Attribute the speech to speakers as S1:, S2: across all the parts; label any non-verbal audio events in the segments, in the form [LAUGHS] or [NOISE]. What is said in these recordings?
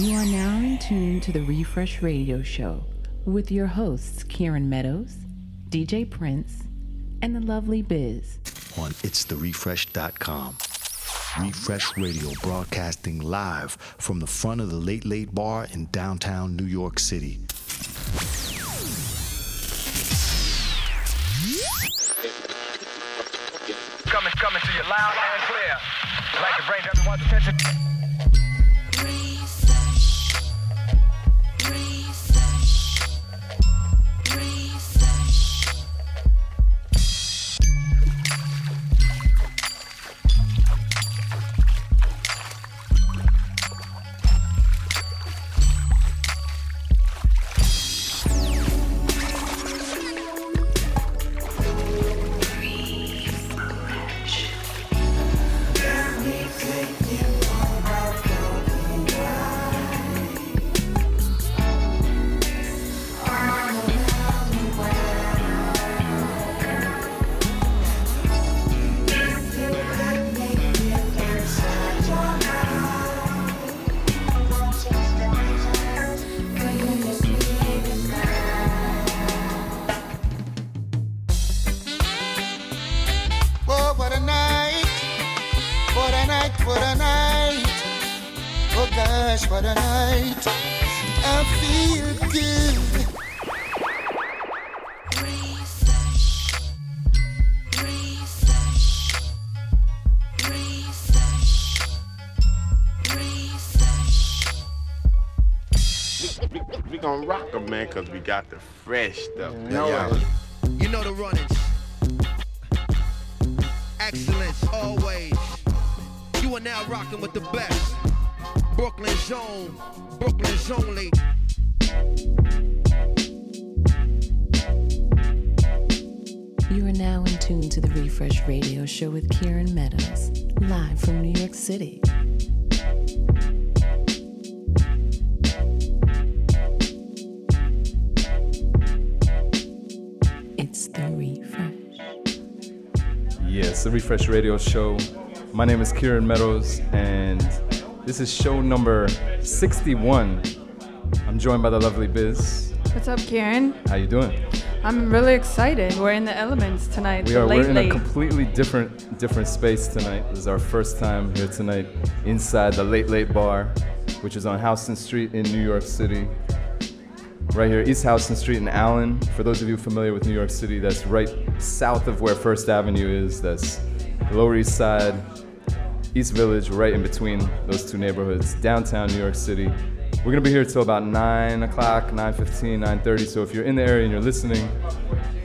S1: You are now in tune to the Refresh Radio Show with your hosts, Kieran Meadows, DJ Prince, and the lovely Biz.
S2: On itstherefresh.com. Refresh Radio broadcasting live from the front of the Late Late Bar in downtown New York City.
S3: Coming, coming to you loud and clear. I'd like to bring everyone's attention.
S4: Got the fresh stuff.
S5: Yeah.
S6: You know the runnings.
S1: Refresh Radio Show.
S7: My name is Kieran Meadows, and this is show number 61. I'm joined by the lovely Biz.
S8: What's up, Kieran?
S7: How you doing?
S8: I'm really excited. We're in the elements tonight.
S7: We are.
S8: late
S7: We're in a completely different different space tonight. This is our first time here tonight inside the Late Late Bar, which is on Houston Street in New York City. Right here, East Houston Street in Allen. For those of you familiar with New York City, that's right south of where First Avenue is. That's Lower East Side, East Village, right in between those two neighborhoods, downtown New York City. We're gonna be here till about 9 o'clock, 9.15, 9.30. So if you're in the area and you're listening,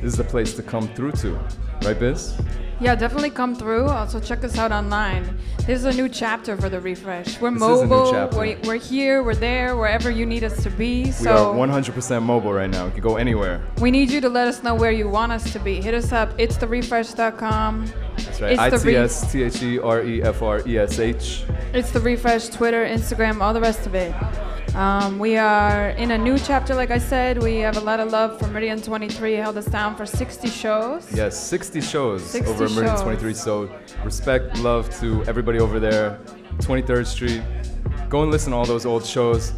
S7: this is the place to come through to. Right, Biz?
S8: Yeah, definitely come through. Also, check us out online. This is a new chapter for the refresh. We're
S7: This is a new
S8: mobile.
S7: chapter.
S8: We're, we're here. We're there. Wherever you need us to be.
S7: We are 100% mobile right now. We can go anywhere.
S8: we need you to let us know where you want us to be. Hit us up. It's therefresh.com.
S7: That's right.
S8: It's the re-
S7: I-T-S, T-H-E-R-E-F-R-E-S-H.
S8: It's the refresh. Twitter, Instagram, all the rest of it. Um, we are in a new chapter, like I said. We have a lot of love for Meridian 23. Held us down for 60 shows.
S7: Yes, 60 shows
S8: 60
S7: over
S8: shows.
S7: 23. So respect, love to everybody over there. 23rd Street. Go and listen to all those old shows.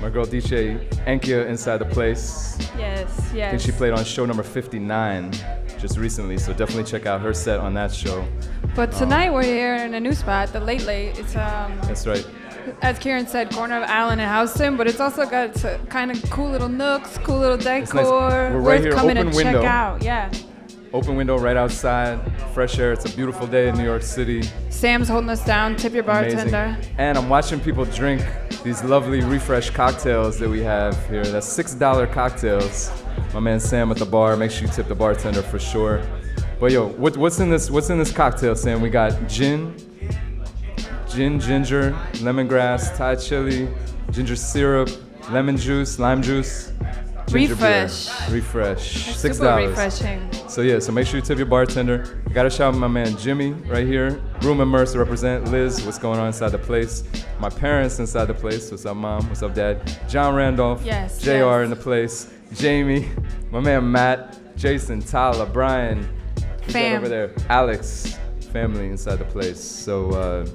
S7: My girl DJ Enkia inside the place.
S8: Yes,
S7: I
S8: yes.
S7: think she played on show number 59 just recently. So definitely check out her set on that show.
S8: But tonight we're here in a new spot, the Late Late. It's um,
S7: That's right.
S8: as Kieran said, corner of Allen and Houston, but it's also got kind of cool little nooks, cool little
S7: nice.
S8: decor.
S7: We're right
S8: worth
S7: here,
S8: coming
S7: open
S8: to
S7: window.
S8: check out. Yeah.
S7: Open window right outside, fresh air. It's a beautiful day in New York City.
S8: Sam's holding us down. Tip your
S7: Amazing.
S8: bartender.
S7: And I'm watching people drink these lovely refresh cocktails that we have here. That's six dollar cocktails. My man Sam at the bar. Make sure you tip the bartender for sure. But yo, what, what's in this? What's in this cocktail, Sam? We got gin, gin, ginger, lemongrass, Thai chili, ginger syrup, lemon juice, lime juice. Ginger beer.
S8: Refresh.
S7: Refresh. Six
S8: super
S7: dollars.
S8: refreshing.
S7: So yeah, so make sure you tip your bartender. I gotta shout out my man Jimmy right here. Room and Mercer represent. Liz, what's going on inside the place? My parents inside the place. What's up, mom? What's up, dad? John Randolph.
S8: Yes,
S7: JR
S8: yes.
S7: in the place. Jamie. My man Matt. Jason. Tyler. Brian.
S8: Fam.
S7: over there? Alex. Family inside the place. So uh,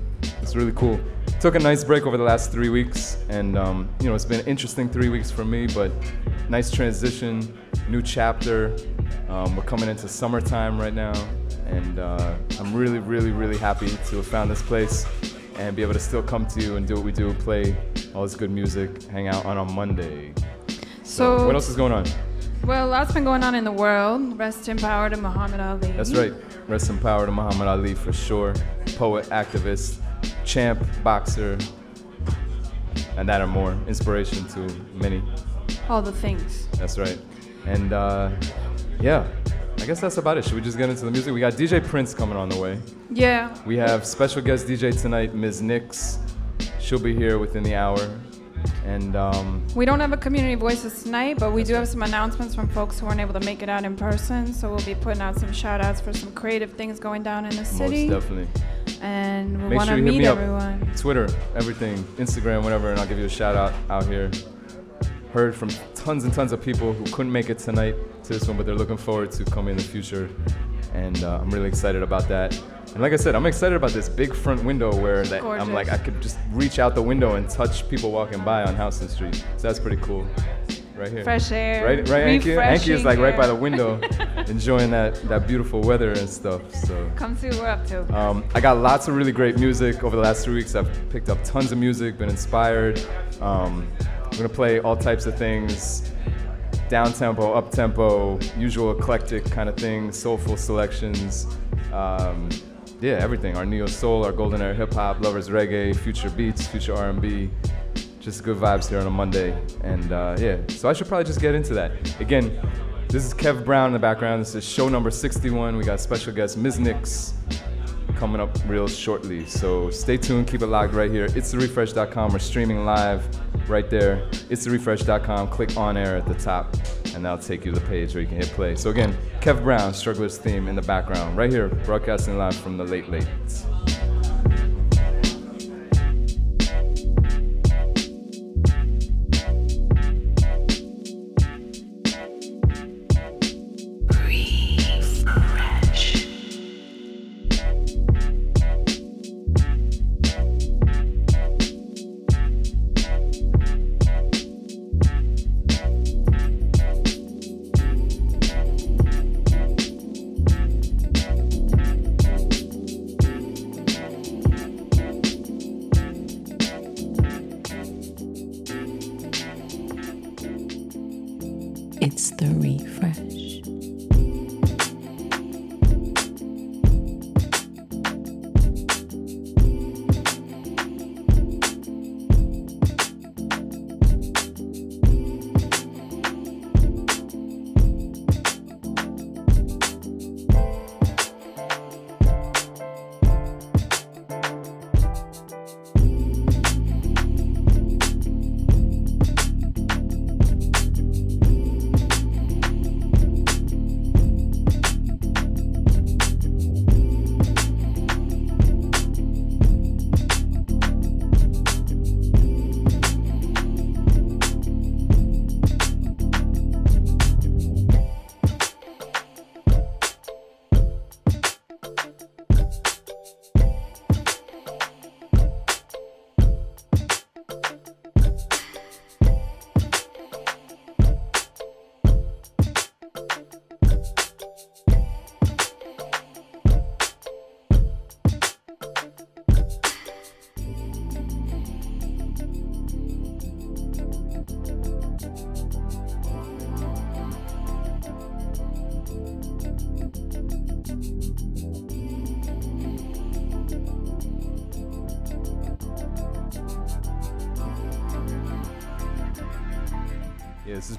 S7: it's really cool. Took a nice break over the last three weeks, and um, you know it's been interesting three weeks for me, but nice transition, new chapter. Um, we're coming into summertime right now, and uh, I'm really, really, really happy to have found this place and be able to still come to you and do what we do, play all this good music, hang out on a Monday.
S8: So,
S7: what else is going on?
S8: Well, lots been going on in the world. Rest in power to Muhammad Ali.
S7: That's right. Rest in power to Muhammad Ali for sure. Poet, activist, champ, boxer, and that and more. Inspiration to many.
S8: All the things.
S7: That's right. And uh, yeah, I guess that's about it. Should we just get into the music? We got DJ Prince coming on the way.
S8: Yeah.
S7: We have special guest DJ tonight, Ms. Nix. She'll be here within the hour. And um,
S8: We don't have a community voices tonight, but we do have some announcements from folks who weren't able to make it out in person. So we'll be putting out some shout outs for some creative things going down in the city.
S7: most definitely.
S8: And we
S7: Make
S8: want
S7: sure
S8: to
S7: you hit
S8: meet
S7: me up.
S8: everyone.
S7: Twitter, everything, Instagram, whatever, and I'll give you a shout out out here. Heard from tons and tons of people who couldn't make it tonight to this one, but they're looking forward to coming in the future. And uh, I'm really excited about that. And like I said, I'm excited about this big front window where that I'm like, I could just reach out the window and touch people walking by on Houston Street. So that's pretty cool. Right here.
S8: Fresh air.
S7: Right, right, Anki? Anki is like right by the window, [LAUGHS] enjoying that, that beautiful weather and stuff. So
S8: Come see what we're up to.
S7: um, I got lots of really great music over the last three weeks. I've picked up tons of music, been inspired. Um, I'm gonna play all types of things, down tempo, up tempo, usual eclectic kind of things, soulful selections. Um, yeah, everything. Our neo soul, our golden era hip hop, lovers reggae, future beats, future R&B. Just good vibes here on a Monday, and uh, yeah. So I should probably just get into that. Again, this is Kev Brown in the background. This is show number 61. We got special guest Ms. Nix coming up real shortly. So stay tuned, keep it locked right here. It's therefresh.com. We're streaming live right there. It's therefresh.com. Click on air at the top, and that'll take you to the page where you can hit play. So again, Kev Brown, Struggler's theme in the background, right here, broadcasting live from the late late.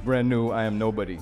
S7: Brand new. I am nobody.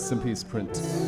S9: Rest in peace, Prince.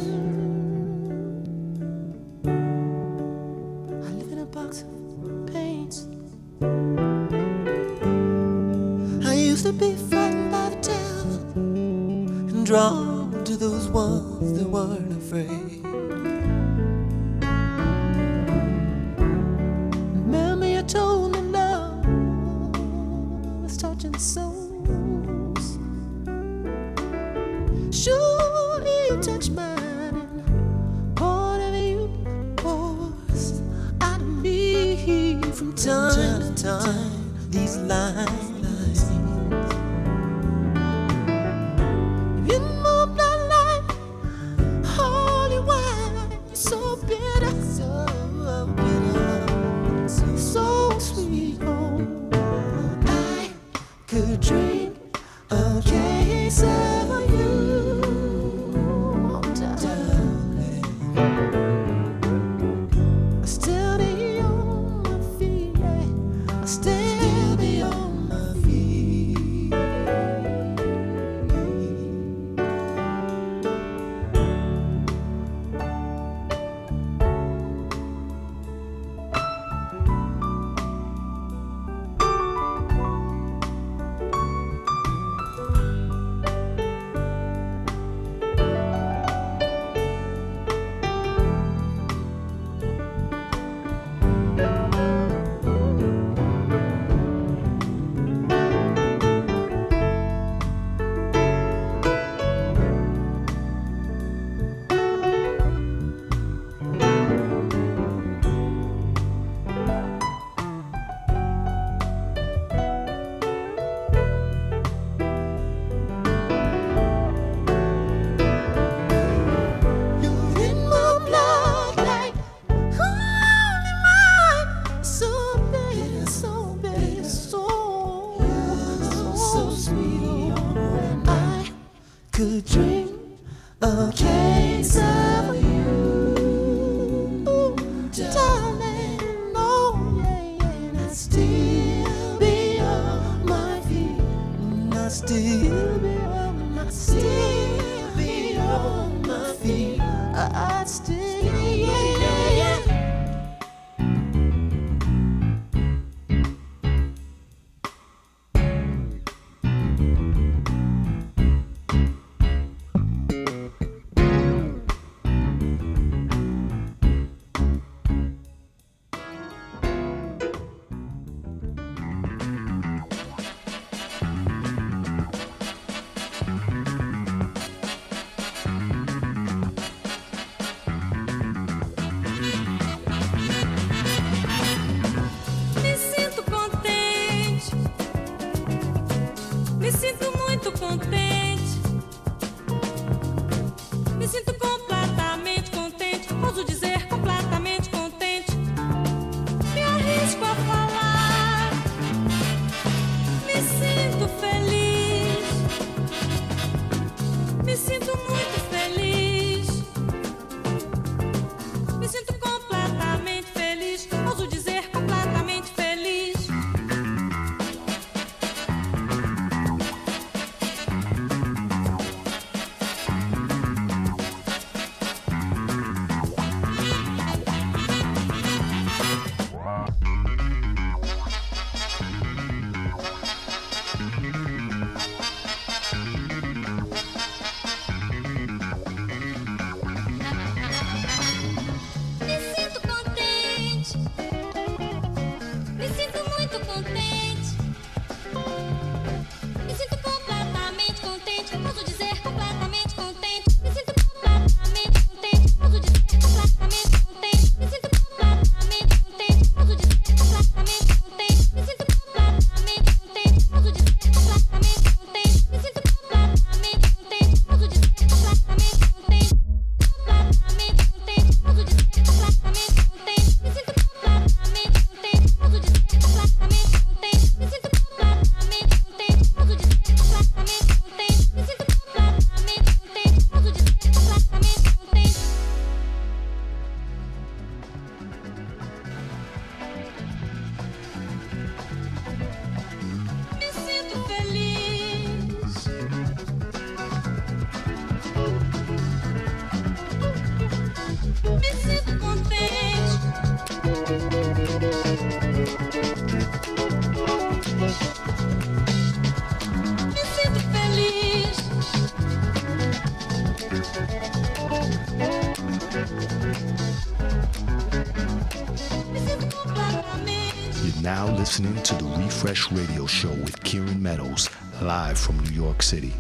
S2: Fresh Radio Show with Kieran Meadows, live from New York City.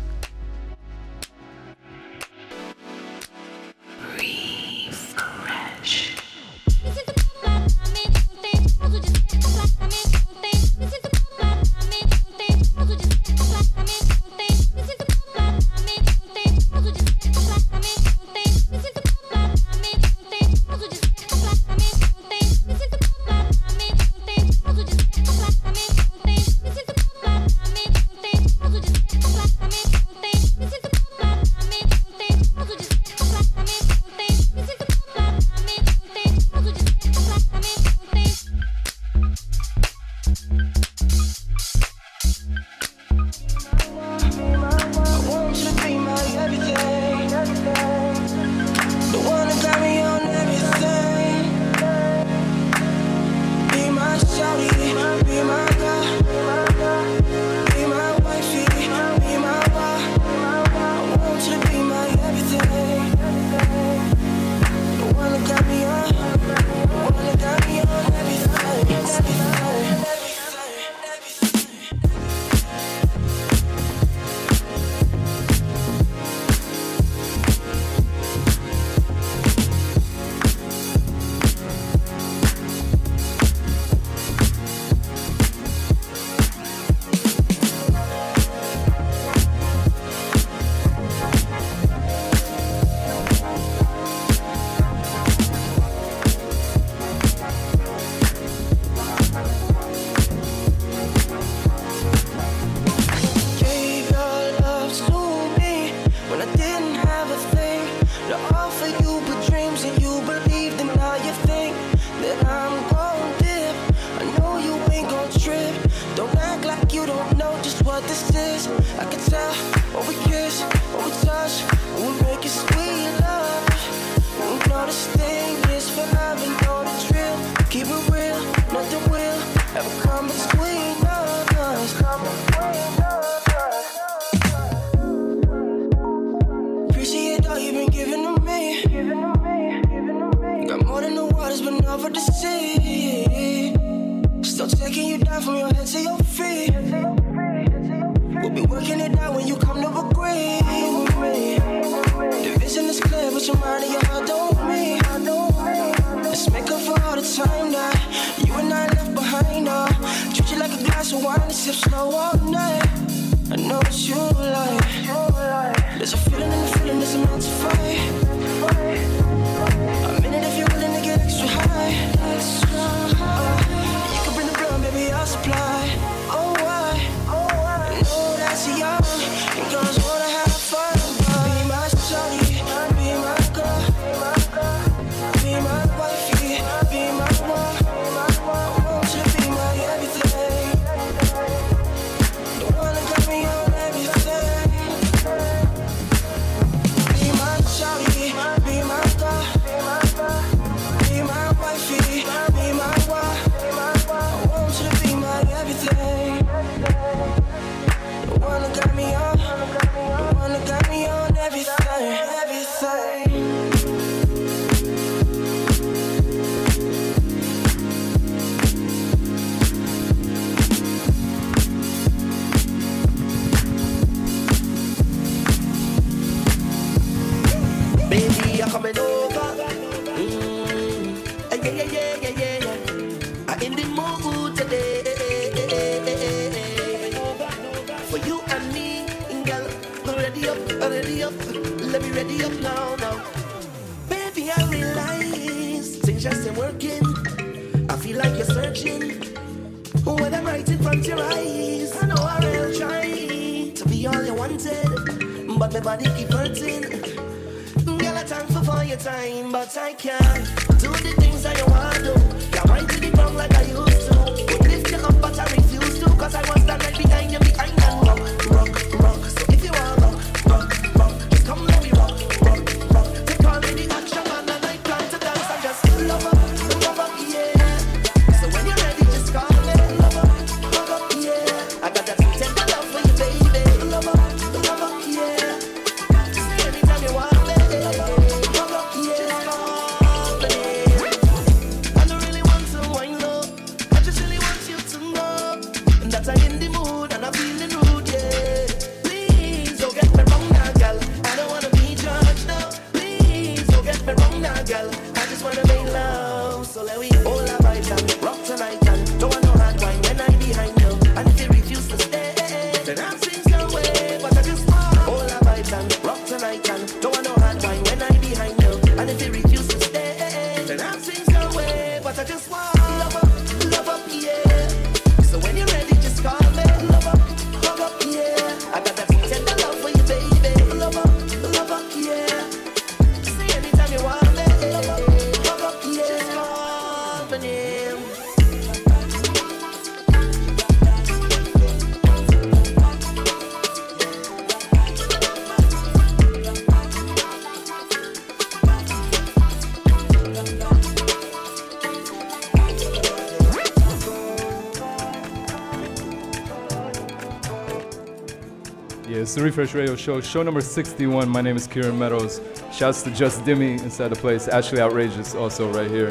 S7: It's the Refresh Radio Show, show number 61. My name is Kieran Meadows. Shouts to Just Dimmy inside the place. Ashley Outrageous also right here.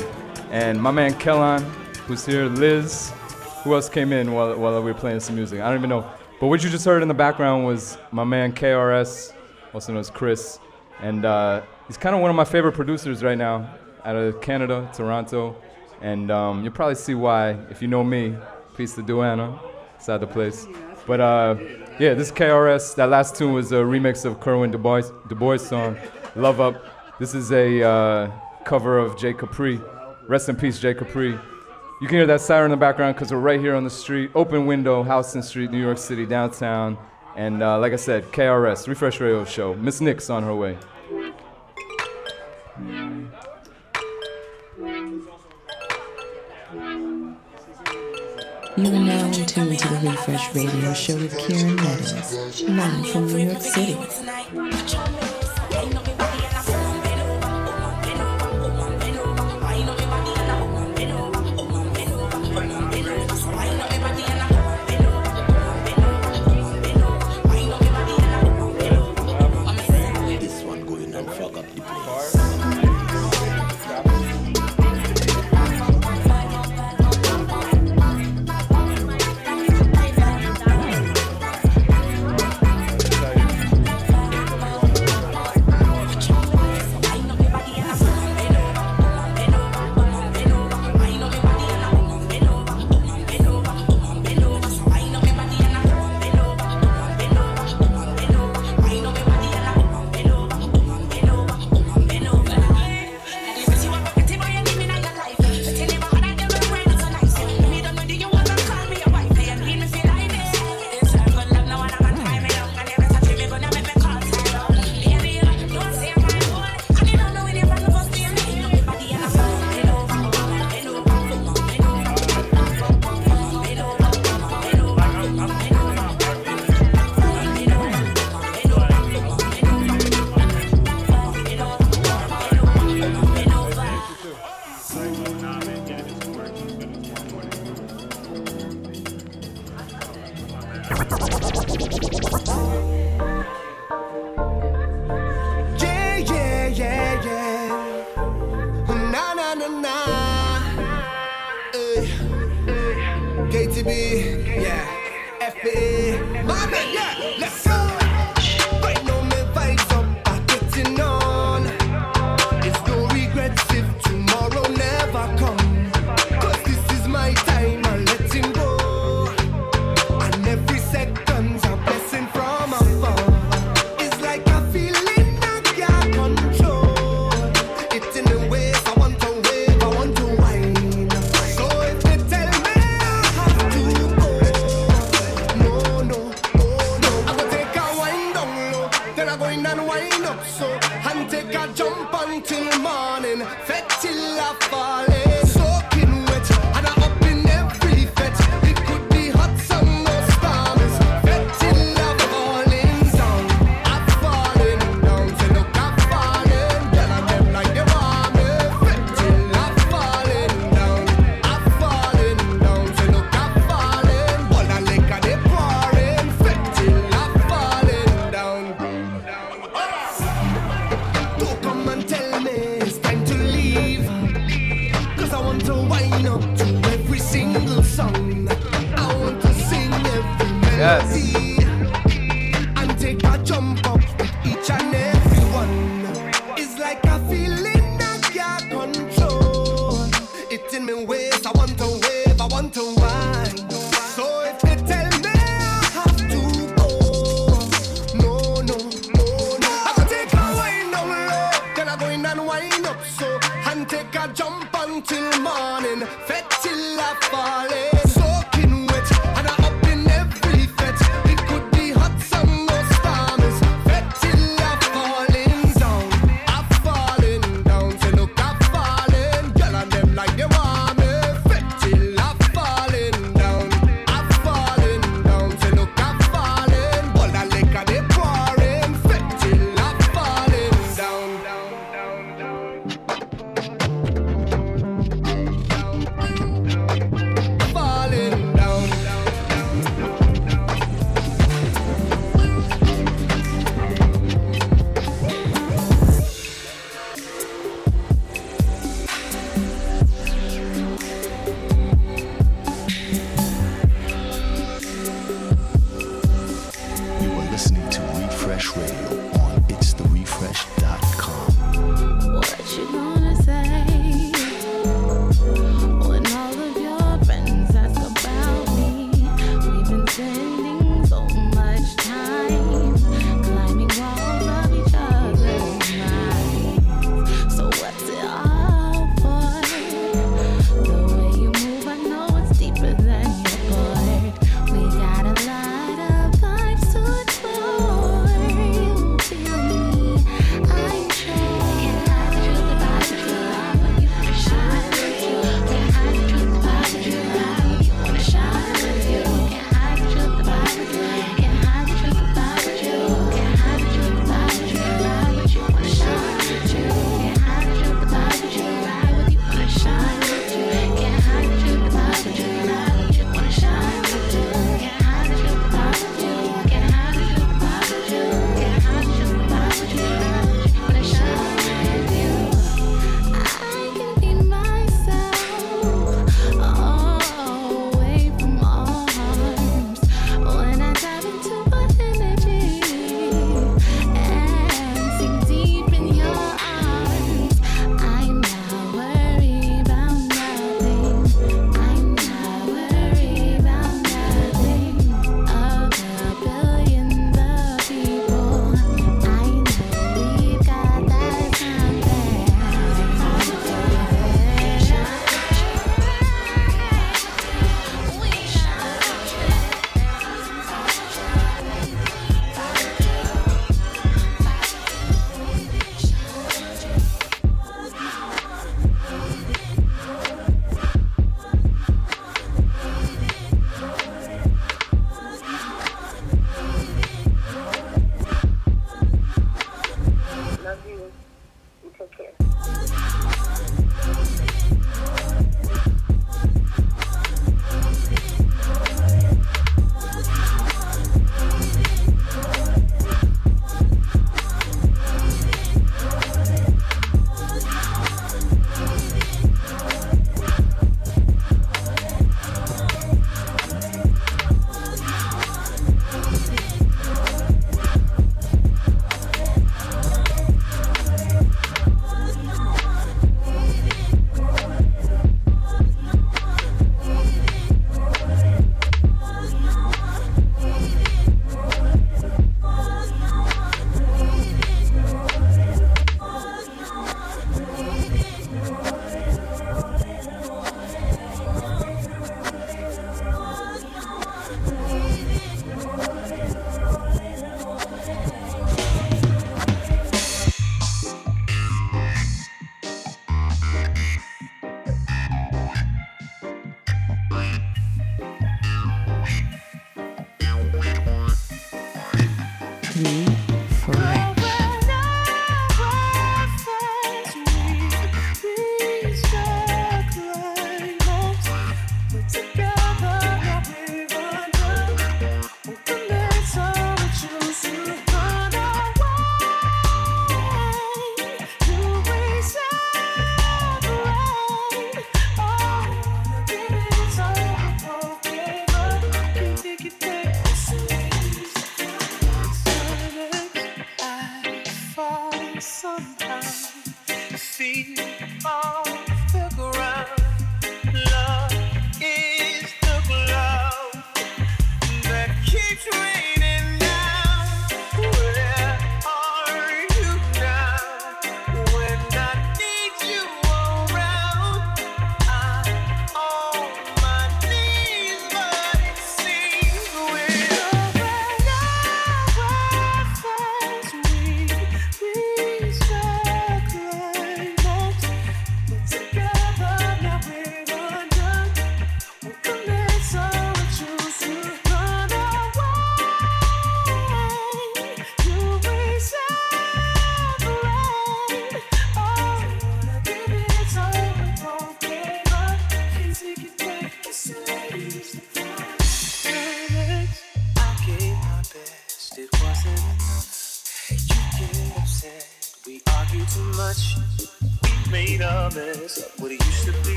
S7: And my man Kellan, who's here. Liz, who else came in while, while we were playing some music? I don't even know. But what you just heard in the background was my man KRS, also known as Chris. And uh, he's kind of one of my favorite producers right now out of Canada, Toronto. And um, you'll probably see why if you know me. Peace to Duana, inside the place. But uh, yeah, this is KRS. That last tune was a remix of Kerwin Du Bois, du Bois song, Love Up. This is a uh, cover of Jay Capri. Rest in peace, Jay Capri. You can hear that siren in the background because we're right here on the street, open window, Houston Street, New York City, downtown. And uh, like I said, KRS, Refresh Radio Show. Miss Nix on her way.
S10: You are now in tune to the Refresh Radio Show with Kieran Meadows, live from New York City.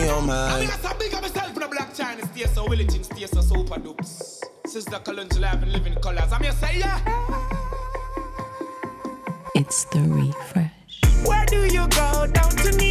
S11: me, oh my. I
S12: mean, I big up myself in a black China states, so Williton so super dupes. Sister I've been living colors. I'm here, say.
S6: It's the refresh.
S12: Where do you go down
S13: to me?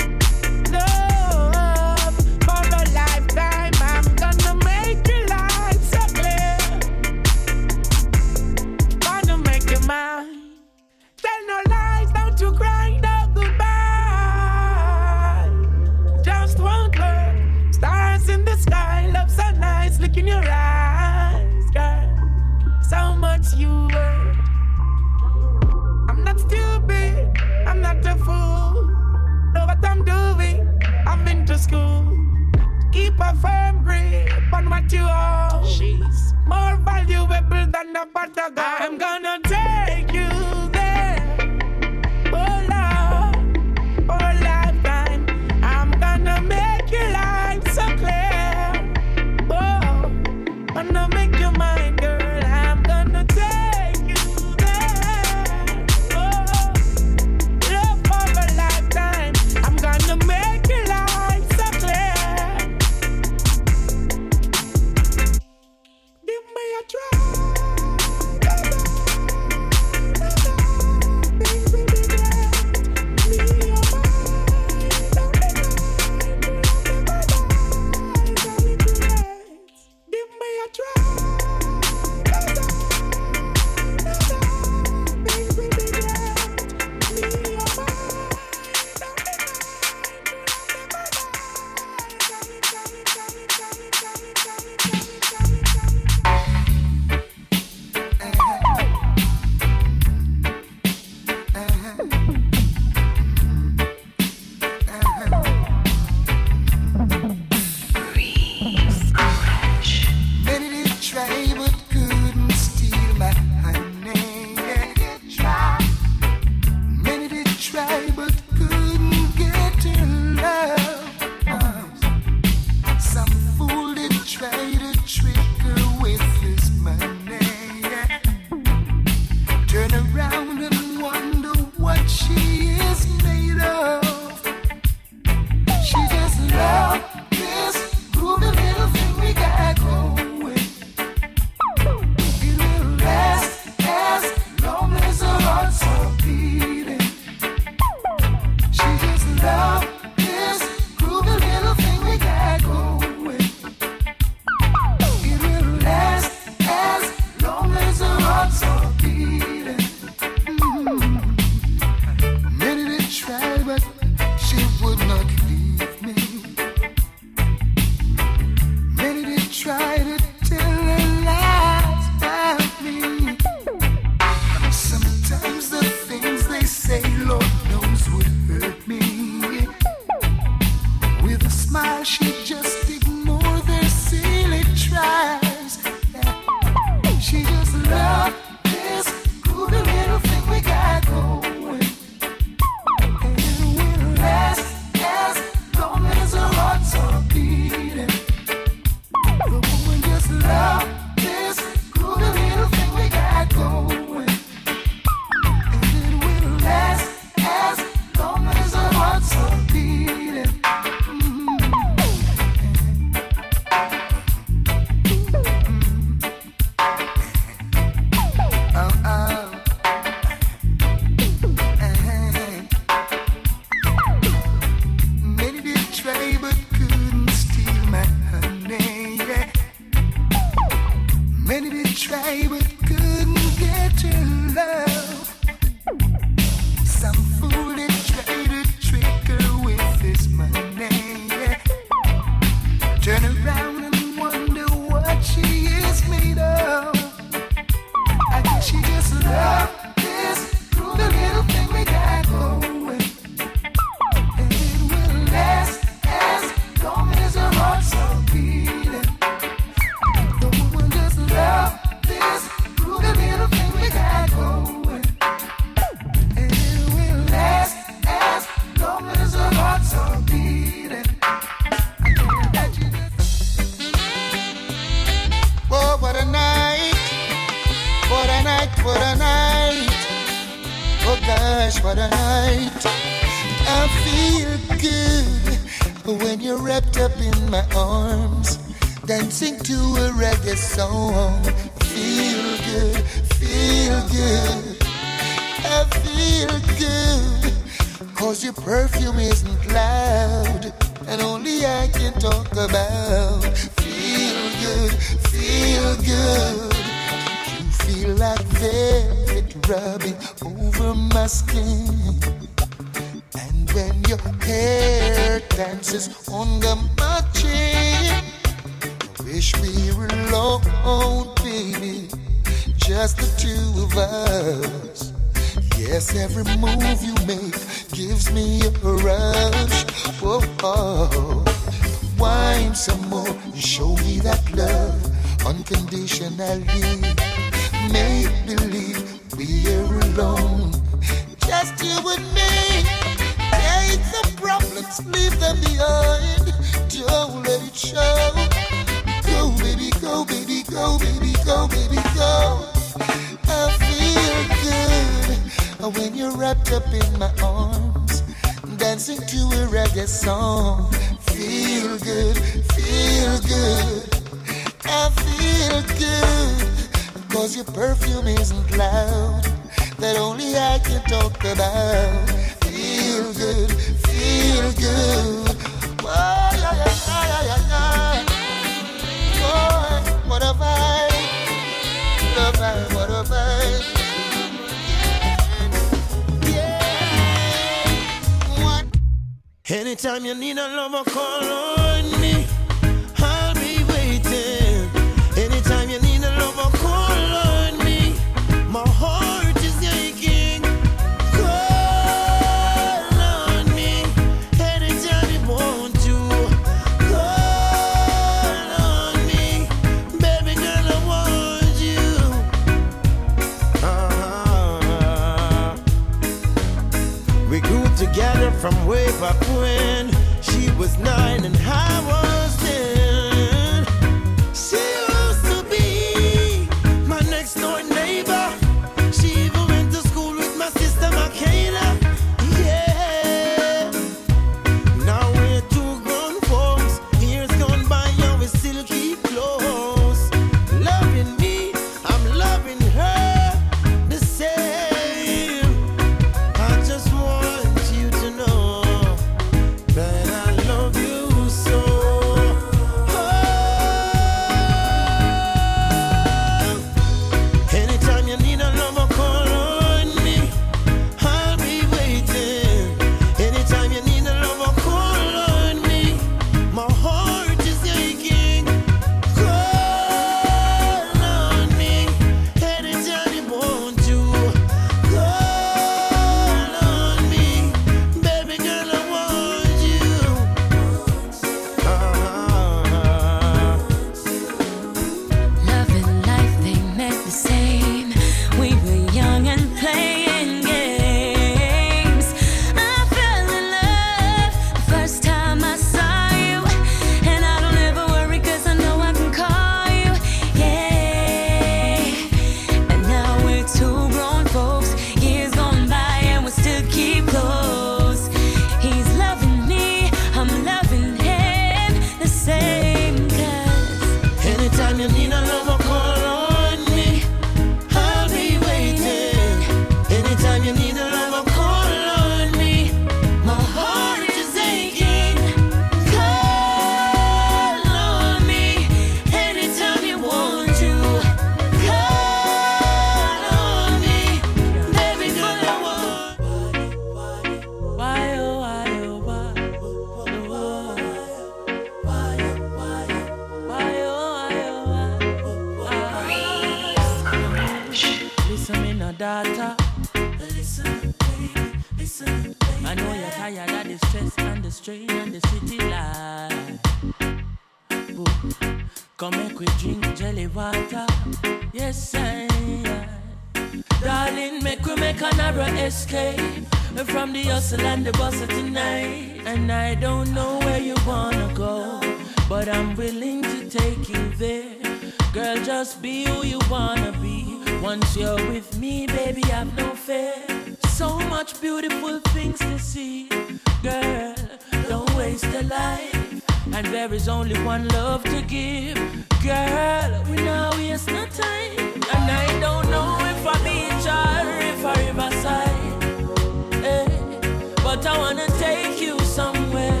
S5: But I
S14: wanna take you somewhere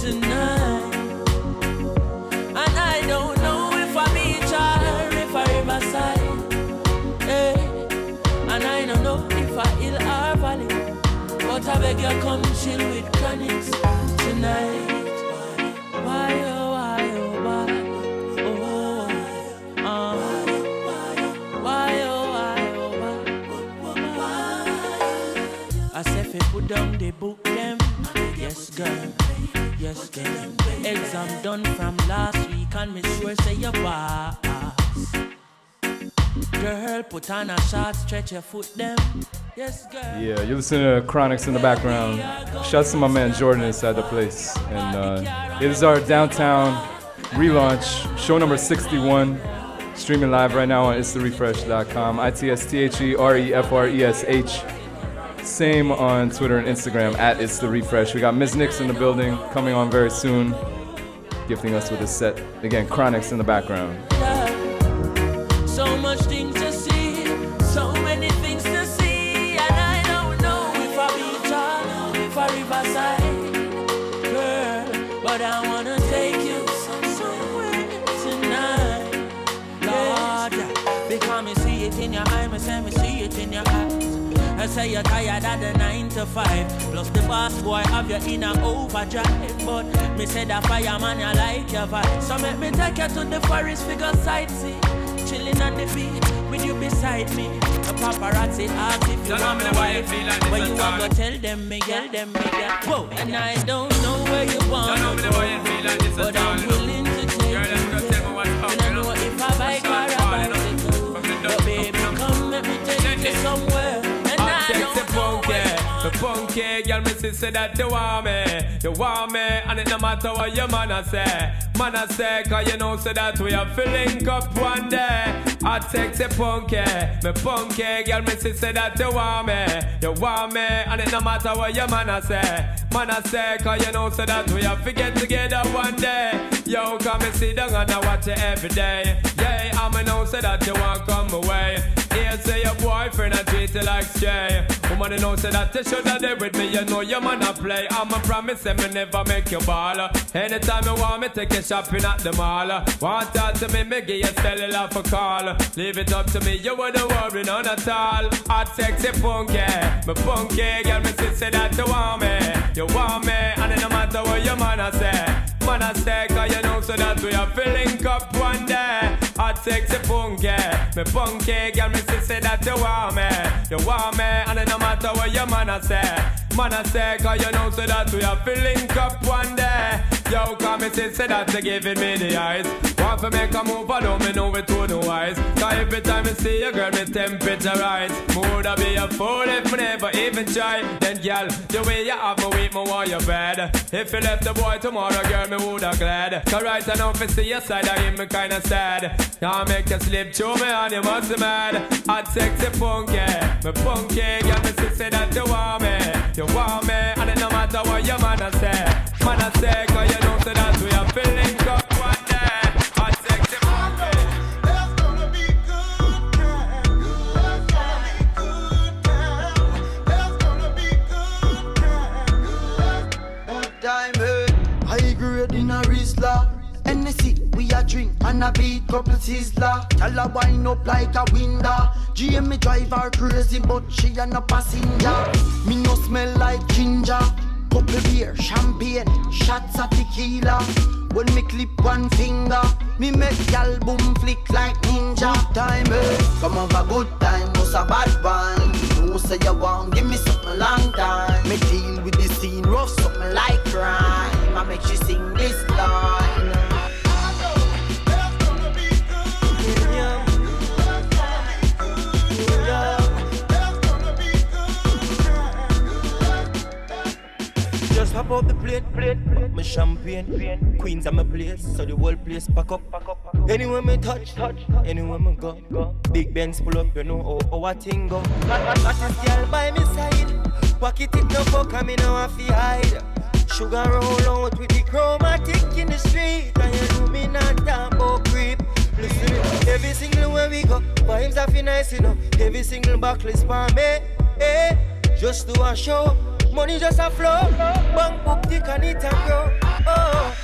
S14: tonight. And I don't know if I beach or if I ever riverside. Eh, hey. And I don't know if I hill or valley. But I beg you come down they book them. Yes, girl. Yes, girl. Exam done from last week and me swear say you pass. Girl, put on a shot, stretch your foot them. Yes, girl.
S7: Yeah, you listen to Chronixx in the background. Shouts to my man Jordan inside the place. And uh, it is our downtown relaunch, show number 61. Streaming live right now on It'sTheRefresh.com. I T S T H E R E F R E S H same on Twitter and Instagram at It's The Refresh. We got Ms. Nix in the building coming on very soon, gifting us with a set. Again, Chronixx in the background.
S14: So much things to see, so many things to see, and I don't know if I be if I riverside. But I wanna take you somewhere tonight, Lord. yeah. Because me I say you're tired of the nine to five. Plus the boss boy have you in a overdrive. But me say that fireman you like your vibe. So make me take you to the forest figure sightsee. Chilling on the beach with you beside me. The paparazzi ask if you
S15: Tell
S14: want
S15: them
S14: my
S15: why you
S14: wife.
S15: feel like this
S14: But you
S15: at
S14: want to tell them me, girl, them me, girl. Whoa, and I don't know where you want
S15: Tell
S14: to
S15: them why you feel like this
S14: But I'm willing to take
S15: Girl,
S14: you
S15: the punky girl. Me see say that you want me, you want me, and it no matter what your man a say, man a say, 'cause you know so that we are filling up one day. I take the punky, me punky girl. Me see say that you want me, you want me, and it no matter what your man a say, man a say, 'cause you know so that we are fi get together one day. Yo, come and sit down and I watch you every day. Yeah, I'ma know say that you want come away. Here say your boyfriend I treat you like stray. Woman, you know say that you shoulda there with me. You know your man a play. I'ma promise him me never make you ball. Anytime you want me, take you shopping at the mall. Want talk to me, me give you cellular for call. Leave it up to me, you wouldn't worry none at all. Hot sexy funky, me funky girl, me say that you want me, you want me, and it no matter what your man a say. Man a say, 'cause you know so that we are filling up one day. Hot sexy funky, me funky girl, me say that you want me, you want me, and it no matter what your man a say. Man a say, 'cause you know so that we are filling up one day. Yo, come me say that you giving me the eyes. Want to make a move, I don't me know it to no wise. 'Cause every time I see a girl, me temperature rise. Woulda be a fool if me never even try. Then, girl, the way you have me weak, me want you bad. If you left the boy tomorrow, girl, me woulda glad. Cause right now, if I see your side, I hear me kinda sad. Now make you slip through me and you must be mad. Hot sexy funky, me funky, girl, me say that you want me, you want me, and it no matter what your man a say. Man a say, 'cause you know say that we are filling up one day. Hot sexy funky.
S16: time, hey. High grade in a Rizla. Hennessy, we a drink and a beat couple sizzler. Tell her wind up like a window. GM me drive her crazy, but she a no passenger. Me no smell like ginger. Couple beer, champagne, shots of tequila. When me clip one finger, me make y'all boom flick like ninja. Good Time, hey. Come have a good time, no a bad one. No say you want, give me something long time. Me deal with the scene rough, something like crime. I make you sing this line.
S17: Hop out the plate, plate, my champagne, queens at my place, so the whole place pack up, pack up. Anywhere me touch, touch, anywhere me go, go. Big Benz pull up, you know how, a thing go. Hottest girl by me side, pocket it no fuck, I me know I fi hide. Sugar roll out with the chromatic in the street, and you know me not talk creep. Listen, every single way we go, vibes are fi nice, you know. Every single buckle is for me, eh? Just do a show, money just a flow. Bank book thick and it a grow. Oh.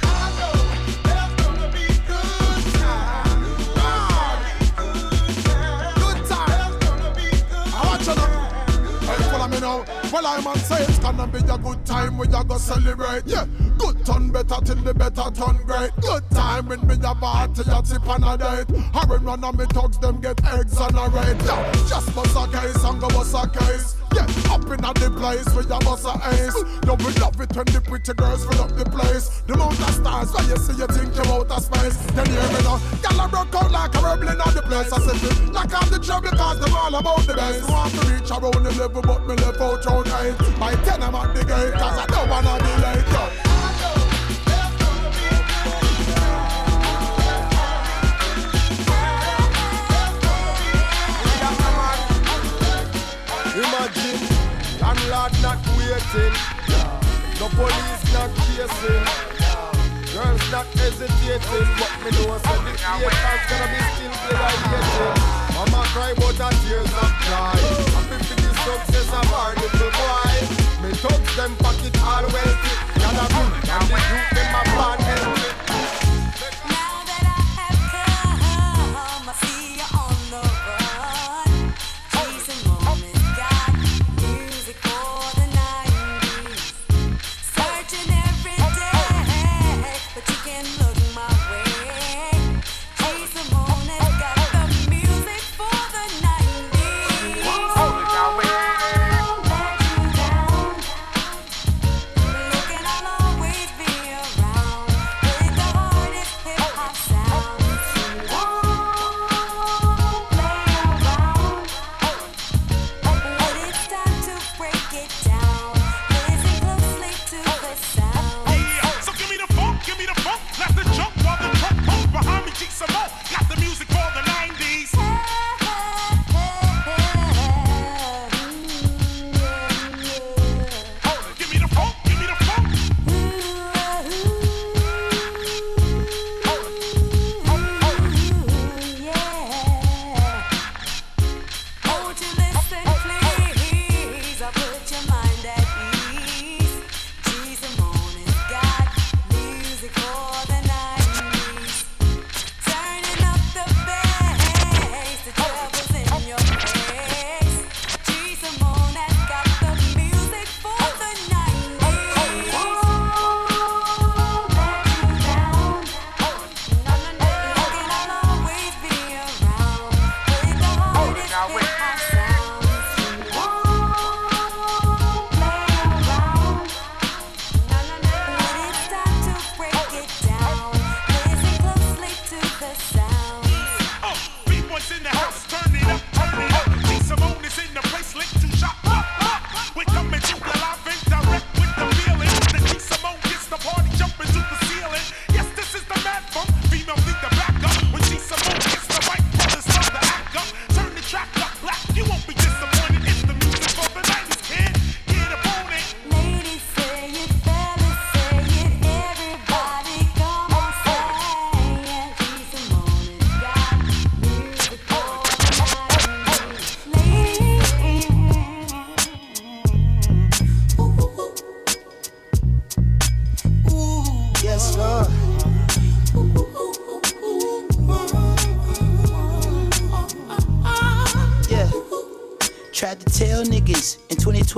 S18: Well, I'm on it's gonna be a good time. We are gonna celebrate. Yeah, Good turn better till the better turn great. Good time when me a party a tip on a date. Hurry run on me thugs them get exonerate. Yeah, just bust a case and go bust a case. Yeah, up in the place where you bust a ace. You will love it when the pretty girls fill up the place. The of stars where you see you think you out of space. Then you hear me now, gyal a broke out like a rebel in on the place. I said, knock off the trouble cause them all about the best. Want to reach around the level but me left out round eight. By ten I'm at the gate cause I don't wanna be late.
S19: Waiting, no police not chasing, girls not hesitating, but me know so the haters gonna be still gladiating. Mama cry but her tears of joy. Happy for the success of our little boy. Me thugs them pocket wealthy, gotta be and the youth them a born healthy.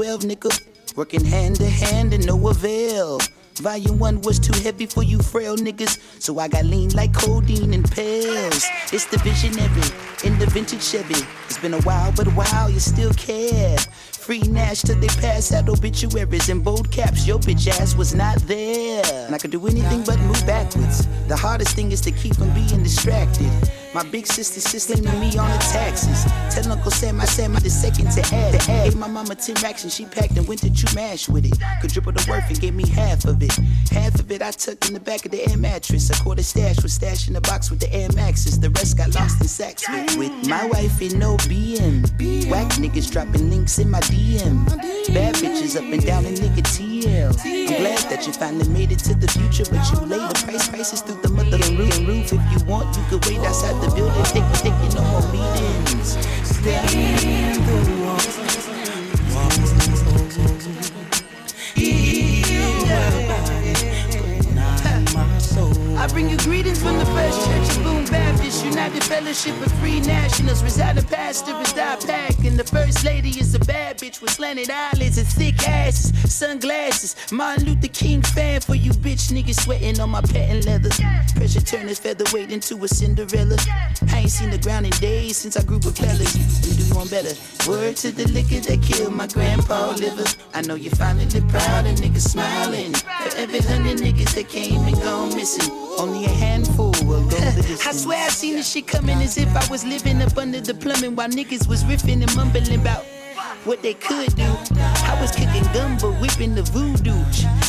S20: 12, nigga. Working hand to hand and no avail. Volume 1 was too heavy for you frail niggas, so I got lean like codeine and pills. It's the visionary in the vintage Chevy. It's been a while, but wow, you still care. Free Nash till they pass out obituaries and bold caps. Your bitch ass was not there. And I could do anything but move backwards. The hardest thing is to keep from being distracted. My big sister sister me on the taxes. Tell Uncle Sam I said my the second to add. To add. Gave my mama 10 racks and she packed and went to Chumash with it. Could triple the worth and gave me half of it. Half of it I tucked in the back of the air mattress. A quarter stash was stashed in the box with the Air Maxes. The rest got lost in sacks with, with my wife in no BM. Whack niggas dropping links in my DM. Bad bitches up and down in nigga TL. I'm glad that you finally made it to the future, but you late. The price prices through the roof. roof. If you want, you could wait outside the building. Take take you no more meetings. Stay in the I bring you greetings from the First Church of Boom Baptist United. fellowship of free nationals. Residing pastor is die pack. And the first lady is a bad bitch with slanted eyelids and thick asses, sunglasses. Martin Luther King fan you bitch niggas sweating on my patent leather. Pressure turn his featherweight into a Cinderella. I ain't seen the ground in days since I grew with fellas. We do one better. Word to the liquor that killed my grandpa liver. I know you're finally proud and niggas smiling. For every hundred niggas that came and gone missing, only a handful will go the [LAUGHS] distance. I swear I seen this shit coming as if I was living up under the plumbing while niggas was riffing and mumbling about what they could do. I was kicking gumbo, whipping the voodoo.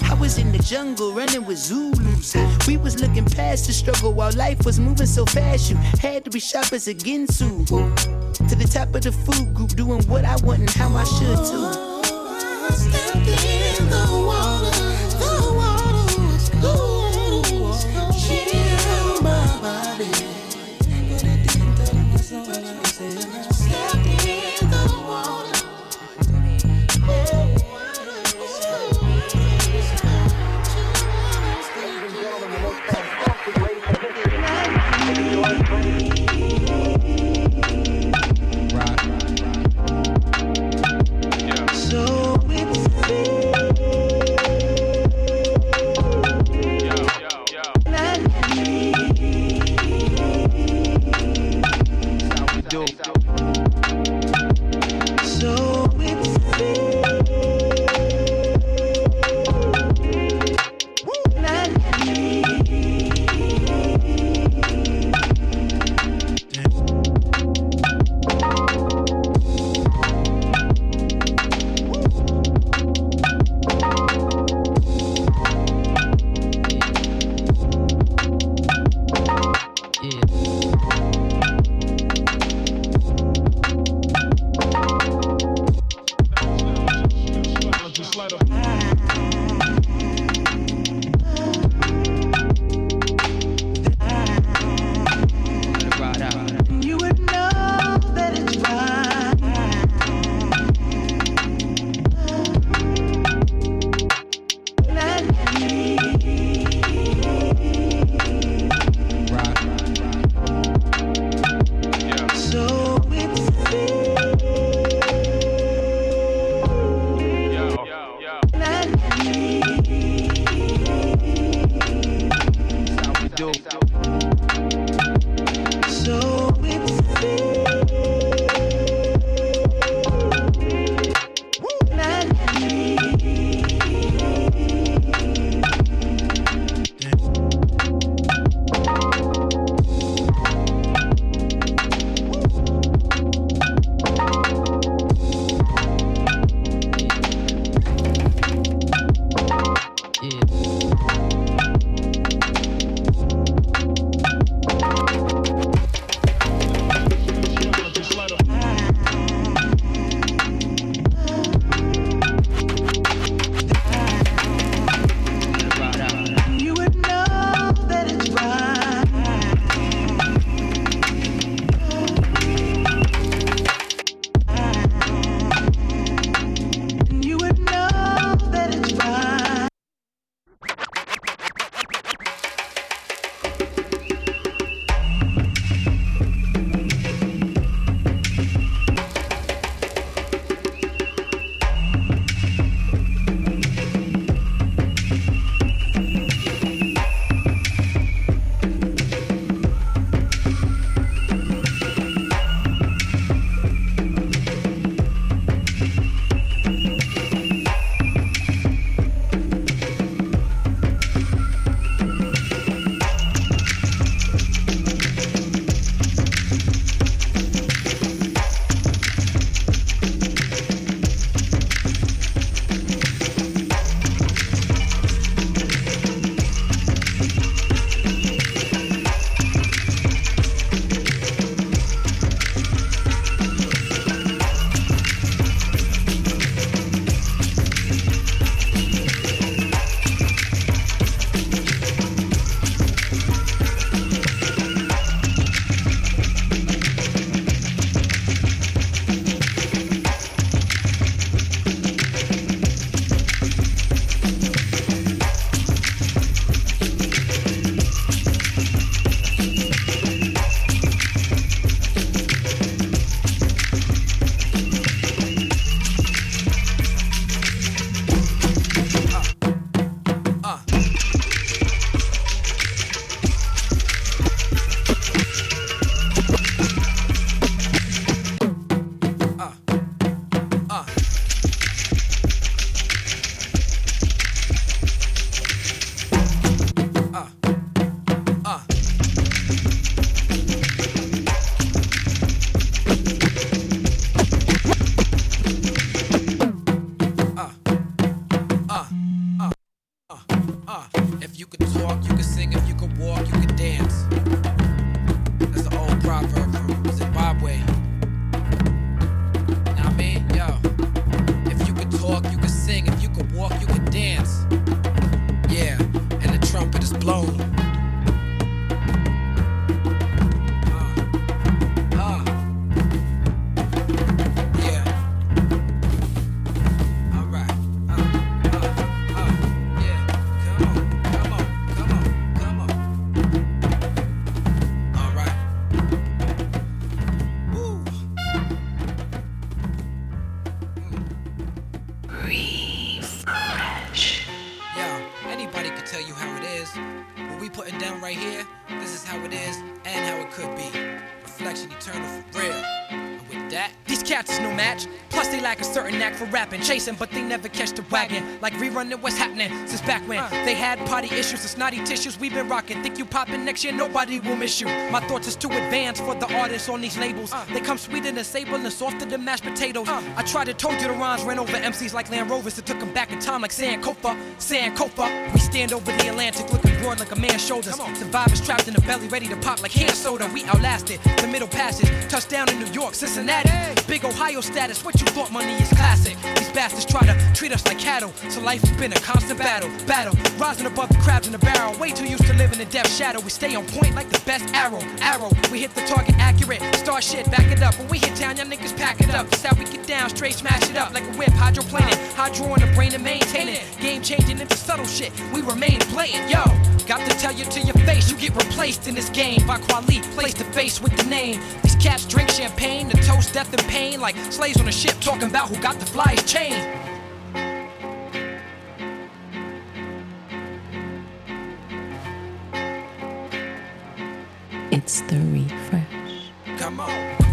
S20: I was in the jungle running with Zulus. We was looking past the struggle while life was moving so fast. You had to be sharp as a Ginsu. To the top of the food group, doing what I want and how I should too.
S21: Chasing, but they never catch the wagon. Like rerunning what's happening since back when uh. they had potty issues and snotty tissues. We've been rocking. Think you popping next year, nobody will miss you. My thoughts is too advanced for the artists on these labels. Uh. They come sweeter than sable and softer than mashed potatoes. Uh. I tried to told you the rhymes ran over MCs like Land Rovers. It took them back in time like Sankofa, Sankofa. We stand over the Atlantic looking broad like a man's shoulders. Survivors trapped in the belly, ready to pop like hand soda. We outlasted the middle passage. Touchdown in New York, Cincinnati. Big Ohio status. What you thought money is classic? These bastards try to treat us like cattle. So life been a constant battle. Battle. Rising above the crabs in the barrel. Way too used to living in death shadow. We stay on point like the best arrow. Arrow. We hit the target accurate. star shit, back it up. When we hit town, y'all niggas pack it up. That's how we get down, straight smash it up like a whip. Hydroplaning. Hydro in the brain and maintain it. Game changing into subtle shit. We remain blatant. Yo. Got to tell you to your face, you get replaced in this game by quality. Place the face with the name. These cats drink champagne to toast death and pain like slaves on a ship talking about who got the flyest chain.
S1: It's the refresh.
S21: Come on.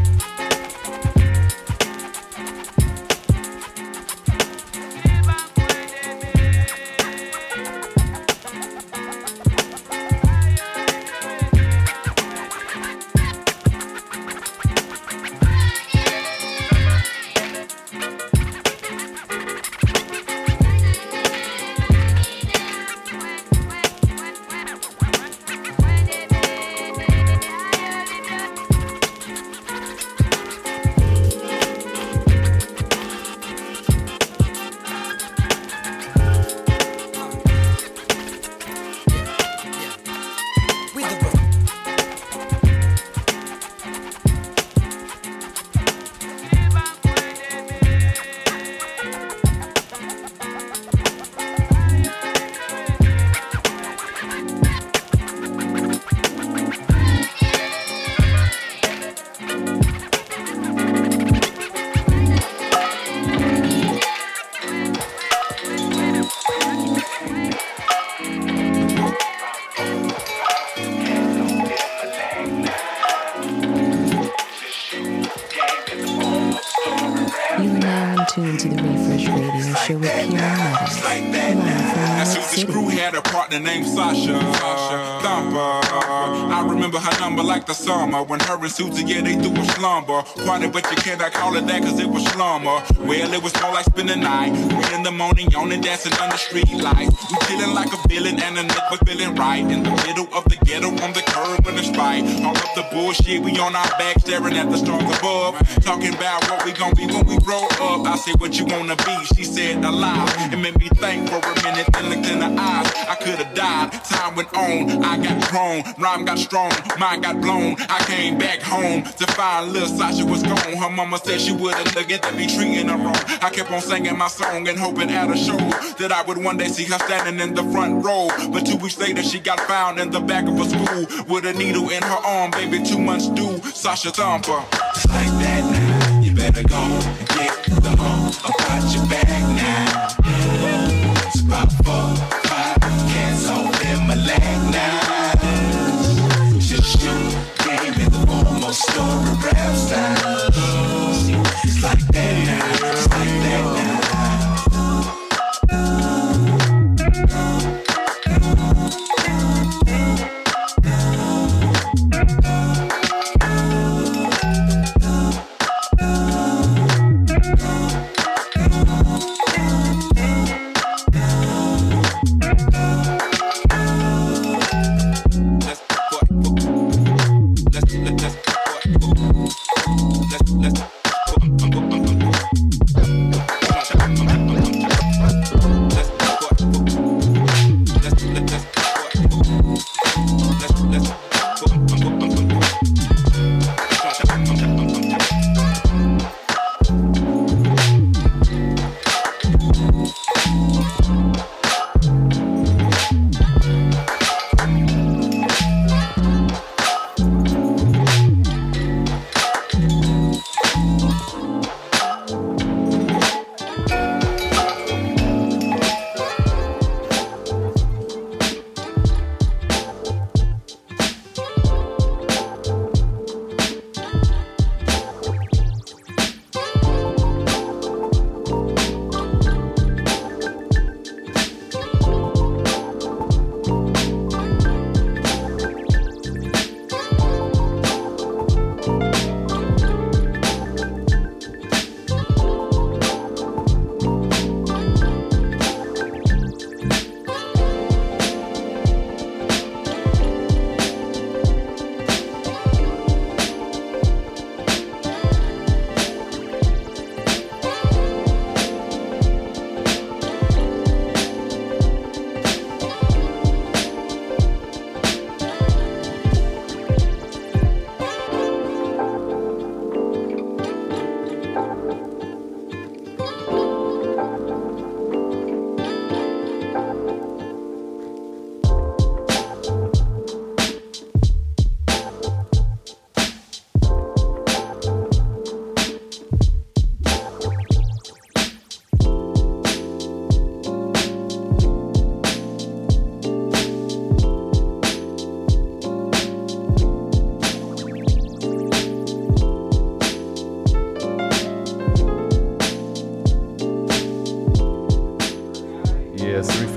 S21: The
S22: summer. When her and Susie, yeah, they do a slumber. Party, but you cannot call it that cause it was slumber. Well, it was more like spending the night. Three in the morning, yawning, dancing under street lights. We chilling like a villain and a nick was feeling right. In the middle of the ghetto on the curb with a spike. All up the bullshit, we on our back staring at the stars above. Talking about what we gon' be when we grow up. I said, what you wanna be? She said, alive. It made me think for a minute, then looked in her eyes. I could've died. Time went on, I got grown. Rhyme got strong, mind got blown. I came back home to find little Sasha was gone. Her mama said she wouldn't look at me treating her wrong. I kept on singing my song and hoping at a show that I would one day see her standing in the front row. But two weeks later, she got found in the back of a school with a needle in her arm. Baby, two months due. Sasha Thumper. Like that now. You better go and get the hoe about your bag now.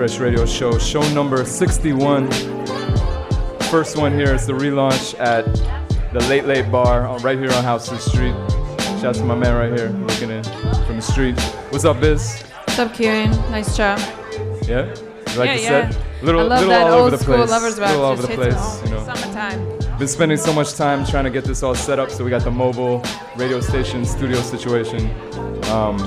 S7: Refresh Radio Show, show number 61. First one here is the relaunch at the Late Late Bar on- right here on Houston Street. Shout out to my man right here looking in from the street. What's up, Biz?
S8: What's up, Kieran? Nice job.
S7: Yeah? You like
S8: yeah,
S7: the set? Little,
S8: I love
S7: little
S8: that
S7: all
S8: old
S7: over the
S8: school
S7: place.
S8: lovers
S7: little all over the place, you know.
S8: Summertime.
S7: Been spending so much time trying to get this all set up, so we got the mobile radio station studio situation. Um,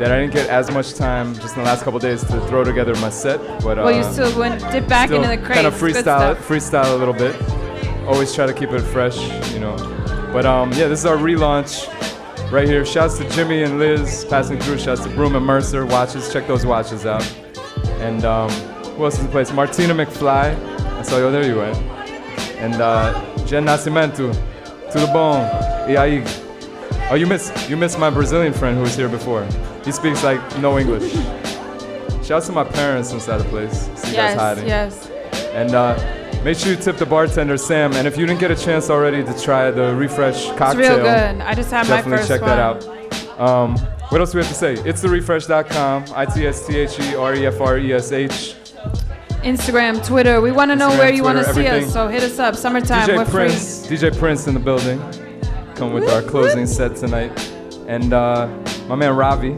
S7: that I didn't get as much time just in the last couple days to throw together my set, but uh,
S8: well, you still went dip back
S7: still
S8: into the crates.
S7: kind of freestyle it, freestyle a little bit. Always try to keep it fresh, you know. But um, yeah, this is our relaunch right here. Shouts to Jimmy and Liz passing through. Shouts to Broom and Mercer watches. Check those watches out. And um, who else is in the place? Martina McFly. I saw you. Oh, there you went. And uh, Jen Nascimento. To the bone. E aí? Oh, you miss you miss my Brazilian friend who was here before. He speaks like no English. Shouts to my parents inside the place. See you guys
S8: Yes,
S7: hiding.
S8: yes.
S7: And uh, make sure you tip the bartender Sam. And if you didn't get a chance already to try the refresh cocktail, it's
S8: real good. I just had my
S7: definitely
S8: first
S7: check that out. Um, what else do we have to say? It's therefresh.com. I T S T H E R E F R E S H.
S8: Instagram, Twitter. We want to know where you want to see us, so hit us up. Summertime,
S7: DJ
S8: we're
S7: Prince, DJ Prince in the building. Come with our closing set tonight. And uh, my man Ravi,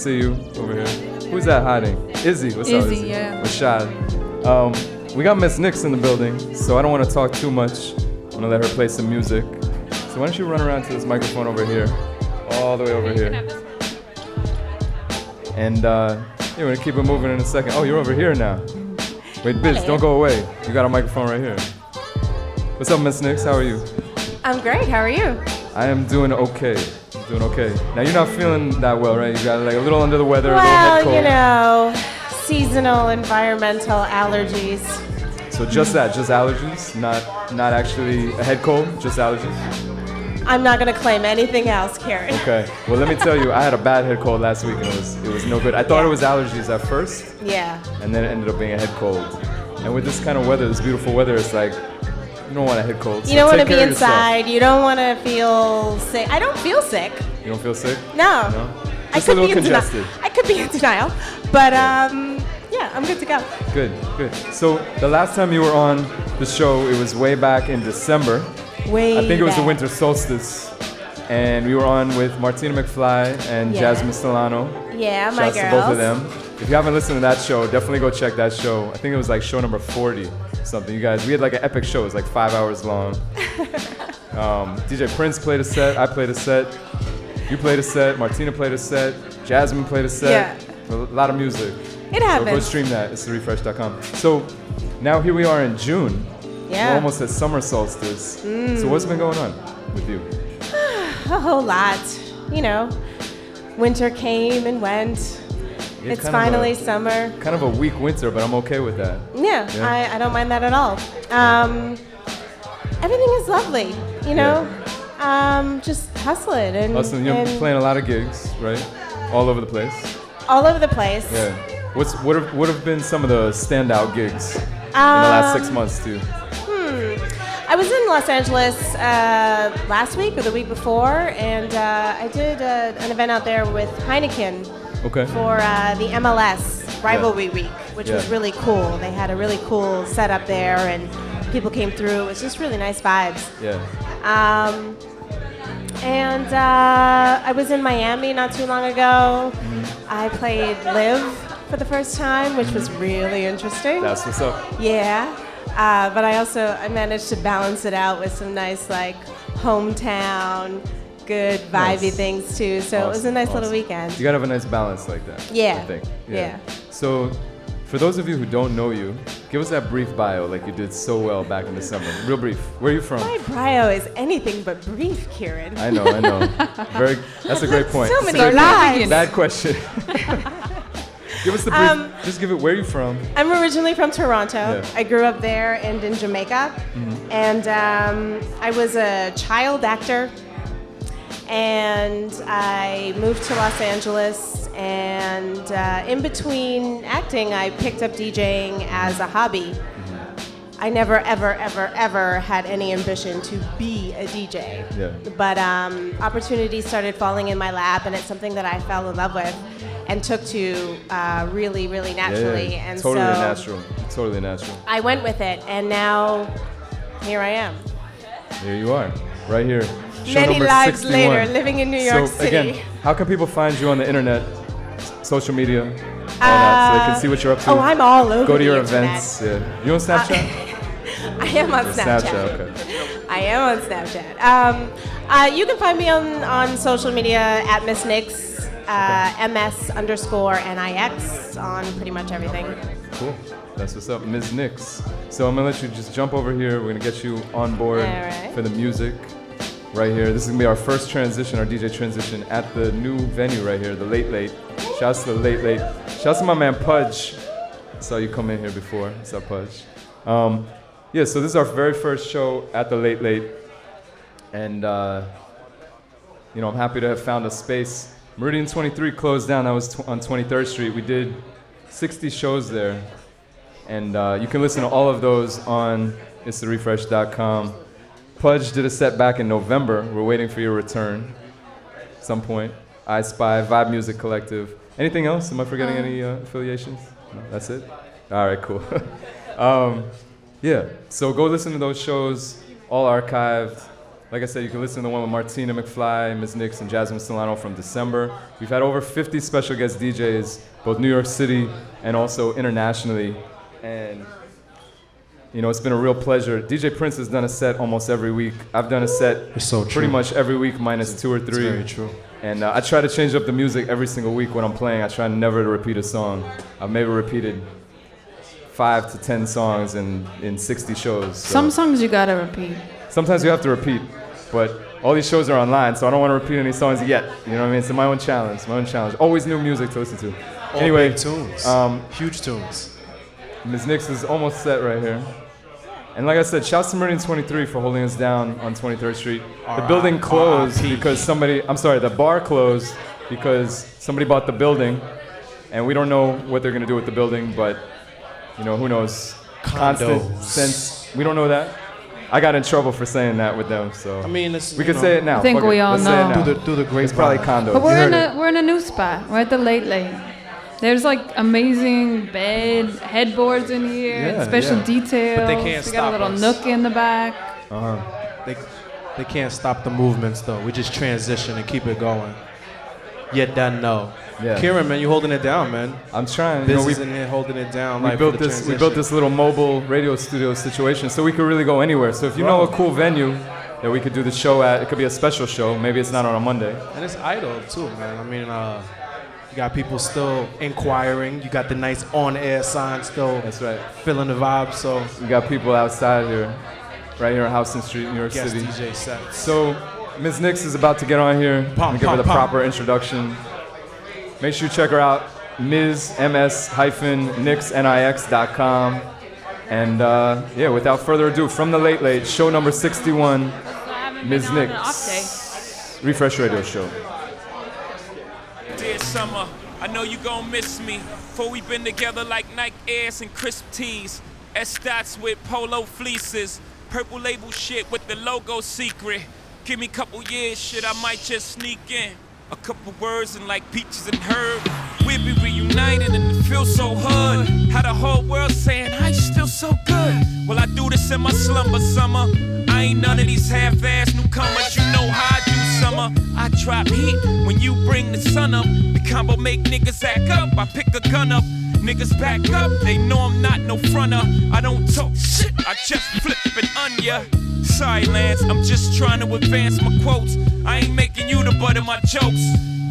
S7: see you over here. Who's that hiding? Izzy, what's up?
S8: Izzy,
S7: Izzy?
S8: yeah.
S7: Rashad. Um, we got Miss Nix in the building, so I don't want to talk too much. I'm gonna let her play some music. So why don't you run around to this microphone over here, all the way over here. And uh, yeah, we're gonna keep it moving in a second. Oh, you're over here now. Wait, Biz, don't go away. You got a microphone right here. What's up, Miss Nix? How are you?
S23: I'm great. How are you?
S7: I am doing okay. I'm doing okay. Now you're not feeling that well, right? You got like a little under the weather, a little head
S23: Well, you know, seasonal environmental allergies.
S7: So just that, just allergies, not not actually a head cold, just allergies.
S23: I'm not going to claim anything else, Kieran.
S7: Okay. Well, let me tell you, I had a bad head cold last week and it was it was no good. I thought it was allergies at first,
S23: Yeah.
S7: and then it ended up being a head cold. And with this kind of weather, this beautiful weather, it's like you don't want to head cold.
S23: You
S7: so
S23: don't want to be
S7: care of yourself.
S23: inside. You don't want to feel sick. I don't feel sick.
S7: You don't feel sick?
S23: No.
S7: No.
S23: I
S7: Just a
S23: could
S7: little
S23: be in denial.
S7: congested.
S23: I could be in denial, but um, yeah, I'm good to go.
S7: Good, good. So the last time you were on the show, it was way back in December.
S23: Way
S7: I think it was the winter solstice, and we were on with Martina McFly and
S23: Yeah.
S7: Jasmine Solano.
S23: Yeah, my
S7: Shouts to both of them. If you haven't listened to that show, definitely go check that show. I think it was like show number 40, something. You guys, we had like an epic show. It was like five hours long. [LAUGHS] um, DJ Prince played a set. I played a set. You played a set. Martina played a set. Jasmine played a set. Yeah. A lot of music.
S23: It
S7: So go stream that. It's refresh.com. So now here we are in June.
S23: Yeah.
S7: We're almost at summer solstice. So what's been going on with you? [SIGHS]
S23: A whole lot. You know, winter came and went.
S7: Yeah,
S23: it's finally
S7: a-
S23: summer.
S7: Kind of a weak winter, but I'm okay with that.
S23: Yeah, I, I don't mind that at all. Um, everything is lovely, you know. Um, just hustling and,
S7: Austin, you're
S23: and
S7: playing a lot of gigs, right? All over the place.
S23: all over the place.
S7: Yeah. What's what have what have been some of the standout gigs in the last six
S23: Um,
S7: months too?
S23: Hmm. I was in Los Angeles uh, last week or the week before, and uh, I did uh, an event out there with Heineken
S7: Okay.
S23: for uh, the MLS Rivalry Week, which was really cool. They had a really cool setup there, and people came through. It was just really nice vibes.
S7: Yeah.
S23: Um, and uh, I was in Miami not too long ago. I played LIV for the first time, which was really interesting.
S7: That's what's up.
S23: Yeah. Uh, but I also I managed to balance it out with some nice like hometown, good vibey
S7: Nice.
S23: things too. So it was a
S7: Awesome,
S23: nice little weekend.
S7: You gotta have a nice balance like that.
S23: Yeah,
S7: I think.
S23: yeah.
S7: So, for those of you who don't know you, give us that brief bio, like you did so well back in December. Real brief. Where are you from?
S23: My bio is anything but brief, Kieran.
S7: I know, I know. [LAUGHS] Very. That's a great point.
S23: So many lies.
S7: Bad question. [LAUGHS] give us the brief.
S23: Um,
S7: just give it. Where are you from?
S23: I'm originally from Toronto.
S7: Yeah.
S23: I grew up there and in Jamaica.
S7: Mhm.
S23: And um, I was a child actor. And I moved to Los Angeles. And uh, in between acting, I picked up DJing as a hobby. I never, ever, ever, ever had any ambition to be a DJ.
S7: Yeah.
S23: But um, opportunities started falling in my lap, and it's something that I fell in love with. and took to uh, really, really naturally.
S7: Yeah,
S23: And
S7: totally
S23: so
S7: natural. Totally natural.
S23: I went with it, and now here I am.
S7: Here you are, right here. Show
S23: Many lives
S7: 61.
S23: later, living in New York
S7: so,
S23: City.
S7: Again, how can people find you on the internet, social media, all that, so they can see what you're up to?
S23: oh, I'm all over
S7: Go to your
S23: internet.
S7: events. Yeah. You on Snapchat? [LAUGHS]
S23: I am on
S7: Or
S23: Snapchat.
S7: okay. [LAUGHS]
S23: I am on Snapchat. Um, uh, you can find me on, on social media at Miss Nix, uh, MS underscore NIX on pretty much everything.
S7: Cool. That's what's up, Ms. Nix. So I'm gonna let you just jump over here. We're gonna get you on board
S23: Alright.
S7: for the music right here. This is gonna be our first transition, our DJ transition at the new venue right here, the Late Late. Shouts to the Late Late. Shouts to my man Pudge. Saw you come in here before. What's up, Pudge? Um, yeah, so this is our very first show at the Late Late, and uh, you know I'm happy to have found a space. Meridian 23 closed down. That was tw- on 23rd Street. We did 60 shows there. And uh, you can listen to all of those on itstherefresh.com. Pudge did a set back in November. We're waiting for your return at some point. I Spy, Vibe Music Collective. Anything else? Am I forgetting
S23: Um,
S7: any uh, affiliations? No, that's it? All right, cool. [LAUGHS] um, yeah, so go listen to those shows, all archived. Like I said, you can listen to the one with Martina McFly, Ms. Nix, and Jasmine Solano from December. We've had over 50 special guest DJs, both New York City and also internationally. And you know, it's been a real pleasure. DJ Prince has done a set almost every week. I've done a set
S24: so
S7: pretty much every week minus two or three.
S24: very true.
S7: And uh, I try to change up the music every single week when I'm playing. I try never to repeat a song. I've maybe repeated five to ten songs in, in 60 shows. so-
S8: Some songs you gotta repeat.
S7: Sometimes you have to repeat, but all these shows are online, so I don't want to repeat any songs yet. You know what I mean? It's my own challenge. My own challenge. Always new music to listen to.
S24: All
S7: anyway,
S24: big tunes.
S7: Um,
S24: Huge tunes.
S7: Ms. Nix is almost set right here. And like I said, shouts to Meridian 23 for holding us down on 23rd Street. The building closed because somebody, I'm sorry, the bar closed because somebody bought the building. And we don't know what they're going to do with the building, but, you know, who knows? Constant
S24: Condos.
S7: sense. We don't know that. I got in trouble for saying that with them, so.
S24: I mean, it's,
S7: we
S24: you
S7: can
S24: know-
S7: say it now.
S8: I think
S7: Fuck it.
S8: we all
S7: Let's say it
S8: know.
S7: now.
S24: Do the- do the great
S7: It's probably condos.
S8: But we're in a we're in a new spot. We're at the late late. There's like amazing bed headboards in here,
S24: Yeah,
S8: special
S24: yeah.
S8: details.
S24: But they can't
S8: we got a
S24: stop
S8: little
S24: us.
S8: nook in the back.
S24: Uh-huh. They, they can't stop the movements though. We just transition and keep it going. Yet done no.
S7: Yeah.
S24: Kieran, man, you holding it down, man.
S7: I'm trying.
S24: Biz
S7: You know, we-
S24: is in here holding it down.
S7: we
S24: like,
S7: built
S24: for the
S7: this we built this little mobile radio studio situation so we could really go anywhere so if you know a cool venue that we could do the show at it could be a special show maybe it's not on a monday
S24: And it's idle too, man. I mean, uh, you got people still inquiring. You got the nice on-air sign still.
S7: That's right.
S24: Feeling the vibe. So
S7: we got people outside here right here on houston street new york
S24: Guest
S7: city
S24: DJ sets.
S7: so ms nix is about to get on here i'm gonna give her the
S24: pom.
S7: proper introduction make sure you check her out ms ms hyphen nix nix.com and uh, yeah without further ado from the late late show number 61 ms nix refresh radio show
S25: Dear summer, I know you gon' miss me. For we been together like Nike Airs and crisp tees. S dots with polo fleeces. Purple label shit with the logo secret. Give me a couple years, shit, I might just sneak in. A couple words and like peaches and herb. We'll be reunited and it feels so hood. How the whole world saying, I still so good. Well, I do this in my slumber summer. I ain't none of these half-ass newcomers. You know how I do summer. I drop heat when you bring the sun up. The combo make niggas act up. I pick a gun up. Niggas back up. They know I'm not no fronter. I don't talk shit. I just flip on ya. Sorry, Lance. I'm just trying to advance my quotes. I ain't making you the butt of my jokes.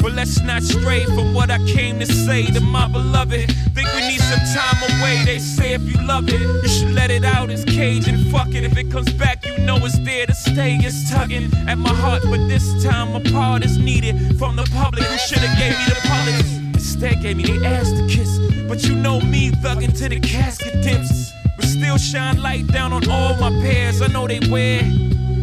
S25: But let's not stray from what I came to say to my beloved. Think we need some time away. They say if you love it, you should let it out. It's cage and fuck it. If it comes back, you know it's there to stay. It's tugging at my heart, but this time a part is needed from the public who should've gave me the politics. Instead, gave me the ass to kiss. But you know me, thugging to the casket dips. But still shine light down on all my pairs. I know they wear.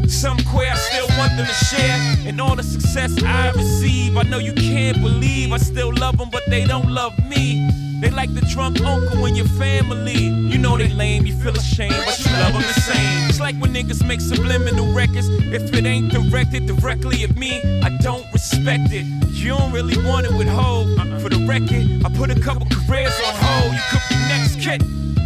S25: Some queer, I still want them to share. And all the success I receive, I know you can't believe. I still love them, but they don't love me.
S26: They like the drunk uncle in your family. You know they lame, you feel ashamed, but you love them the same. It's like when niggas make subliminal records. If it ain't directed directly at me, I don't respect it. You don't really want it with Hov For the record, I put a couple careers on hold. You could be next kid.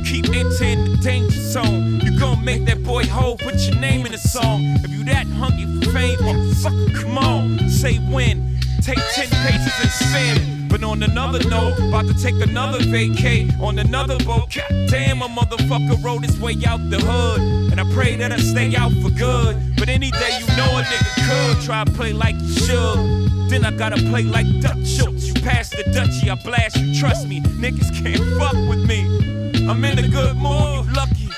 S26: Keep entering the danger zone. You gon' make that boy Hov Put your name in the song. If you that hungry for fame, motherfucker, come on. Say when. Take ten paces and spin. But on another note, about to take another vacate on another boat. God damn, a motherfucker rode his way out the hood. And I pray that I stay out for good. But any day you know a nigga could try to play like you should. Then I gotta play like Dutch Schultz. You pass the Dutchie, I blast you. Trust me, niggas can't fuck with me. I'm in a good mood, lucky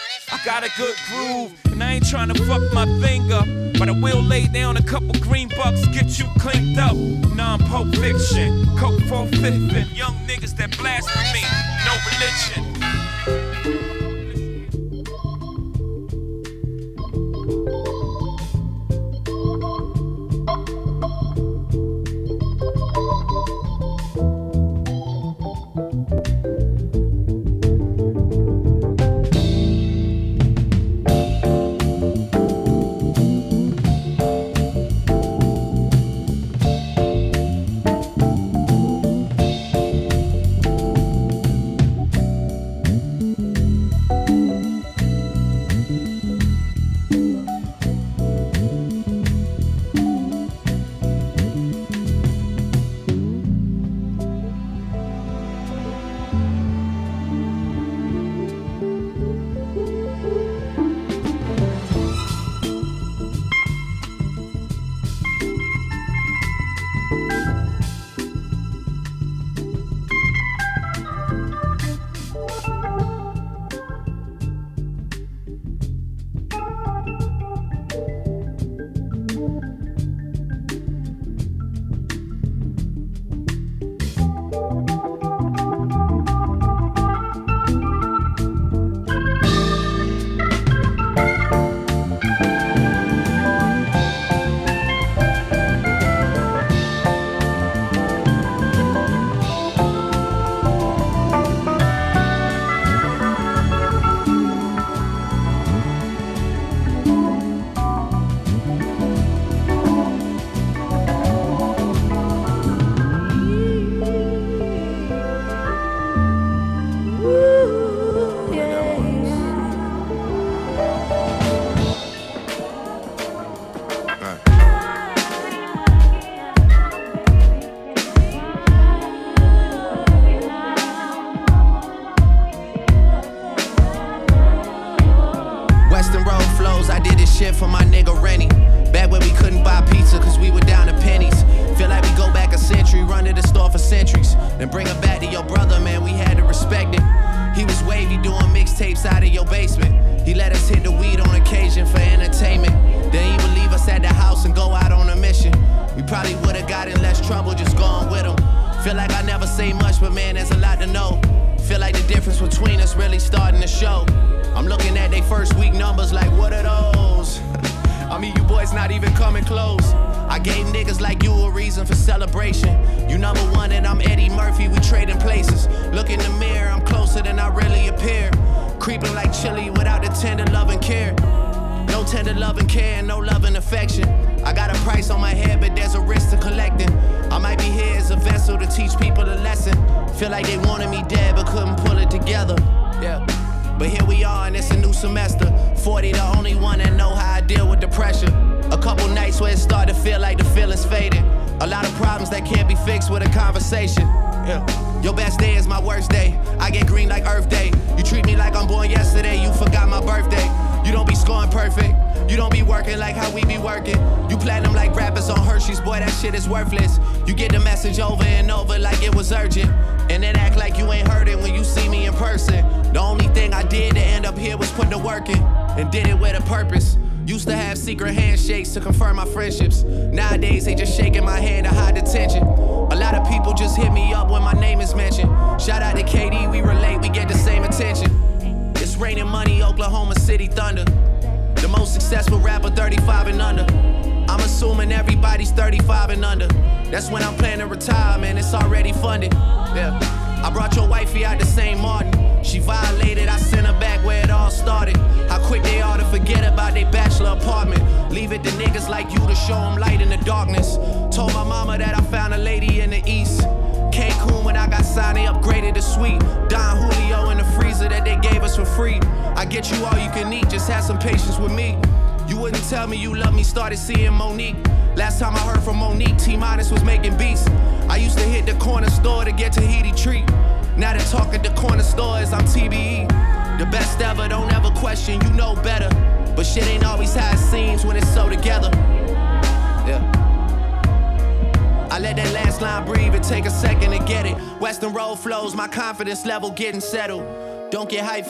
S26: got a good groove, and I ain't trying to fuck my thing up. But I will lay down a couple green bucks, get you cleaned up. Non pulp fiction, coke for fifth, and young niggas that blast me, no religion.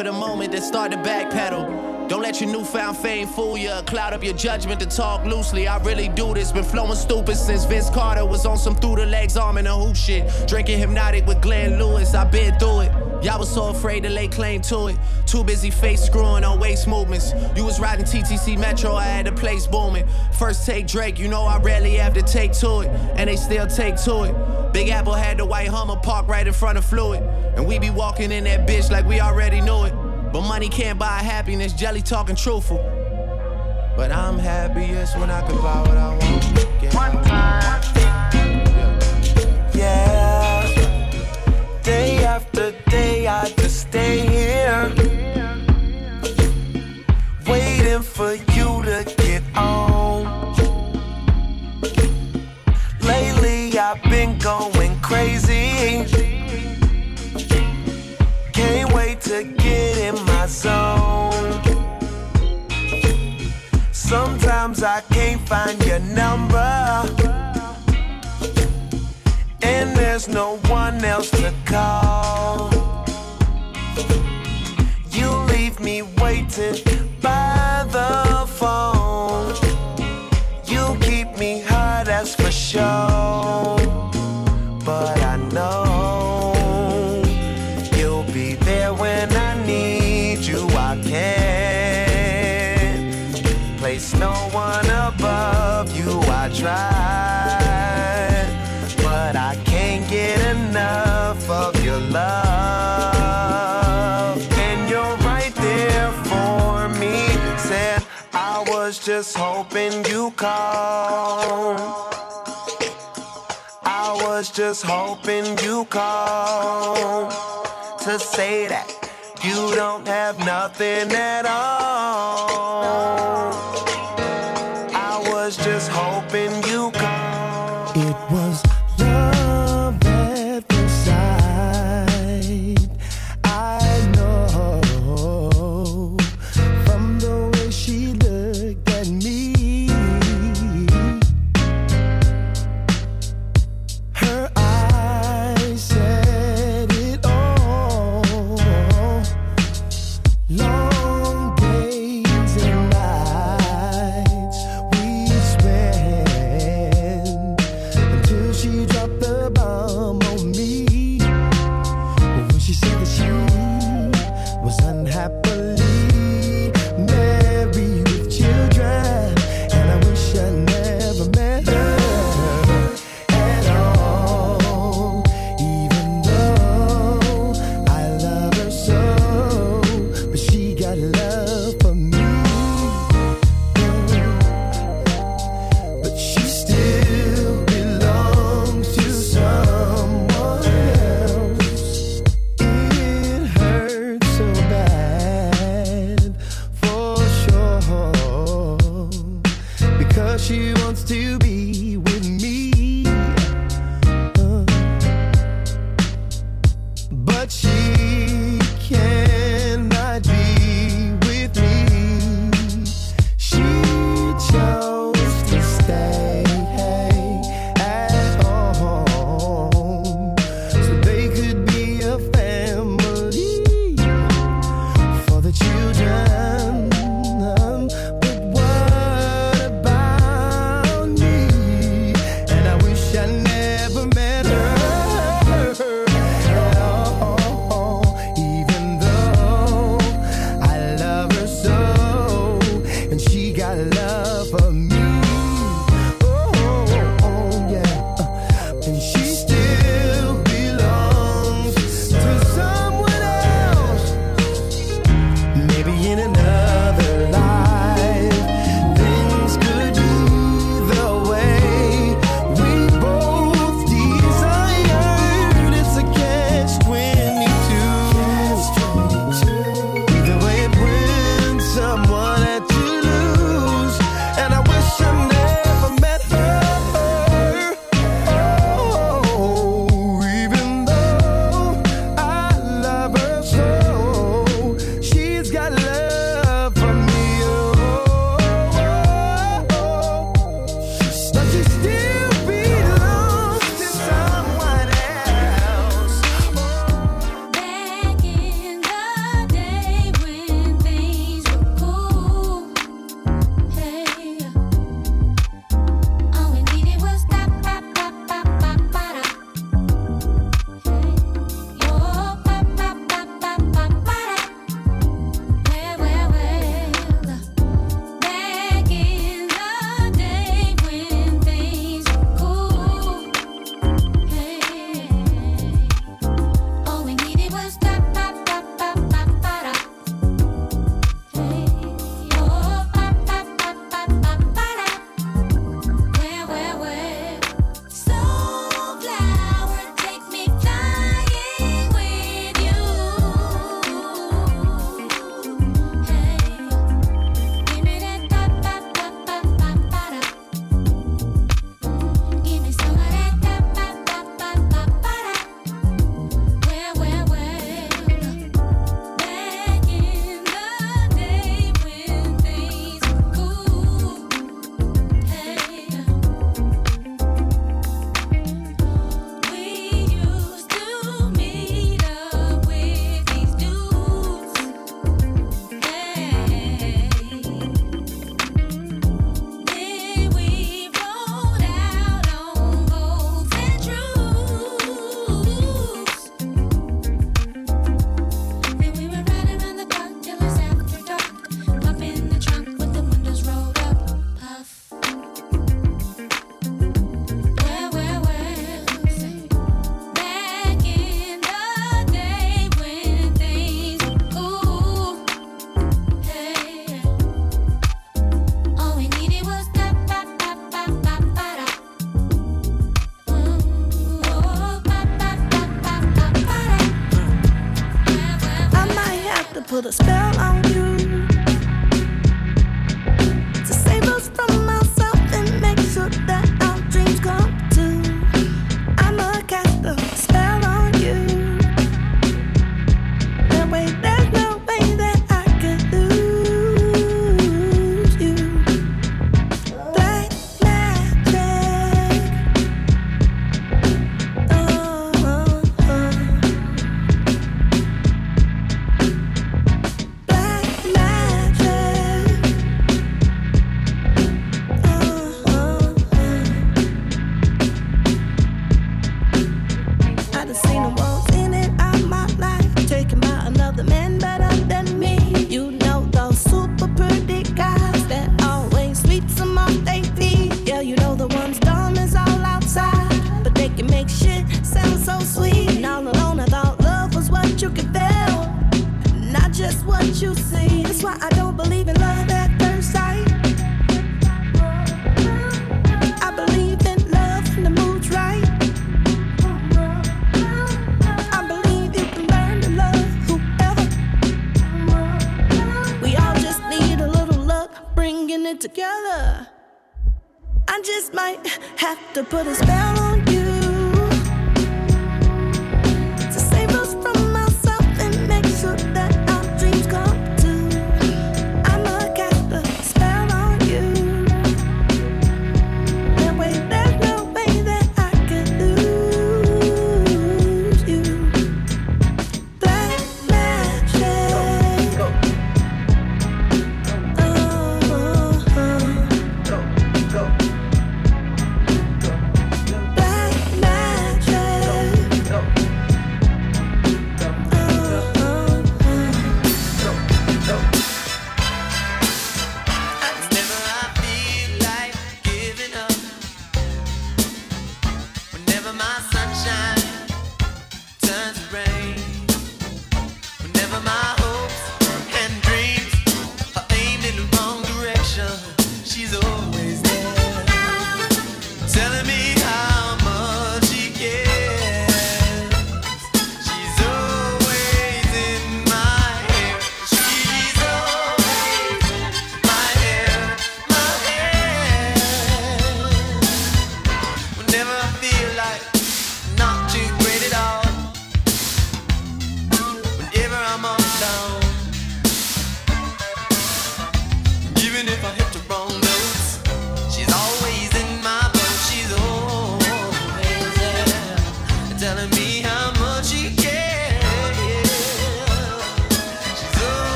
S27: For the
S26: moment, then start to backpedal. Don't let your newfound fame fool you, cloud up your judgment to talk loosely. I really do this, been flowing stupid since Vince Carter was on some through the legs arm and a hoop shit. Drinking Hpnotiq with Glenn Lewis, I been through it. Y'all was so afraid to lay claim to it. Too busy face screwing on waist movements. You was riding TTC Metro, I had the place booming. First take Drake, you know I rarely have to take to it. And they still take to it. Big Apple had the white Hummer parked right in front of Fluid. And we be walking in that bitch like we already knew it. But money can't buy happiness, jelly talking truthful. But I'm happiest when I can buy what I want. One time.
S10: Yeah. Day after day, I just stay here. Waiting for you to get on. I've been going crazy. Can't wait to get in my zone. Sometimes I can't find your number. And there's no one else to call. You leave me waiting by just hoping you call. I was just hoping you call to say that you don't have nothing at all. I was just hoping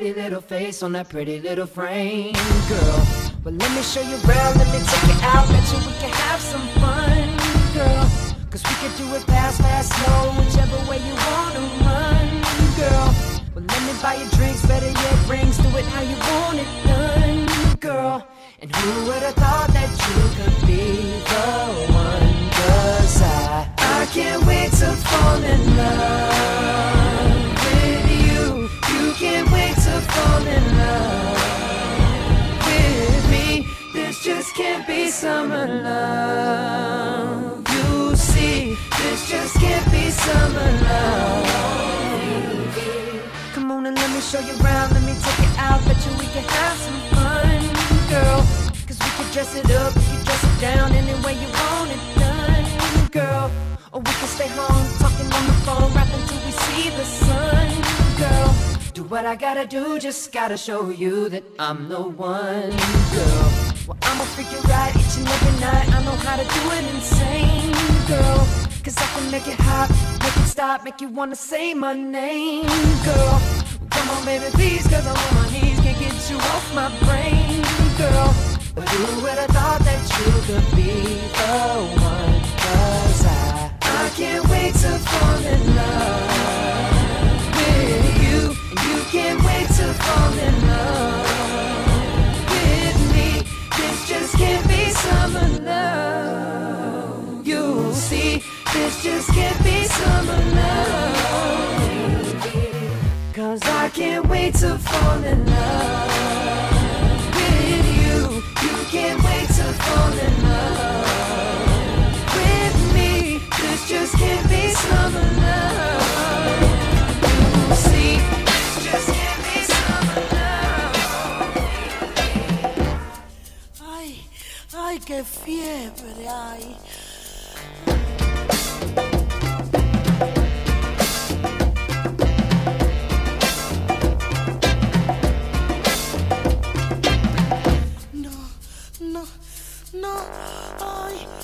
S28: pretty little face on that pretty little frame, girl. But let me show you around, let me take you out, bet you we can have some fun. gotta do, just gotta show you that I'm the one, girl. Well, I'ma freak you right each and every night. I know how to do it insane, girl. Cause I can make it hot, make it stop, make you wanna say my name, girl. Come on, baby, please, cause I'm on my knees. Can't get you off my brain, girl. But who would've thought that you could be the one? Cause I, I can't wait to fall in love can't wait to fall in love with me. This just can't be summer love. You'll see, this just can't be summer love. Cause I can't wait to fall in love with you. You can't wait to fall in love with me. This just can't be summer love.
S5: qué fiebre hay. No,
S28: no, no, ay.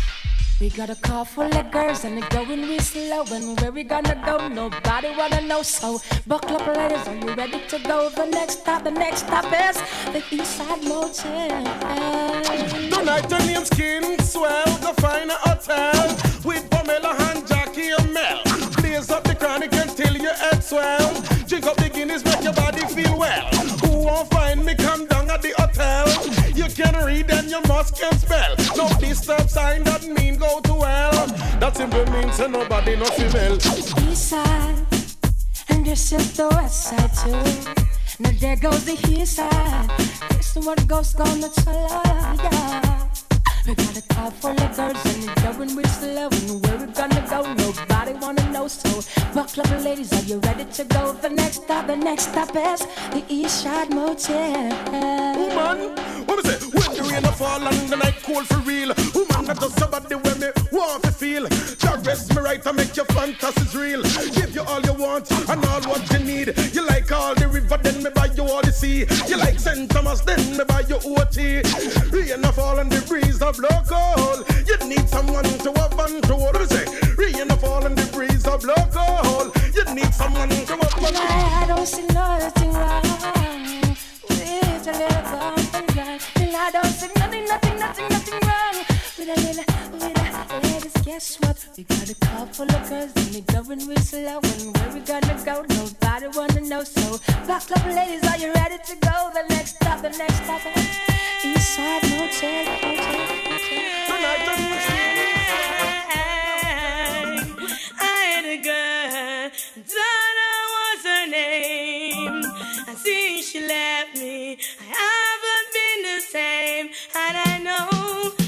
S29: We got a car full of girls and they're going real slow And where we gonna go, nobody wanna know So buckle up ladies, are you ready to go? The next stop, the next stop is the Eastside Motel.
S18: Tonight the name skin swell, the finer hotel. With Pamela and Jackie and Mel. Blaze up the chronic until your head swell. Drink up the Guinness, make your body feel well. Who won't find me, come you can read and you must can spell. No disturb sign that mean go to hell. That simply means that nobody no female.
S28: East side, and this is the west side too. Now there goes the east side. Listen what the ghost gonna tell us, yeah. We got a car full of girls and it's going with slow. And where we gonna go? Nobody wanna know. So, buckle up, ladies, are you ready to go? The next stop, the next stop is the East Side Motel.
S18: Woman, what me say? When the rain a fall and the night cold for real. Woman, not just somebody when me want to feel. Rest me right and make your fantasies real. Give you all you want and all what you need. You like all the river, then me buy you all the sea. You like St. Thomas, then me buy you OT. Rain fall and the breeze blow cold. You need someone to have control. Say? Rain fall and the breeze a blow cold. You need someone to have control.
S28: I don't see nothing wrong with a little bump and grind. And I don't see nothing, nothing, nothing, nothing wrong with a little, with a ladies. Guess what? We got a car full of girls and we going real slow. And where we gonna go? Nobody wanna know. So, back up, ladies, are you ready to go? The next stop, the next stop East Motel,
S30: I had a girl, Donna was her name. I think she left me. I haven't been the same, and I know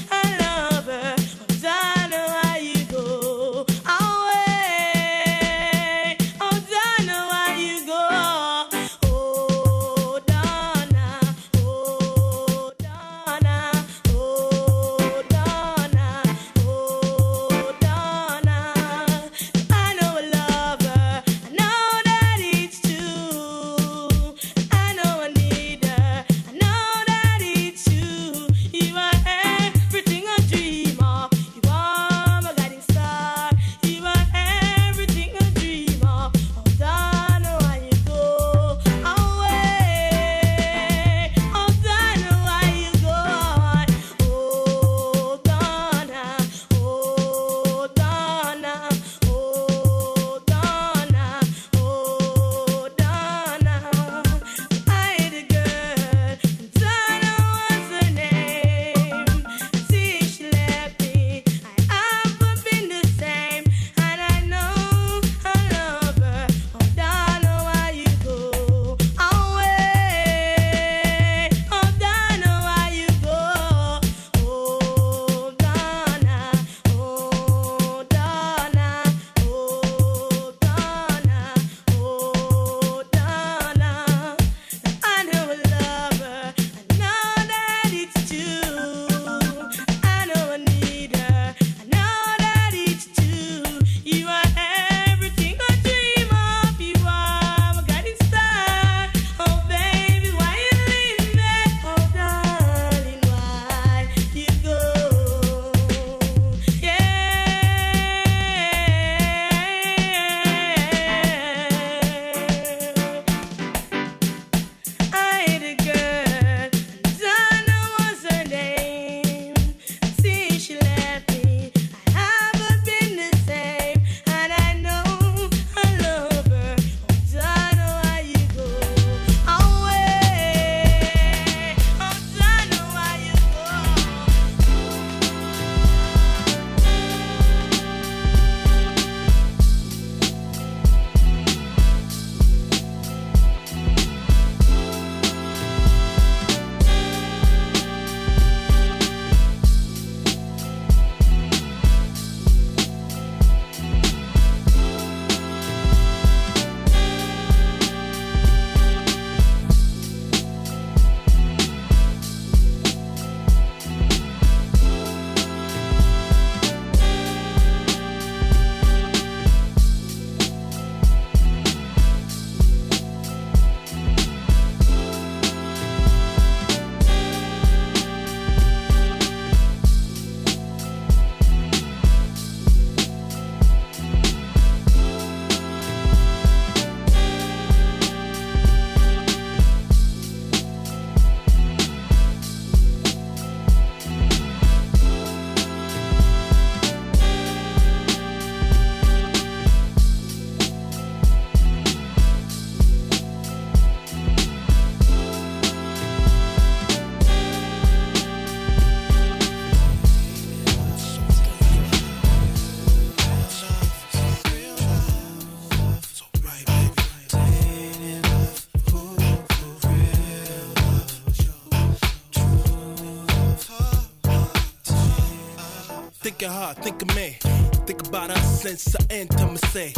S31: since our intimacy.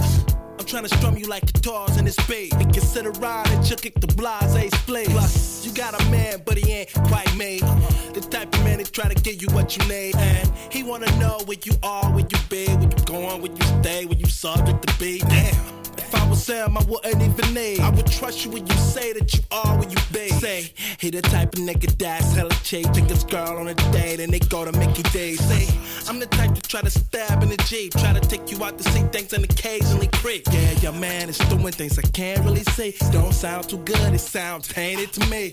S31: I'm trying to strum you like guitars in this beat. And consider riding, chill kick the blase split. Plus, you got a man, but he ain't quite me. Uh-huh. The type of man that try to give you what you need. And he wanna know where you are, where you be, where you going, where you stay, where you subject to be. Damn. If I was Sam, I wouldn't even need. I would trust you when you say that you are where you be. Say, he the type of nigga that's hella cheap. Take his girl on a date and they go to Mickey D's. Say, I'm the type to try to stab in the Jeep. Try to take you out to see things and occasionally creep. Yeah, your man is doing things I can't really see. Don't sound too good, it sounds tainted to me.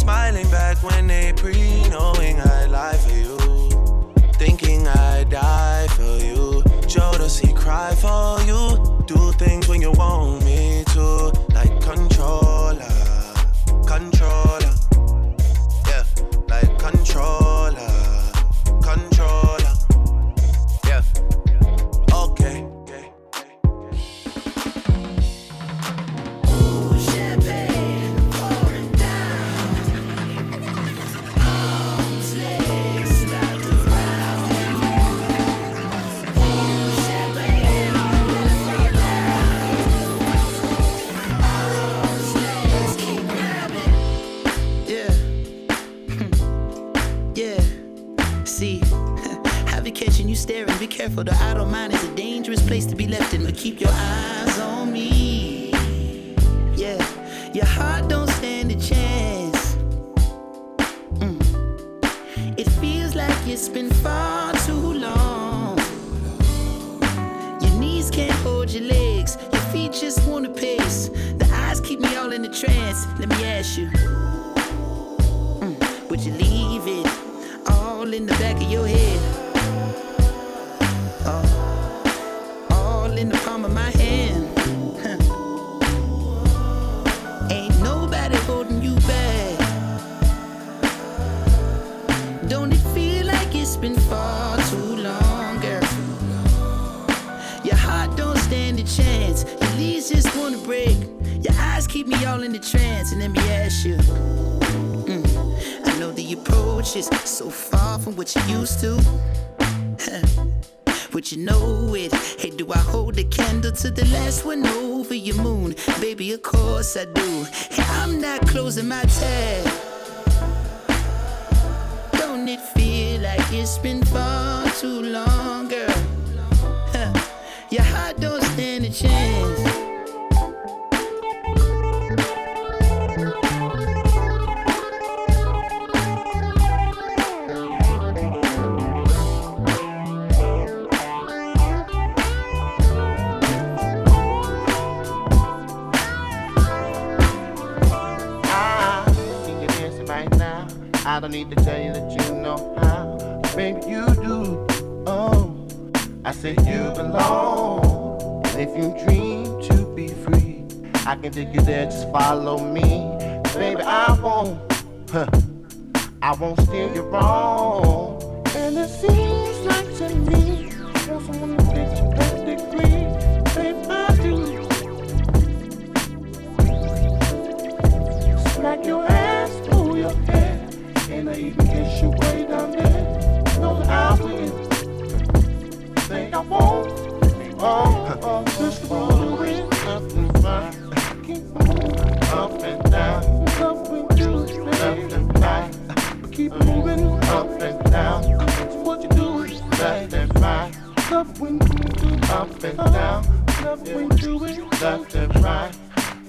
S26: smiling back when they pre knowing I lie for you. Thinking I die for you. Jodeci cry for you. Do things when you want me to. Like controller, controller.
S20: Staring. Be careful, the idle mind is a dangerous place to be left in. But keep your eyes on me. Yeah, your heart don't stand a chance. Mm. It feels like it's been far too long. Your knees can't hold your legs. Your feet just wanna pace. The eyes keep me all in a trance. Let me ask you. Would you leave it all in the back of your head? In the palm of my hand. Ain't nobody holding you back. Don't it feel like it's been far too long, girl? Your heart don't stand a chance. Your knees just wanna break. Your eyes keep me all in the trance. And let me ask you. Mm, I know the approach is so far from what you used to. Would you know it? Hey, do I hold the candle to the last one over your moon? Baby, of course I do. Hey, I'm not closing my tab. Don't it feel like it's been far too long, girl?
S17: I don't need to tell you that you know how. Baby, you do. Oh, I said you belong. And if you dream to be free, I can take you there. Just follow me, baby. I won't. Huh, I won't steer you wrong. And it seems like to me, you're someone who takes a pedigree. Baby, I do. Smack your ass, pull your hair, and I even kiss you way down there. That I will. Think I won't. Oh, oh, just roll away, nothing fine. Keep moving up and down. Love when you left and right. Keep moving up and down. That's what you do, left and right. Love when you up and down. Love when you left and right.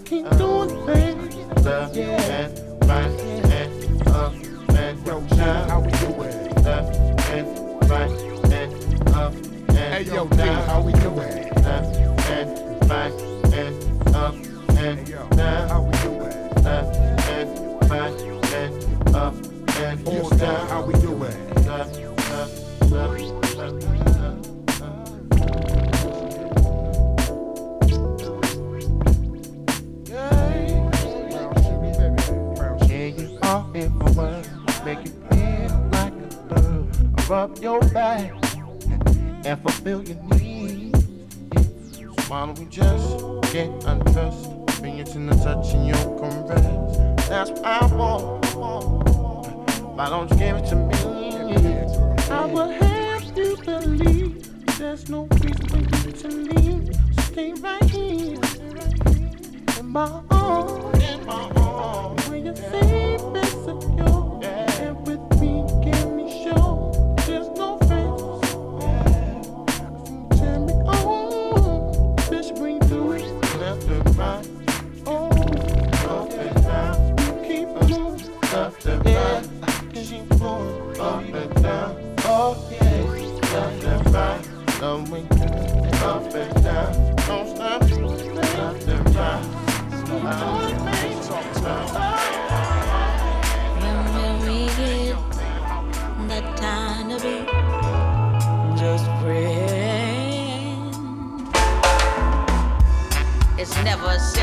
S17: Keep doing baby. Left and right and up and yo, now how we do? Left and right and up and hey, yo, now how we do? Left and right and up and hey, yo, now how we do? Left and right and up and down up your back and fulfill your needs. Why we just get undressed? Fingers in the touch and your caress. That's what I want. Why don't you give it to me? I will have you believe there's no reason for you to leave. Stay right here in my arms, in my arms, where you're safe and secure. going up down, don't stop,
S32: we get time to be just it's never.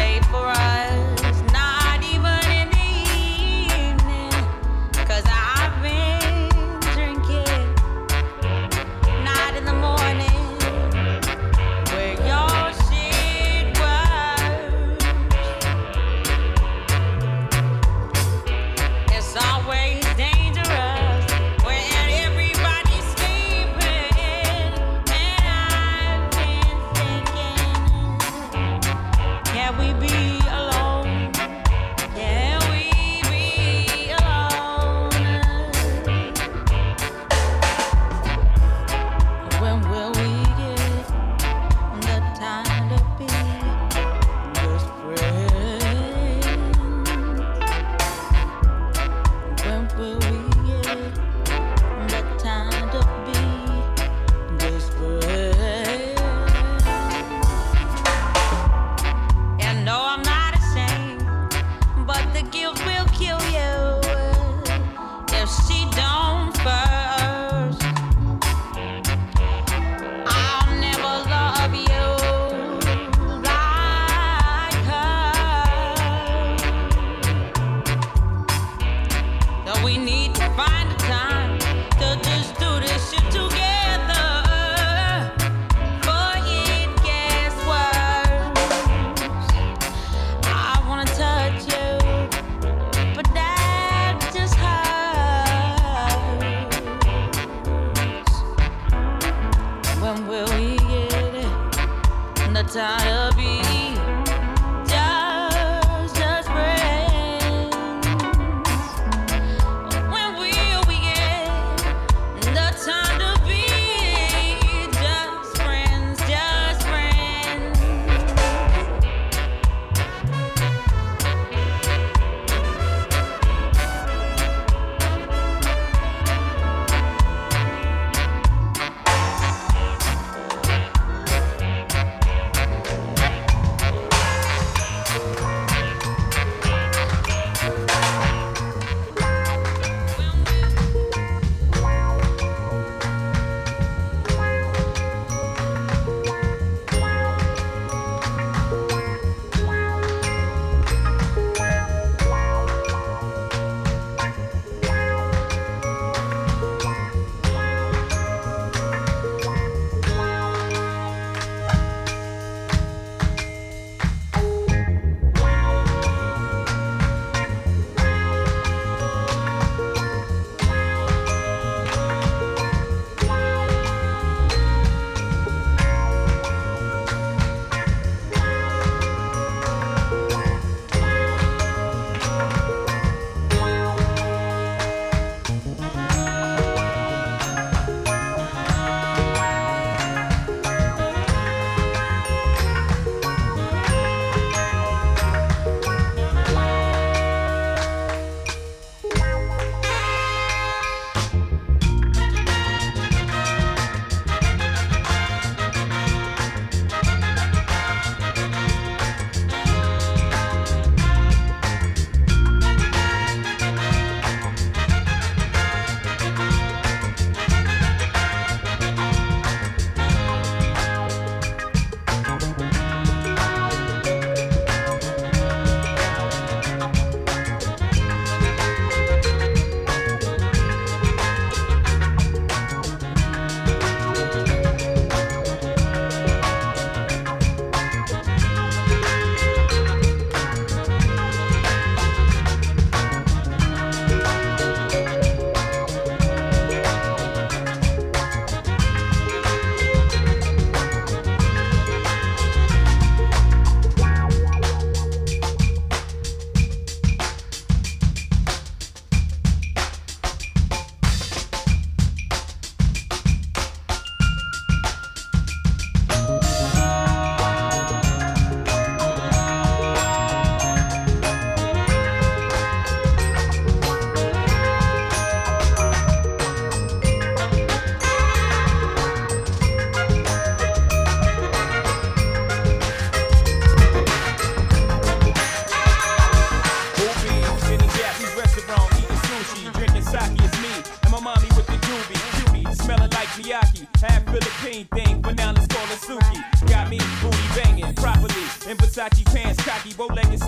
S32: But
S25: now let's call it Suki. Got me booty banging properly in Versace pants, cocky, bow-legged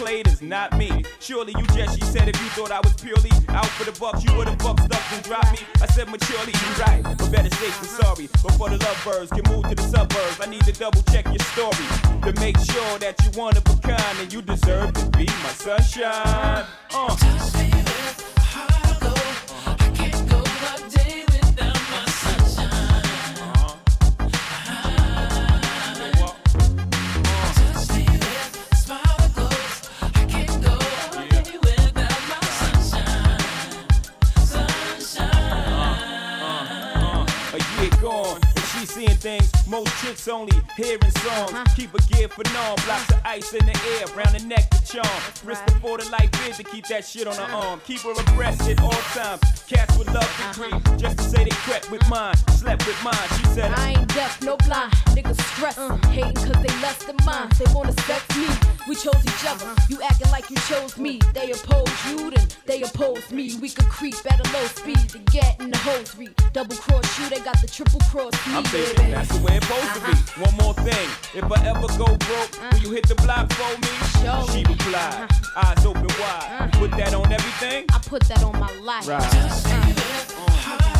S25: played is not me. Surely you just, she said, if you thought I was purely out for the bucks, you would've bucked up and dropped me. I said maturely, you right, but better safe than sorry. Before the lovebirds can move to the suburbs, I need to double check your story to make sure that you one of a kind and you deserve to be my sunshine. Uh. Most chicks only hearing songs. Keep a gear for norm, blocks of ice in the air, round the neck to charm. Wrist before the light bid to keep that shit on her arm. Keep her abreast at all times. Cats would love to uh-huh. creep, just to say they crept with mm-hmm. mine, slept with mine. She said,
S33: I ain't deaf, no blind. Niggas stressing, uh. hating cause they less than mine. They wanna sex me. We chose each other. Uh-huh. You acting like you chose me. They oppose you, then they oppose me. We could creep at a low speed to get in the hosiery. Double cross you, they got the triple cross me.
S25: I'm thinking that's the way it's supposed to be. One more thing, if I ever go broke, will you hit the block for me? She replied, eyes open wide. You put that on everything?
S33: I put that on my life.
S25: Right.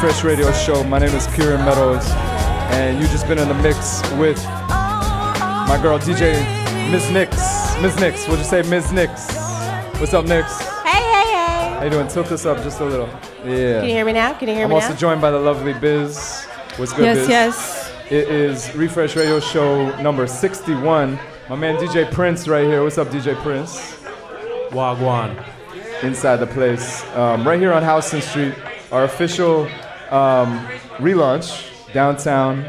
S7: Refresh Radio Show. My name is Kieran Meadows, and you've just been in the mix with my girl DJ Miss Nix. Miss Nix, what'd you say, Miss Nix? What's up, Nix?
S23: Hey, hey, hey.
S7: How you doing? Tilt this up just a little. Yeah.
S23: Can you hear me now? Can you hear me?
S7: I'm
S23: also
S7: joined by the lovely Biz. What's good,
S23: Yes,
S7: Biz?
S23: Yes, yes.
S7: It is Refresh Radio Show number 61. My man DJ Prince right here. What's up, DJ Prince?
S34: Wagwan.
S7: Inside the place. Um, right here on Houston Street. Our official um, relaunch downtown.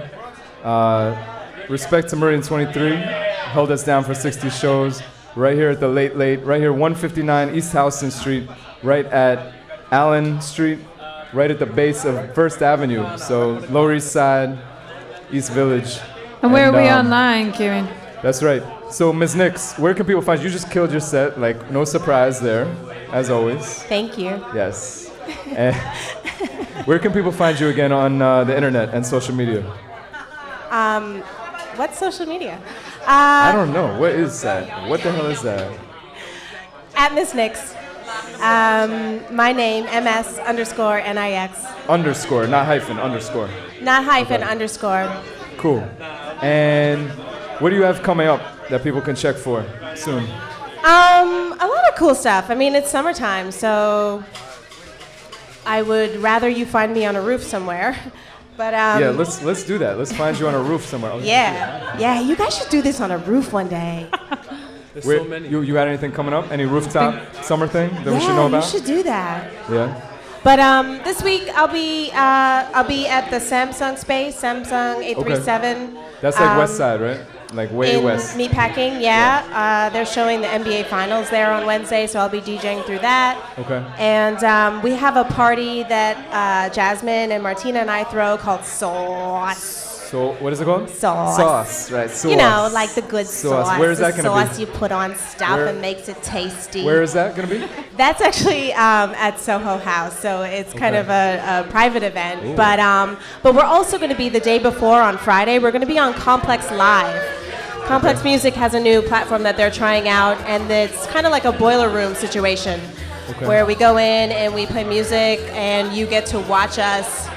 S7: Uh, Respect to Meridian 23 held us down for 60 shows. Right here at the Late Late. Right here, 159 East Houston Street. Right at Allen Street. Right at the base of First Avenue. So Lower East Side, East Village.
S35: And where are we
S7: um,
S35: online, Kieran?
S7: That's right. So, Ms. Nix, where can people find you? You just killed your set, like no surprise there, as always.
S23: Thank you.
S7: Yes. [LAUGHS] Where can people find you again on uh, the internet and social media?
S23: Um, what's social media?
S7: I
S23: Uh,
S7: don't know. What is that? What the hell is that?
S23: at Miss Nix. Um, my name, MS underscore NIX.
S7: Underscore, not hyphen, underscore.
S23: Not hyphen
S7: Okay.
S23: underscore.
S7: Cool. And what do you have coming up that people can check for soon?
S23: Um, a lot of cool stuff. I mean, it's summertime, so I would rather you find me on a roof somewhere. [LAUGHS] But um,
S7: yeah, let's let's do that. Let's find you on a roof somewhere. else.
S23: yeah, yeah. You guys should do this on a roof one day. [LAUGHS]
S7: Where- You, you got anything coming up? Any rooftop summer thing that we should know
S23: yeah,
S7: about?
S23: you should do that.
S7: Yeah.
S23: But um, this week I'll be uh, I'll be at the Samsung space, Samsung 837.
S7: That's like
S23: um,
S7: West Side, right? Like way
S23: in
S7: west.
S23: Meatpacking, yeah. Uh, they're showing the NBA Finals there on Wednesday, so I'll be DJing through that.
S7: Okay.
S23: And um, we have a party that uh, Jasmine and Martina and I throw called Sauce.
S7: So what is it called?
S23: Sauce.
S7: Sauce, right? Sauce.
S23: You know, like the good sauce.
S7: Sauce. Where is that gonna be?
S23: sauce you put on stuff
S7: Where-
S23: and makes it tasty.
S7: Where is that gonna be?
S23: That's actually um, at Soho House, so it's kind of a, a private event.
S7: Ooh.
S23: But um, but we're also going to be the day before on Friday. We're going to be on Complex Live. Complex Music has a new platform that they're trying out, and it's kind of like a boiler room situation,
S7: Okay.
S23: where we go in and we play music, and you get to watch us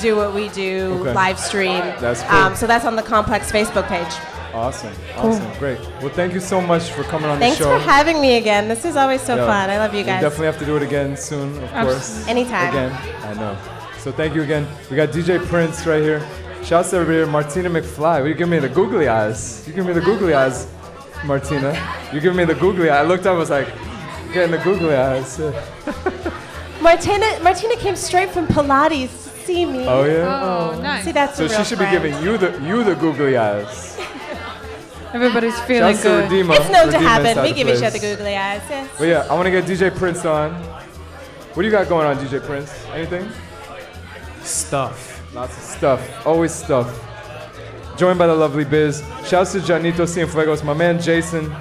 S23: do what we do
S7: Okay.
S23: live stream.
S7: That's cool.
S23: Um, so that's on the Complex Facebook page.
S7: Awesome.
S23: Cool.
S7: Awesome. Great. Well, thank you so much for coming on
S23: Thanks
S7: the show.
S23: Thanks for having me again. This is always so
S7: Yo,
S23: fun. I love you
S7: we
S23: guys.
S7: definitely have to do it again soon, of
S23: Abs-
S7: course.
S23: anytime.
S7: Again. I know. So thank you again. We got DJ Prince right here. Shouts to everybody here. Martina McFly. You give me the googly eyes. You give me the googly eyes, Martina. You give me the googly eye. I looked up. I was like, getting the googly eyes. [LAUGHS]
S23: Martina, Martina came straight from Pilates see me.
S7: Oh, yeah? Oh, oh,
S35: nice.
S23: See, that's
S7: so
S23: a real
S7: she should
S23: friend.
S7: be giving you the you the googly eyes.
S35: Everybody's feeling
S7: Shouts to
S35: good.
S7: Redeemer.
S23: It's known to happen. We
S7: the
S23: give each other googly eyes. Yes.
S7: But yeah, I want to get DJ Prince on. What do you got going on, DJ Prince? Anything?
S34: Stuff.
S7: Lots of stuff. Always stuff. Joined by the lovely Biz. Shouts to Janito Cienfuegos, my man Jason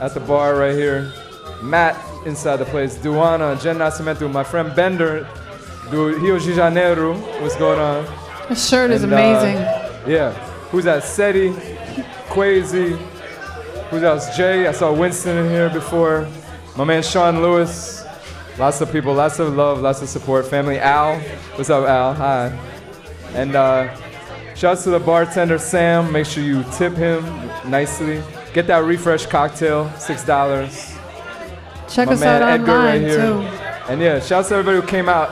S7: at the bar right here. Matt inside the place. Duana, Jen Nascimento, my friend Bender, do Rio de Janeiro. What's going on?
S35: The shirt is
S7: And, uh,
S35: amazing.
S7: yeah. Who's that? Seti, Quasi. Who's else? Jay. I saw Winston in here before. My man Sean Lewis. Lots of people, lots of love, lots of support. Family Al. What's up, Al? Hi. And uh, shouts to the bartender Sam. Make sure you tip him nicely. Get that refresh cocktail, six dollars.
S35: Check
S7: My
S35: us
S7: man
S35: out
S7: Edgar
S35: online
S7: right here.
S35: too.
S7: And yeah, shouts to everybody who came out.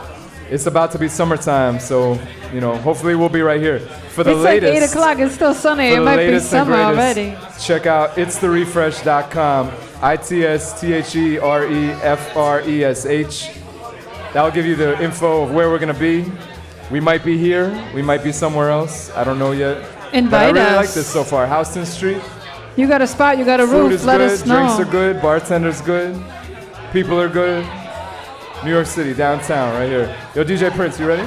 S7: It's about to be summertime, so you know, hopefully we'll be right here for the
S35: it's
S7: latest.
S35: like 8 o'clock. It's still sunny. It might be summer already.
S7: Check out itstherefresh.com. I T S T H E R E F R E S H. That'll give you the info of where we're gonna be. We might be here. We might be somewhere else. I don't know yet. Invite but I really like this so far. Houston Street.
S35: You got a spot, you got a
S7: Food
S35: roof.
S7: is
S35: Let
S7: good.
S35: us know.
S7: Drinks are good. Bartender's good. People are good. New York City, downtown, right here. Yo, DJ Prince, you ready?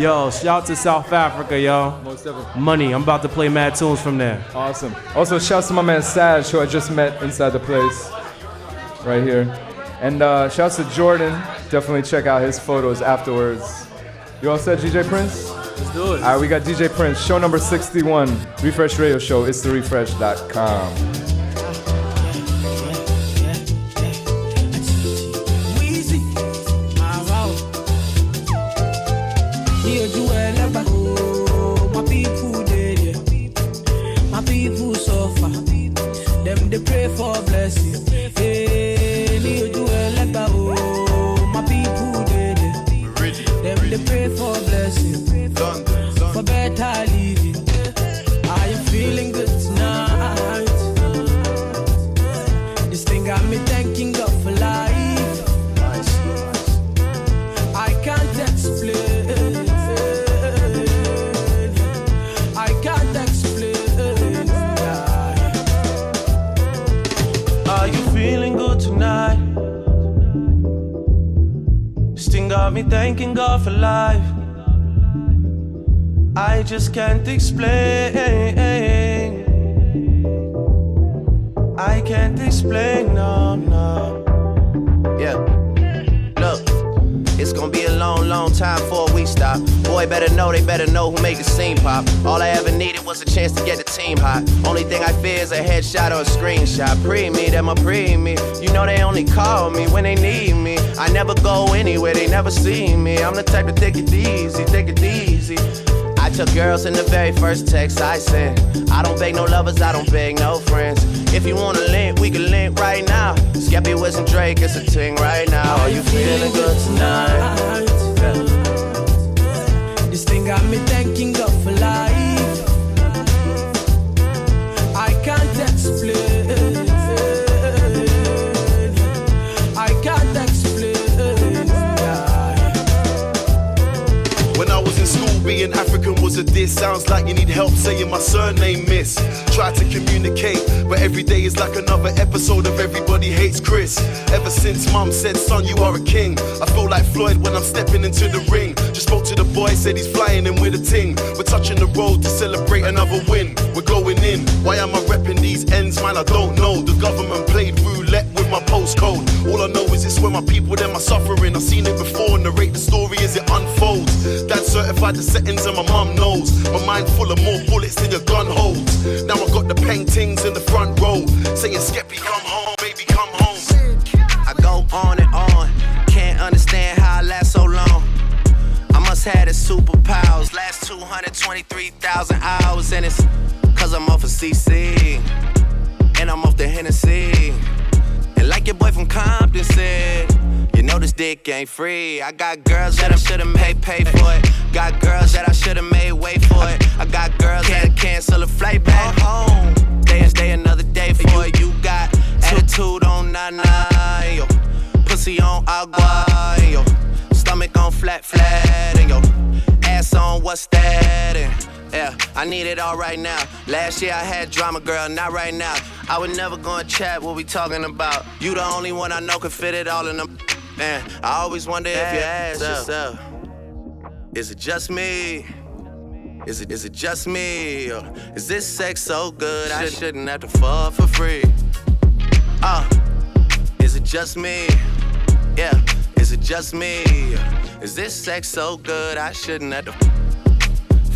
S34: Yo, shout to South Africa, yo.
S7: Most definitely.
S34: Money. I'm about to play mad tunes from there.
S7: Awesome. Also, shouts to my man Saj, who I just met inside the place, right here. And uh, shouts to Jordan. Definitely check out his photos afterwards. You all set, DJ Prince?
S34: Let's do it.
S7: All right, we got DJ Prince, show number 61, Refresh Radio Show.
S28: itstherefresh.com. Them
S36: thanking God for life. I
S37: just can't explain. I can't explain, no, no.
S26: Yeah. Gonna be a long, long time before we stop. Boy, better know, they better know who made the scene pop. All I ever needed was a chance to get the team hot. Only thing I fear is a headshot or a screenshot. Pre me, them a pre me. You know they only call me when they need me. I never go anywhere, they never see me. I'm the type to take it easy, take it easy. I took girls in the very first text I sent. I don't beg no lovers, I don't beg no friends. If you wanna link, we can Skeppy with some Drake, it's a ting right now. Are you feeling good tonight?
S36: This thing got me thanking God for life.
S38: A diss. Sounds like you need help saying my surname, miss. Try to communicate, but every day is like another episode of Everybody Hates Chris. Ever since mum said, son, you are a king, I feel like Floyd when I'm stepping into the ring. Just spoke to the boy, said he's flying in with a ting. We're touching the road to celebrate another win. We're going in. Why am I repping these ends, man? I don't know. The government played roulette with my postcode. All I know is it's where my people, them are suffering. I've seen it before, narrate the story as it unfolds. Dad certified the settings and my mum knows. My mind full of more bullets than your gun holds. Now I got the paintings in the front row, saying Skeppy, come home, baby, come home.
S26: I go on and on. Can't understand how I last so long. I must have the superpowers. Last 223,000 hours, and it's cause I'm off of CC. And I'm off the Hennessy. Like your boy from Compton said, you know this dick ain't free. I got girls that I should've made pay for it. Got girls that I should've made wait for it. I got girls that cancel a flight back home. Day and stay another day for it. You got attitude on nine, yo. Pussy on agua, yo. Stomach on flat, flat, and yo. Ass on what's that? And, yeah, I need it all right now. Last year I had drama, girl, not right now. I would never go and chat what we talking about. You the only one I know can fit it all in them. Man, I always wonder if you ask yourself, is it just me? Is it is it just me? Or is this sex so good I shouldn't have to fall for free? Uh, is it just me? Yeah, is it just me? Is this sex so good I shouldn't have to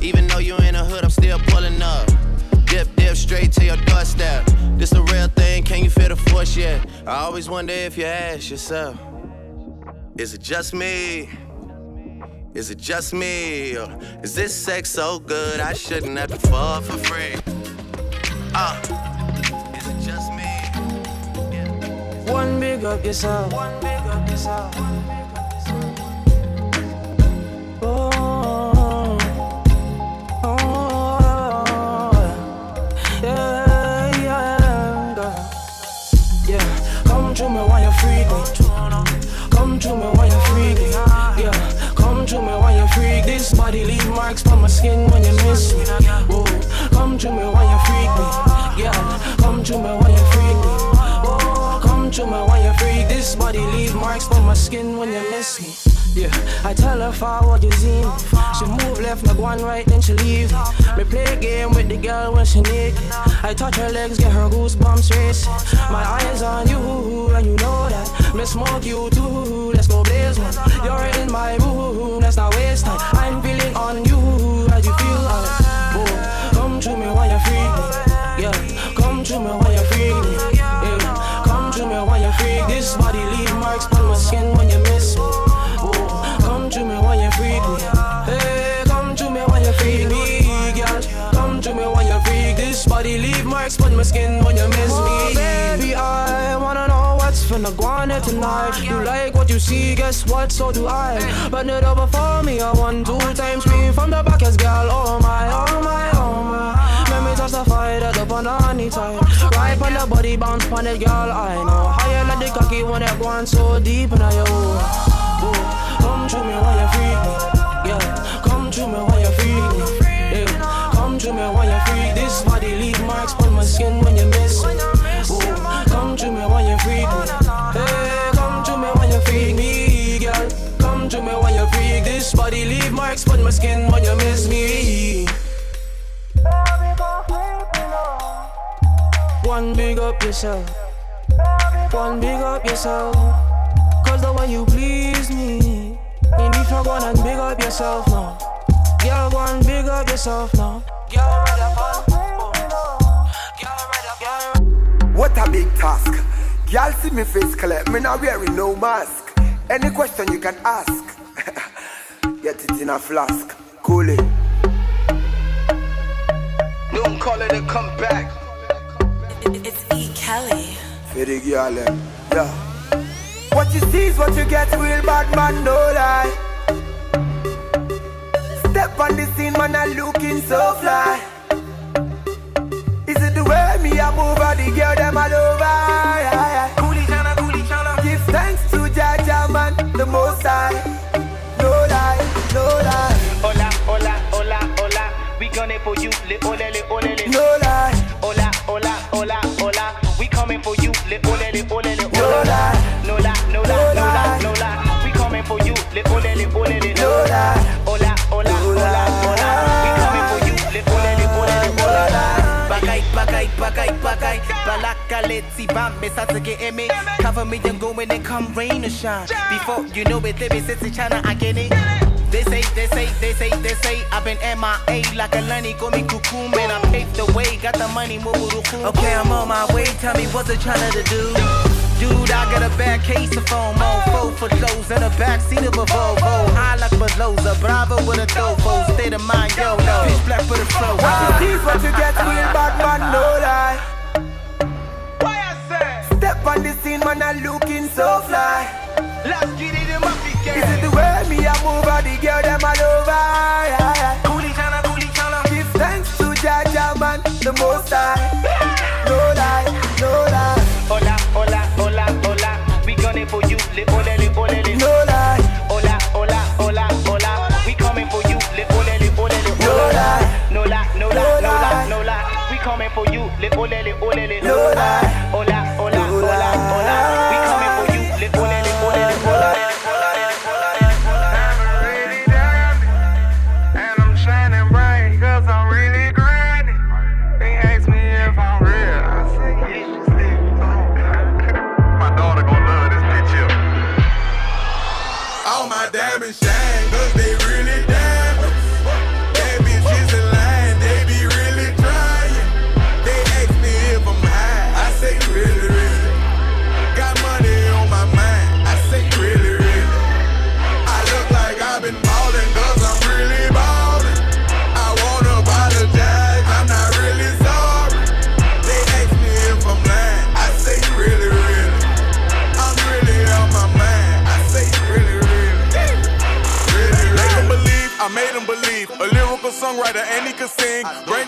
S26: Even though you in the hood, I'm still pulling up. Dip, dip, straight to your doorstep. This a real thing, can you feel the force yet? I always wonder if you ask yourself, is it just me? Is it just me? Or is this sex so good I shouldn't have to fall for free? Uh, is it just me?
S36: One big up yourself. One big up yourself. Body leave marks on my skin when you miss me. Whoa, come to me while you freak me. Yeah, come to me while you freak me. Oh, come to me while you freak. This body leave marks on my skin when you miss me. Yeah, I tell her forward you see me. She move left, me go on right, then she leave me. Play game with the girl when she naked. I touch her legs, get her goosebumps racing. My eyes on you, and you know that. Me smoke you too, let's go blaze one. You're in my room, let's not waste time. I'm feeling on you, on my skin when you miss oh, me. Baby, I wanna know what's finna go on here tonight. You like what you see, guess what? So do I. Bend it over for me, I want two times scream from the back as girl. Oh my, oh my, oh my. Let me touch the fire that the honey time. Right on the body bounce on it, girl. I know how you let the cocky when it going so deep in you. Oh, come to me when you freak me. Yeah, come to me when you freak me. Yeah, come to me when you my skin when you miss me. Oh, come to me when you freak me. Hey, come to me when you freak me, girl. Come to me when you freak. This body leave marks on my skin when you miss me. One big up yourself. One big up yourself. Cause the way you please me. And if you need to and big up yourself now. Girl, go and big up yourself now. Girl, ready for
S10: What a big task. Y'all see me face clear, me not wearing no mask. Any question you can ask. [LAUGHS] Get it in a flask. Cool it.
S16: Don't call it a comeback.
S39: It's E. Kelly.
S10: For the girl. Eh? Yeah. What you see is what you get, real bad man, no lie. Step on the scene, man, I looking so fly. Me I move, or the girl them all over? Yeah, yeah. Coolie chana, coolie chana. Give thanks to Jaja, man, the most high. No lie, no lie.
S16: Hola, hola, hola, hola. We gonna for you, le ole le ole le.
S10: No lie.
S16: Hola, hola, hola, hola. We coming for you, le ole le ole le.
S10: No lie,
S16: Me start to get me. Cover me and go when it come rain or shine. Before you know it, they be sitting China, I get it. They say, they say, they say, they say, I've been MIA like a Lenny, go me cuckoo, man. I paved the way, got the money, move Okay, I'm on my way, tell me what's it trying to do. Dude, I got a bad case of FOMO, four for shows in the backseat of a Volvo. High like Beloza, Bravo with a Tofo, state of mind, yo, no. Pitch black with a flow.
S10: You see is what you get, real bad man, no lie. On the scene, man, I looking so fly.
S16: Let's get it in my
S10: Is it the way me I move, or the girl them all over?
S16: Coolie chana, coolie chana.
S10: Give thanks to Jaja, man, the most high. No lie, no lie.
S16: Hola, hola, hola, hola. We gonna for you, le ole le ole le.
S10: No lie.
S16: Hola, hola, hola, hola. We coming for you, le ole le ole le.
S10: No lie.
S16: No lie, no lie, no lie, no lie. We coming for you, le ole le ole le.
S10: No lie.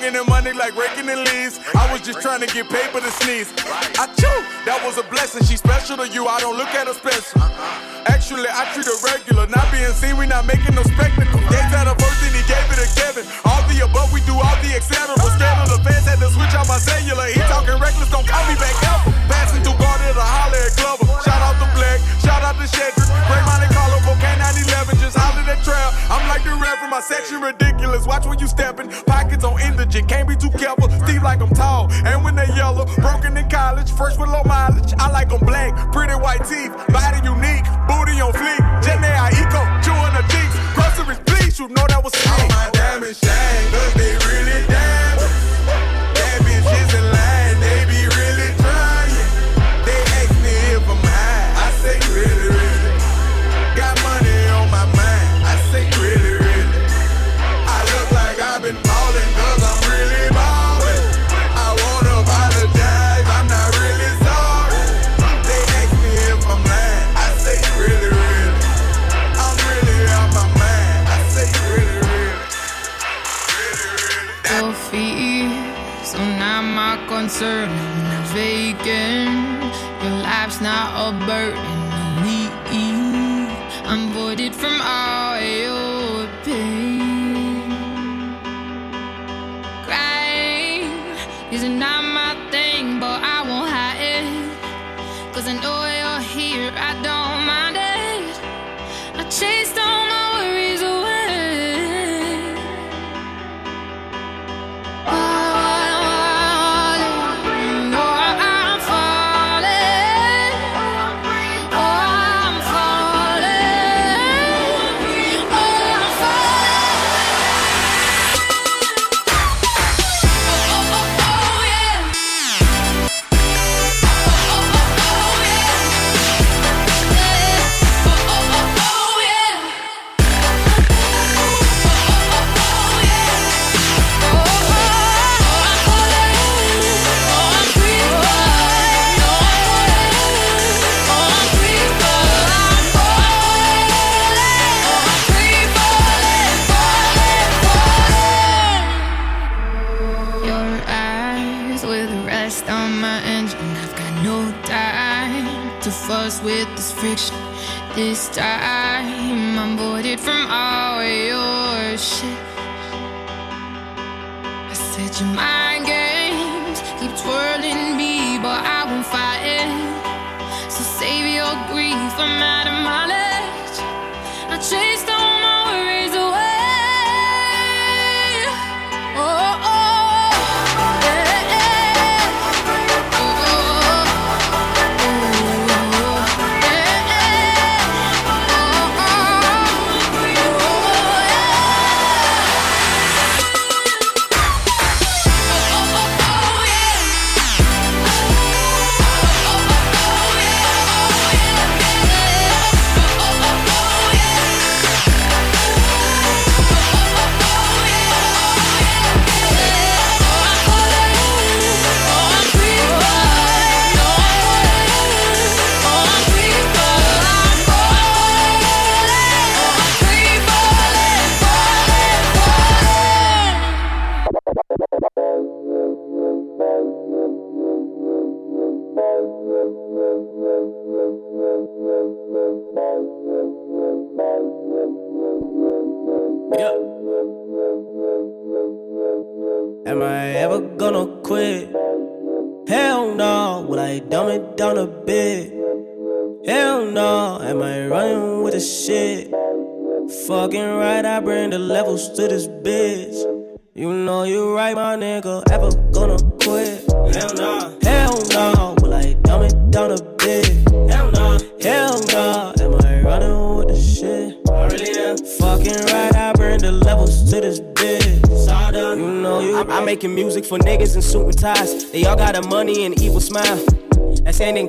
S38: Bringing in money like raking the leaves. I was just trying to get paper to sneeze. I chew, that was a blessing. She special to you, I don't look at her special. Actually, I treat her regular. Not being seen, we not making no spectacle. Gave that a verse and he gave it to Kevin. All the above, we do all the etc. Scared of the fans, had to switch out my cellular. He talking reckless, don't call me back ever. Passing through Garden to holler at Glover. Shout out to Black, shout out to Shedrick. The reverend, my section ridiculous. Watch when you stepping. Pockets on indigent, can't be too careful. Steve like I'm tall, and when they yellow, broken in college, fresh with low mileage. I like them black, pretty white teeth, body unique, booty on fleek. Jenny I eco, chewing the cheeks. Groceries, please, you know that was sweet. All my diamonds shine, cause
S40: not a burden This time I'm boarded from all your shit. I said your mind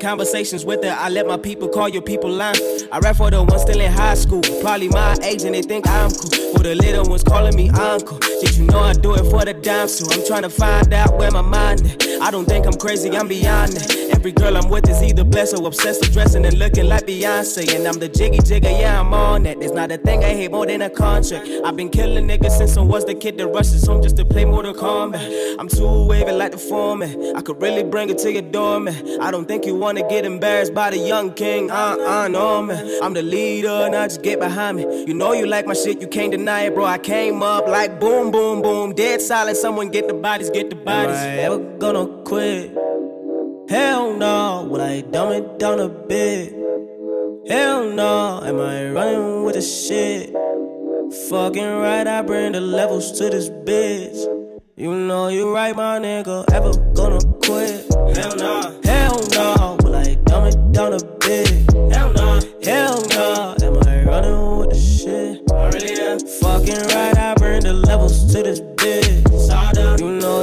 S41: conversations with her. I let my people call your people line. I rap for the ones still in high school. Probably my age and they think I'm cool. For the little ones calling me uncle. Did you know I do it for the dime too? I'm trying to find out where my mind is. I don't think I'm crazy, I'm beyond it. Every girl I'm with is either blessed or obsessed with dressing and looking like Beyonce. And I'm the jiggy jigger, yeah, I'm on it. There's not a thing I hate more than a contract. I've been killing niggas since I was the kid that rushes home just to play Mortal Kombat. I'm too wavy like the foreman. I could really bring it to your door, man. I don't think you wanna get embarrassed by the young king. Uh uh, no, man. I'm the leader, now just get behind me. You know you like my shit, you can't deny it, bro. I came up like boom, boom, boom. Dead silent, someone get the bodies, get the bodies. I ever quit? Hell no, will I dumb it down a bit? Hell no, am I running with the shit? Fucking right, I bring the levels to this bitch. You know you right, my nigga. Ever gonna quit? Hell no, hell no, will I dumb it down a bit? Hell no, hell no, am I running with the shit? I really am. Fucking right, I bring the levels to this bitch.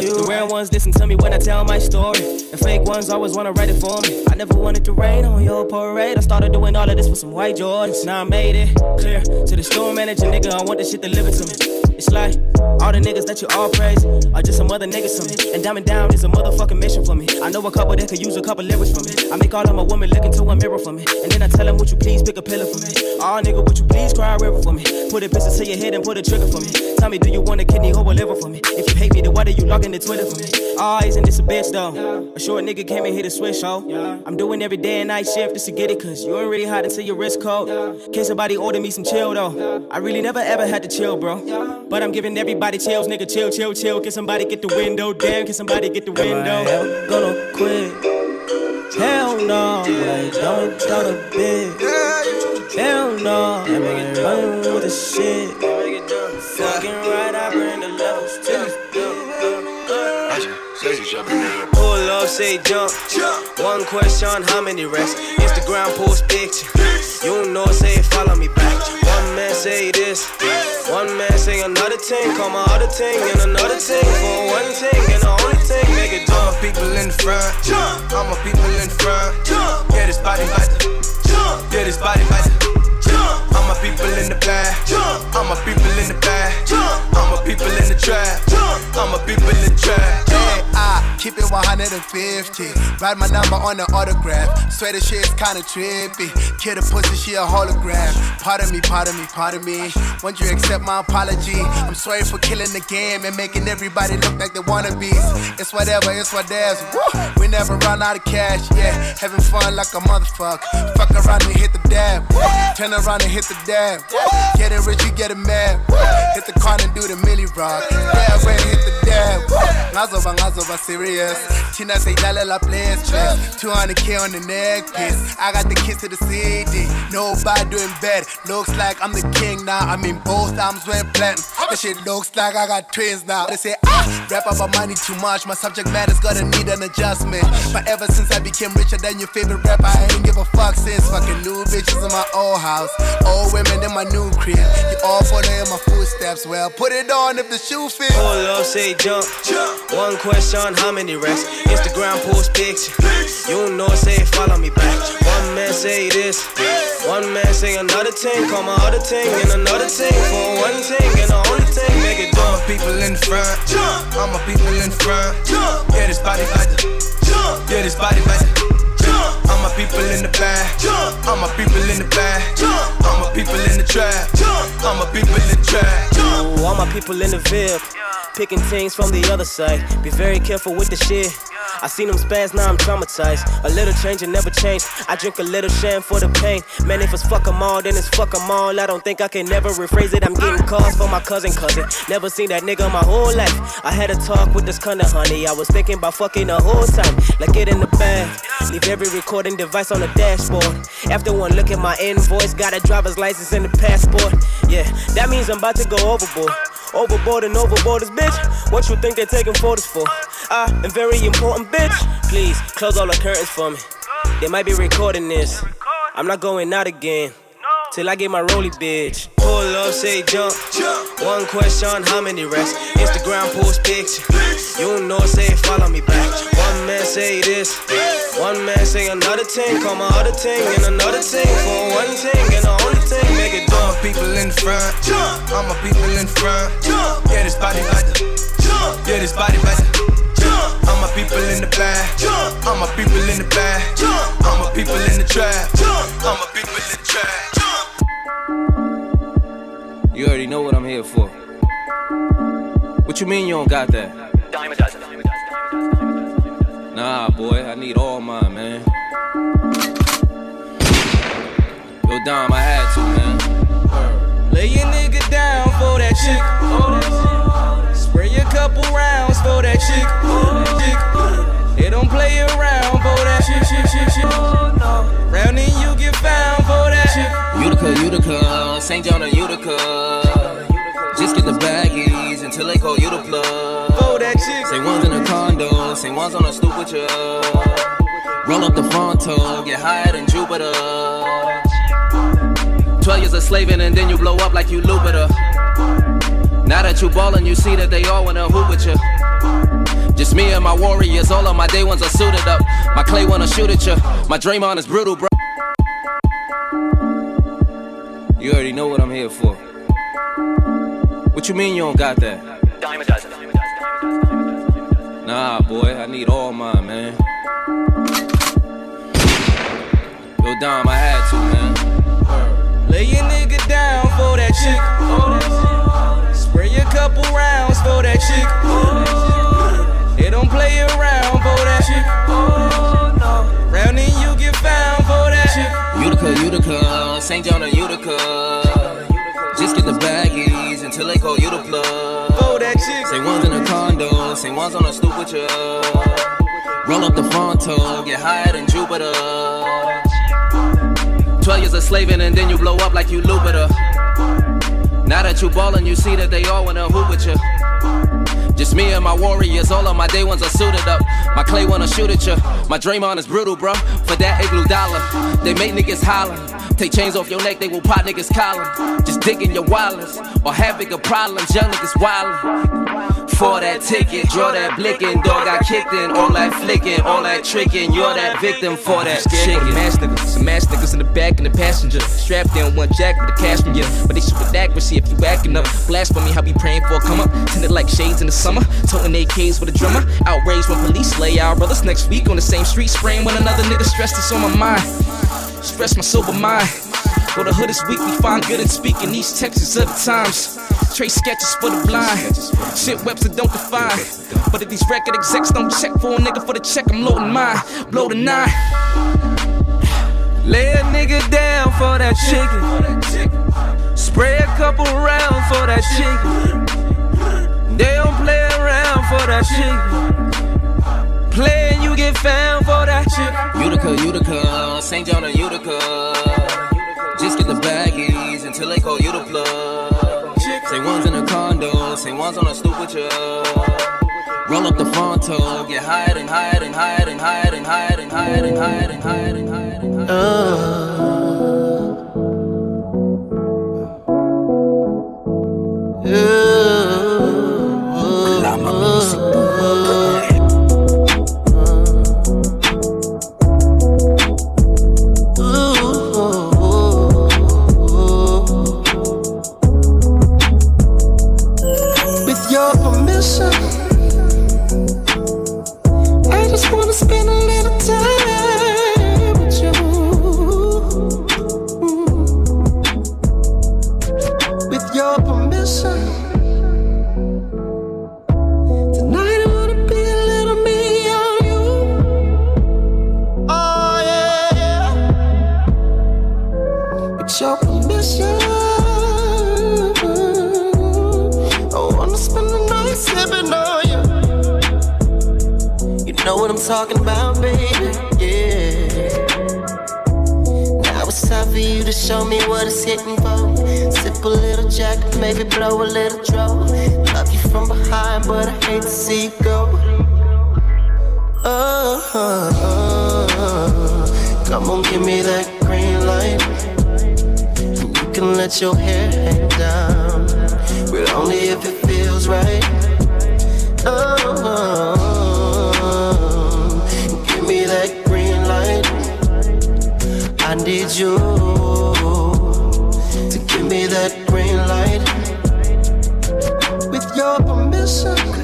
S41: You The real ones listen to me when I tell my story. The fake ones always wanna write it for me. I never wanted to rain on your parade. I started doing all of this with some white Jordans. Now I made it clear to the store manager, nigga. I want this shit delivered to me. It's like all the niggas that you all praise are just some other niggas to me. And diamond down is a motherfucking mission for me. I know a couple that could use a couple lyrics from me. I make all of my women look into a mirror for me. And then I tell them, would you please pick a pillow for me? Oh, nigga, would you please cry a river for me? Put a pistol to your head and put a trigger for me. Tell me, do you want a kidney or a liver for me? If you hate me, then why do you log into Twitter for me? Oh, isn't this a bitch though? A short nigga came and hit a switch, oh. I'm doing every day and night shift just to get it, cause you ain't really hot until your wrist cold. Can somebody order me some chill, though? I really never ever had to chill, bro. But I'm giving everybody chills, nigga, chill, chill, chill. Can somebody get the window down? Can somebody get the window?
S42: Am I ever gonna quit? Hell no, I don't go to bed. Hell no, I'm running with the shit? Fucking right, I
S41: Pull up, say jump. One question, how many racks? Instagram post picture. You know, say follow me back. One man say this, one man say another thing. Call my other thing and another thing for one thing and the only thing make it
S43: All
S41: jump.
S43: my people in the front, jump. All my people in the front, jump. Yeah, this body about to jump. Yeah, this body about to jump. All my people in the jump. All my people in the jump. All my people in the trap. All my people in the trap,
S44: I keep it 150. Write my number on the autograph. Swear the shit's kinda trippy. Kid a pussy, she a hologram. Pardon me, pardon me, pardon me. Won't you accept my apology? I'm sorry for killing the game and making everybody look like they wannabes. It's whatever, it's whatever. Woo! We never run out of cash, yeah. Having fun like a motherfucker. Fuck around and hit the dab. Turn around and hit the dab. Woo! Getting rich, you getting mad. Hit the car and do the milli rock. Yeah, way hit the dab. Ngazoba ngazoba serious. Tina say la place place. 200k on the neck. I got the kiss to the CD. Nobody doing bad. Looks like I'm the king now. I mean both arms went platinum. That shit looks like I got twins now. They say ah, rap about money too much. My subject matter's gonna need an adjustment. But ever since I became richer than your favorite rapper, I ain't give a fuck since. Fucking new bitches in my old house, old women in my new crib. You all following my footsteps. Well, put it on if the shoe fits.
S41: Pull up, say jump. One question, how many racks? Instagram post picture. You know, say follow me back. One man say this, one man say another thing. Call my other thing and another thing for one thing and the only thing make it jump.
S43: people in the front, jump. All my people in the front, jump. Yeah, this body about to jump. Yeah, this body jump. All my people in the back, jump. All my people in the back, jump. All my people in the trap. All my people in the trap, jump.
S41: Ooh, all my people in the VIP, picking things from the other side. Be very careful with the shit. I seen them spaz, now I'm traumatized. A little change and never change. I drink a little sham for the pain. Man, if it's fuck 'em all, then it's fuck 'em all. I don't think I can never rephrase it. I'm getting calls for my cousin, cousin. Never seen that nigga my whole life. I had a talk with this kinda honey. I was thinking about fucking the whole time. Like get in the bag. Leave every recording device on the dashboard. After one look at my invoice, got a driver's license and a passport. Yeah, that means I'm about to go overboard. Overboard and overboard is bitch. What you think they're taking photos for? Ah, I am very important, bitch. Please close all the curtains for me. They might be recording this. I'm not going out again. Till I get my rolly bitch. Pull up, say jump. One question, how many racks? Instagram post picture. You know, say follow me back. One man say this, one man say another thing. Call my other thing and another thing for one thing and the only thing make it
S43: All my
S41: jump.
S43: people in the front, jump. All my people in the front, jump. Yeah, this body about to jump. Yeah, this body about to jump. All my people in the back, jump. All my people in the back, jump. All my people in the trap, jump. All my people in the trap, jump.
S45: You already know what I'm here for. What you mean you don't got that? Nah, boy, I need all mine, man. Yo, Dom, I had to, man.
S41: Lay your nigga down for that chick. Spray a couple rounds for that chick. They don't play around for that shit. Round and you get found for that shit.
S45: Utica, Utica, St. John and Utica. Just get the baggies until they call you the plug.
S41: For that chick.
S45: Say one's in a condo, say one's on a stoop with ya. Roll up the fronto, get higher than Jupiter. 12 years of slaving and then you blow up like you Lupiter. Now that you ballin', you see that they all wanna hoop with you. Just me and my warriors, all of my day ones are suited up. My clay wanna shoot at you. My Draymond is brutal, bro. You already know what I'm here for. What you mean you don't got that? Nah, boy, I need all mine, man. Yo, Dom, I.
S41: Lay a nigga down for that chick. Spray a couple rounds for that chick. They don't play around for that chick. Round and you get found for that chick.
S45: Utica, Utica, St. John and Utica. Just get the baggies until they call you the plug.
S41: For that chick.
S45: Say one's in a condo, say one's on a stoop with you. Roll up the fronto, get higher than Jupiter. 12 years of slaving and then you blow up like you Lupiter. Now that you ballin', you see that they all wanna hoop with you. Just me and my warriors, all of my day ones are suited up. My clay wanna shoot at you. My on is brutal, bro. For that igloo dollar, they make niggas holler. Take chains off your neck, they will pop niggas collar. Just digging your wallets or have bigger problems. Young niggas wildin'. For that ticket, draw that blicking, dog got kicked in, all that flickin', all that trickin', You're that victim for that chicken.
S46: Mass niggas, some mass niggas in the back and the passenger. Strapped in one jack with a cash from you. But they shoot with accuracy if you acting up. Blasphemy, how we praying for a come up. Tinted like shades in the summer. Toting AKs with a drummer. Outraged when police lay our brothers next week on the same street. Spraying when another nigga stressed this on my mind. Stress my sober mind. Though the hood is weak, we find good in speaking these Texas other times. Trace sketches for the blind. Shit Webster don't define. But if these record execs don't check for a nigga for the check, I'm loading mine. Blow the nine.
S41: Lay a nigga down for that chicken. Spray a couple rounds for that chicken. They don't play around for that chicken. Play and you get found for that chicken.
S45: Utica, Utica, St. John or Utica. Until they call you the plug. Say one's in a condo, say one's on a stoop with you. Roll up the fronto, get higher and higher and higher and higher and higher and higher and higher and higher and higher and higher.
S47: With spin a little talking about, baby. Yeah. Now it's time for you to show me what it's hitting for. Sip a little jack, maybe blow a little draw. Love you from behind, but I hate to see you go. Oh, oh, oh. come on, give me that green light. You can let your hair hang down, but only if it feels right. Oh, need you to give me that green light. With your permission,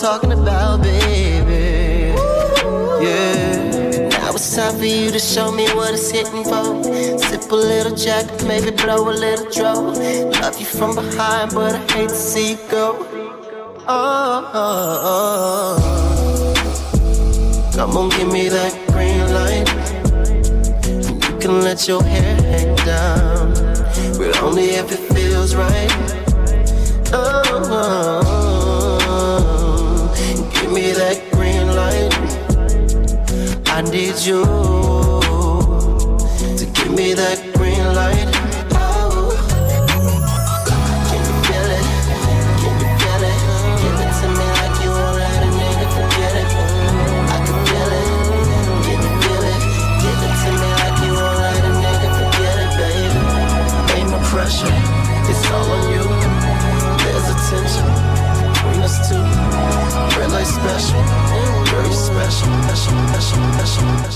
S47: talking about, baby. Yeah. Now it's time for you to show me what it's hitting for. Sip a little jack, maybe blow a little draw. Love you from behind, but I hate to see you go. Oh, oh, oh. Come on, give me that green light. You can let your hair hang down, but only if it feels right. Oh, oh, I need you to give me that
S26: soul, soul, soul.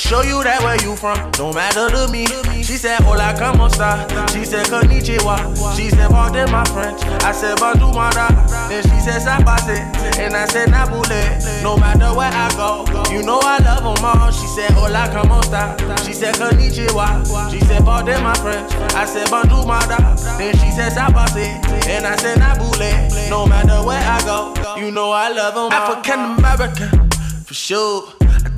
S26: Show you that where you from, no matter to me. She said, Hola, como esta? She said, Konnichiwa. She said, Pardon my French. I said, Bonjour, mada. Then she said, Sapase. And I said, Nabule. No matter where I go, you know I love them all. She said, Hola, como esta? She said, Konnichiwa. She said, Pardon my French. I said, Bonjour, mada. Then she said, Sapase. And I said, Nabule. No matter where I go, you know I love them all. African American, for sure.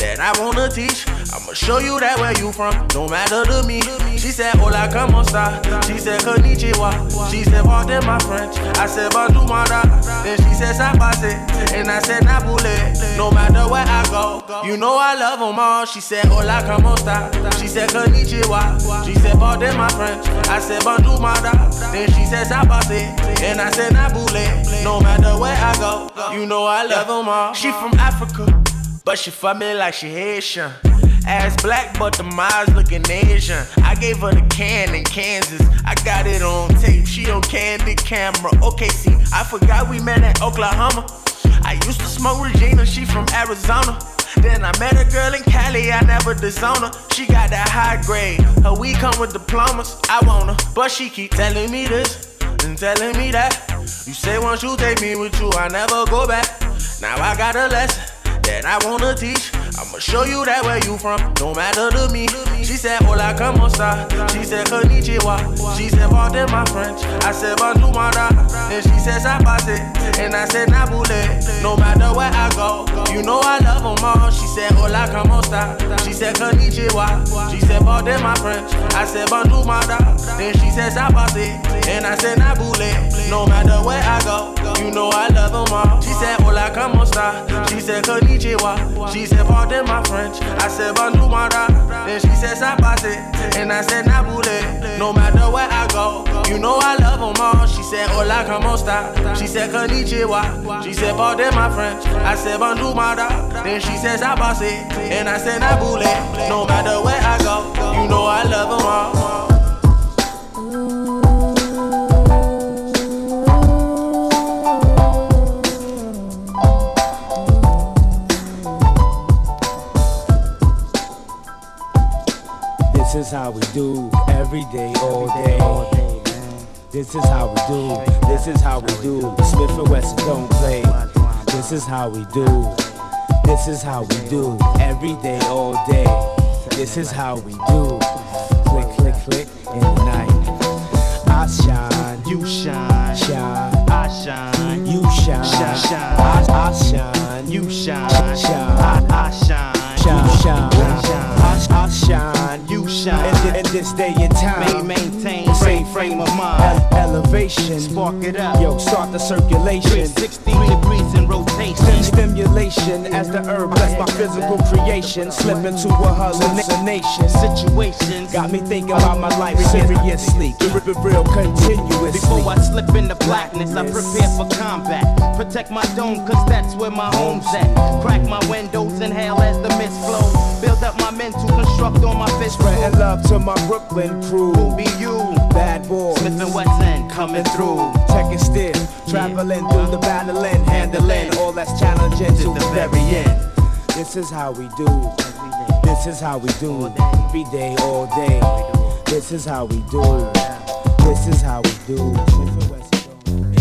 S26: that I wanna teach. I'ma show you that where you from, no matter to me. She said, Hola, como esta? She said, Konnichiwa. She said, Pardon my French. I said, Bonjour. Then she said, Sapase. And I said, Nabule. No matter where I go, you know I love them all. She said, Hola, como esta? She said, Konnichiwa. She said, Pardon my French. I said, Bonjour. Then she said, Sapase. And I said, Nabule. No matter where I go, you know I love them all. She from Africa. But she fuck me like she Haitian. Ass black, but the miles looking Asian. I gave her the can in Kansas. I got it on tape. She on candid camera. Okay, see, I forgot we met in Oklahoma. I used to smoke Regina. She from Arizona. Then I met a girl in Cali, I never disown her. She got that high grade. Her weed come with diplomas. I want her, but she keep telling me this and telling me that. You say once you take me with you, I never go back. Now I got a lesson that I wanna teach. I'ma show you that where you from, no matter to me. She said, Hola, como esta? She said, Konnichiwa. She said, Pardon my French. I said, Bonjour, mada. Then she said, Sapase. And I said, Nabule. No matter where I go, you know I love them all. She said, Hola, como esta? She said, Konnichiwa. She said, Pardon my French. I said, Bonjour, mada. Then she said, Sapase. And I said, Nabule. No matter where I go, you know I love them all. She said, Hola, como esta? She said, Konnichiwa. She said, Pardon my French. I said, Bonjour, mada. Then she said, Sapase. And I said, Nabule. No matter where I go, you know I love them all. She said, Hola, como esta? She said, Konnichiwa. She said, Pardon my French. I said, Bonjour, mada. Then she said, Sapase. And I said, Nabule. No matter where I go, you know I love them all.
S48: Is how we do every day, all day. This is how we do. This is how we do. Smith and Wesson don't play. This is how we do. This is how we do every day, all day. This is how we do. Click, click, click in the night. I shine, you shine, shine. I shine, you shine, shine. I, I shine, you shine, shine. I, I shine, shine, shine. I, I shine, shine. In, thi- in this day and time, maintain same frame of mind. elevation, spark it up. Yo, start the circulation. 360 degrees in rotation. Stim- stimulation as the herb bless my physical creation. Slip into a hallucination. Situation got me thinking about my life seriously. Keep it real continuously.
S49: Before I slip into blackness, I prepare for combat. Protect my dome, cause that's where my home's at. Crack my windows, inhale as the mist flows. Build up my mental, construct on my fist.
S48: Spreading love to my Brooklyn crew.
S49: Who be you?
S48: Bad boy.
S49: Smith and Wesson coming through.
S48: Checking still. Traveling through the battling, handling all that's challenging to the very end. This is how we do. This is how we do. Every day, all day. This is how we do. This is how we do.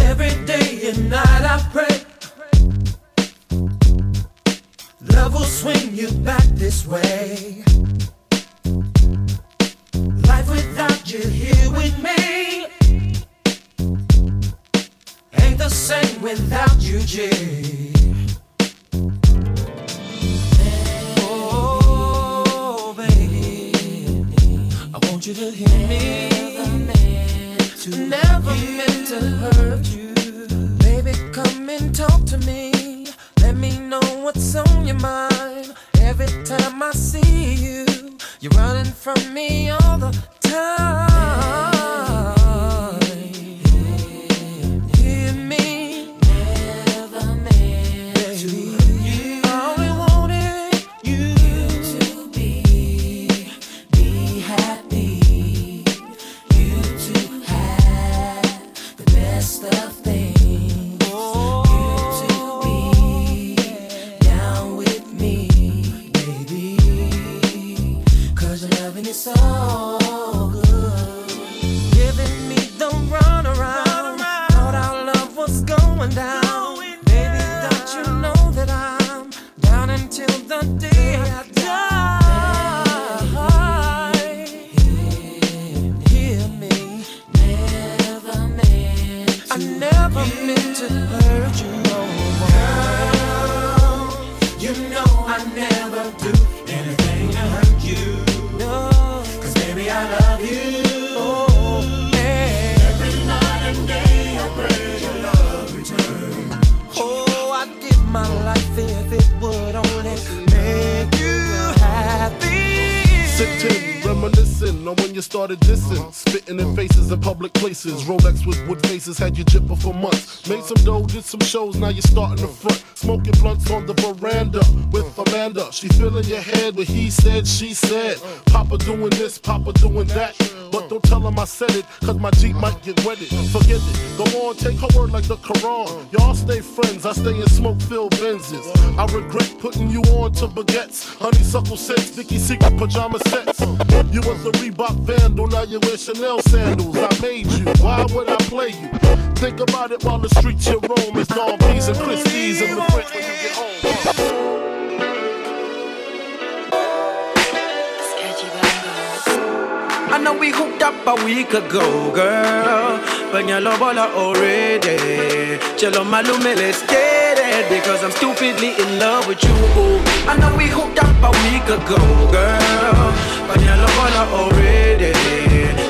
S36: Every day and night I pray. Love will swing you back this way. Life without you here with me same without you, G. Oh, baby, I want you to hear me. Never meant to hurt you, baby. Come and talk to me. Let me know what's on your mind. Every time I see you, you're running from me all the time. I never do
S38: on when you started dissing. Spitting in faces in public places. Rolex with wood faces had you jipping for months. Made some dough, did some shows, now you're starting the front. Smoking blunts on the veranda with Amanda. She filling your head with he said, she said. Papa doing this, Papa doing that. But don't tell him I said it, cause my Jeep might get wetted. Forget it, go on, take her word like the Quran. Y'all stay friends, I stay in smoke filled Benzes. I regret putting you on to baguettes. Honeysuckle sets, Vicky Secret pajama sets. You was a Reebok vandal, now you wear Chanel sandals. I made you, why would I play you? Think about it while the streets you roam. It's Don B's and Christie's in the French when you get home.
S36: I know we hooked up a week ago, girl. But your love all already. Chelo malume, let's get it. Because I'm stupidly in love with you. I know we hooked up a week ago, girl. But your love all already.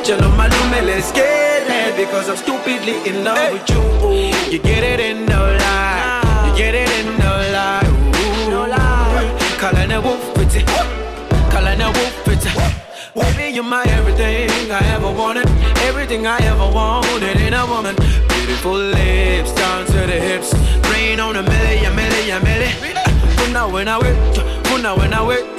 S36: Chelo malume, let's get it. Because I'm stupidly in love with you. You get it in no lie. You get it in no lie. Ooh. No lie. Calling a wolf pretty. Calling a wolf pretty. Baby, you're my everything I ever wanted, everything I ever wanted in a woman. Beautiful lips down to the hips, rain on a million, million, million. Una when I wait, una when I wait.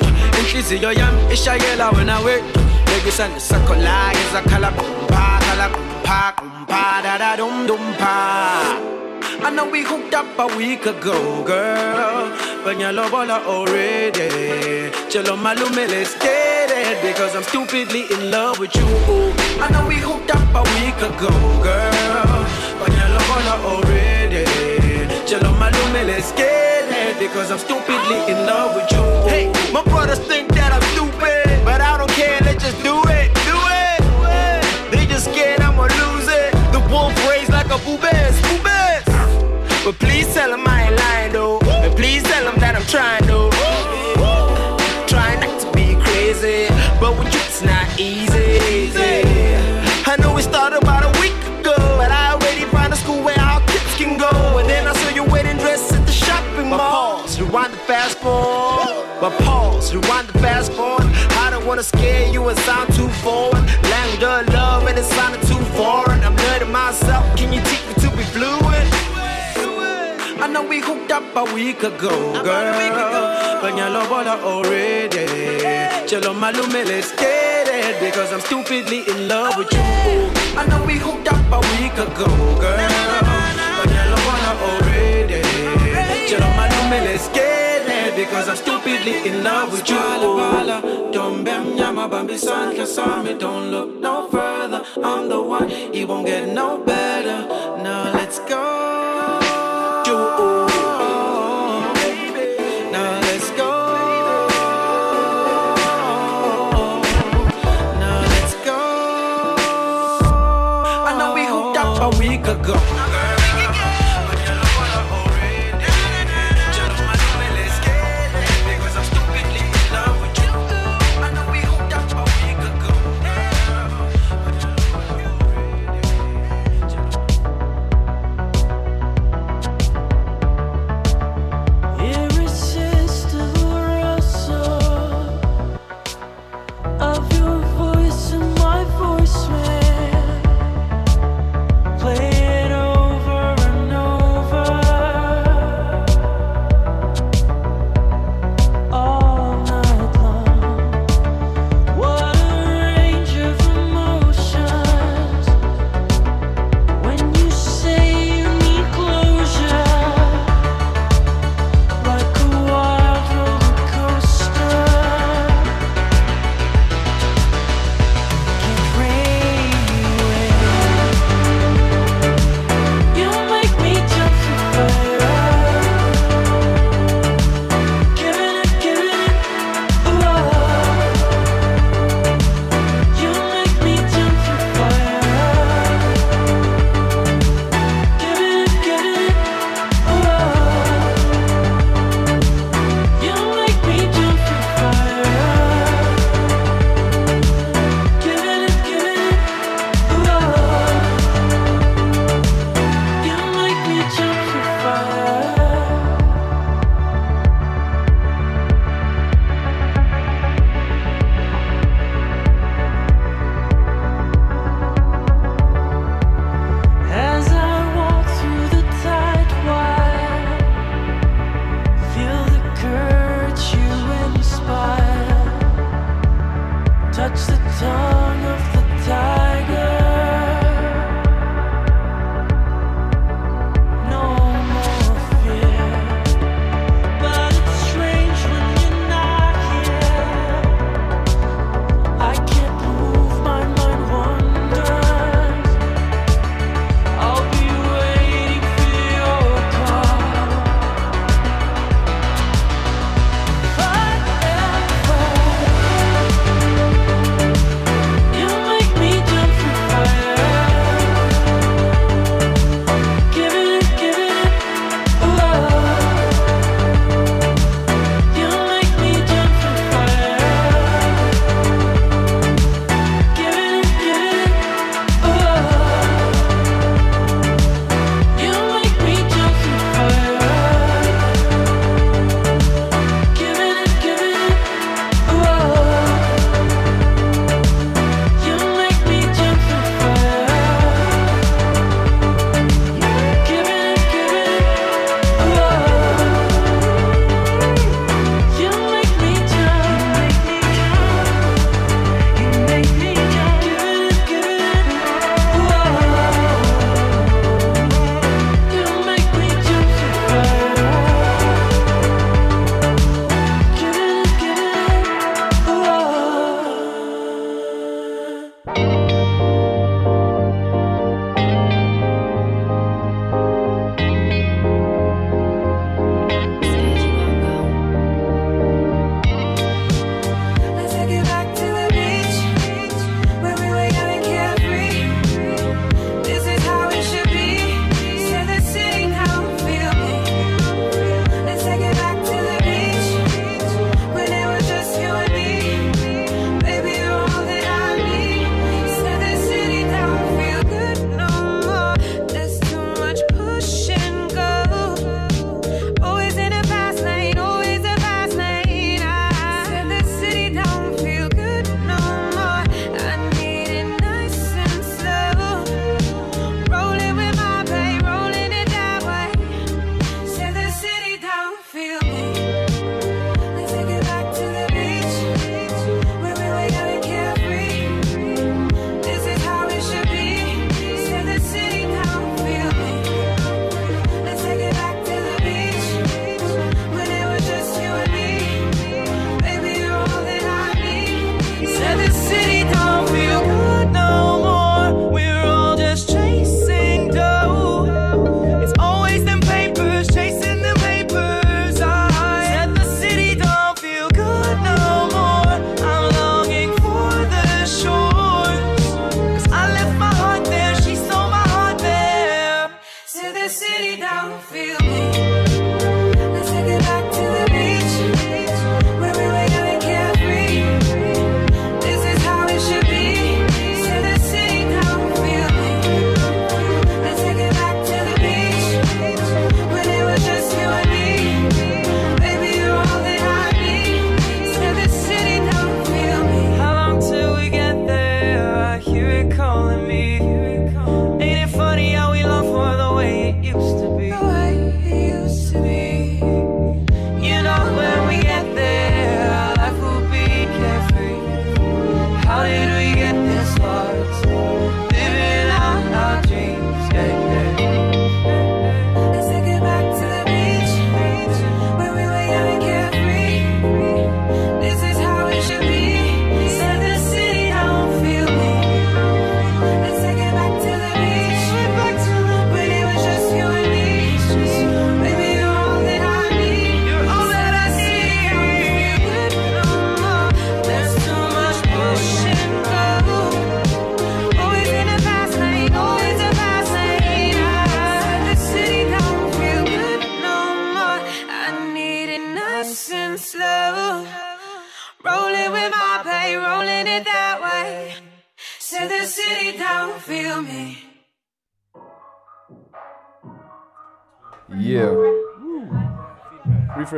S36: And say yo yam, isha yela when I wait. Legi san sakola, is a kala kumpa, kala kumpa, kumpa, da da dum dum pa. I know we hooked up a week ago, girl. But your love all already. Chelo malume, let's get it. Because I'm stupidly in love with you. I know we hooked up a week ago, girl. But your love all already. Chelo malume, let's it. Because I'm stupidly in love with you. Hey, my brothers think that I'm stupid. But I don't care, let's just do it. Do it. They just scared I'ma lose it. The wolf raised like a boobass. Boobass. But please tell him I ain't lying though. And please tell him that I'm trying though. Trying not to be crazy, but with you it's not easy. Rewind the fast forward. But pause, rewind the fast forward. I don't wanna scare you and sound too forward. Language of love and it sounded too foreign. I'm learning myself. Can you teach me to be fluid? I know we hooked up a week ago, girl. But your love all already. Chelo malume, let's get it. Because I'm stupidly in love with you. I know we hooked up a week ago, girl. But your love already. Chelo malume, let's get it. Because I'm stupidly in love with you. Don't bem nyama bambi cause me don't look no further. I'm the one, it won't get no better. Now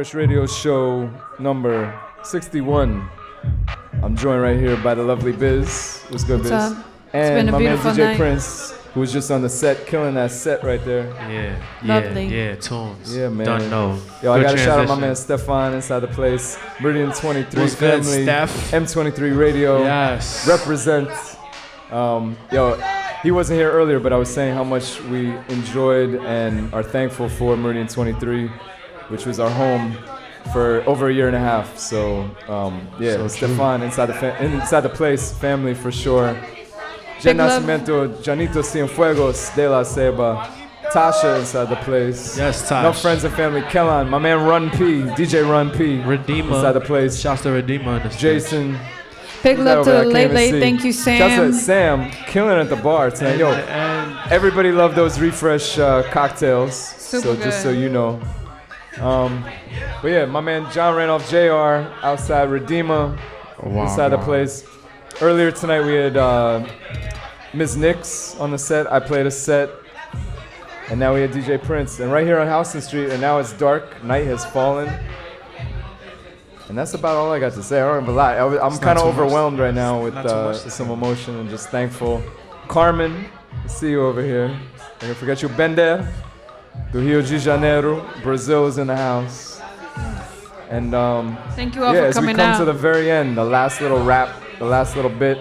S7: Refresh Radio Show number 61. I'm joined right here by the lovely Biz. What's good,
S8: What's
S7: Biz?
S8: up? It's
S7: And
S8: been a
S7: my man
S8: beautiful
S7: DJ
S8: night.
S7: Prince, who was just on the set, killing that set right there.
S24: Yeah,
S8: Lovely.
S24: yeah, yeah, tunes.
S7: Yeah, man.
S24: Don't know.
S7: Yo, I gotta shout out my man Stefan inside the place. Meridian 23
S24: What's good,
S7: family.
S24: Steph?
S7: M23 Radio.
S24: Yes.
S7: Represent. Um, yo, he wasn't here earlier, but I was saying how much we enjoyed and are thankful for Meridian 23, which was our home for over a year and a half. So, um, yeah,
S24: So true.
S7: Stefan inside the fa- inside the place, family for sure. Jen
S8: Big love.
S7: Nascimento, Janito Cienfuegos, De La Seba, Tasha inside the place.
S24: Yes, Tosh.
S7: No friends and family. Kellan, my man Run P, DJ Run P.
S24: Redeemer.
S7: Inside the place.
S24: Shouts to Redeemer in the.
S7: Jason.
S8: Big love to
S7: over
S8: the
S7: there? I can't
S8: late late. Thank you,
S7: Shouts to
S8: Sam.
S7: Sam, killing at the bar tonight. Yo, everybody loved those refresh uh, cocktails.
S8: Super
S7: so just so you know. Um, but yeah, my man John Randolph Jr. outside Redeemer,
S24: Wow,
S7: inside the place. Earlier tonight we had uh, Ms. Nix on the set. I played a set. And now we had DJ Prince. And right here on Houston Street, and now it's dark. Night has fallen. And that's about all I got to say. I don't have a lot. I, I'm kind of
S24: too much.
S7: overwhelmed right now with uh, some emotion and just thankful. Carmen, see you over here. I forget you. Bender, do Rio de Janeiro. Brazil is in the house. And um,
S8: Thank you all
S7: yeah,
S8: for
S7: as we
S8: coming
S7: come
S8: out.
S7: to the very end, the last little rap, the last little bit.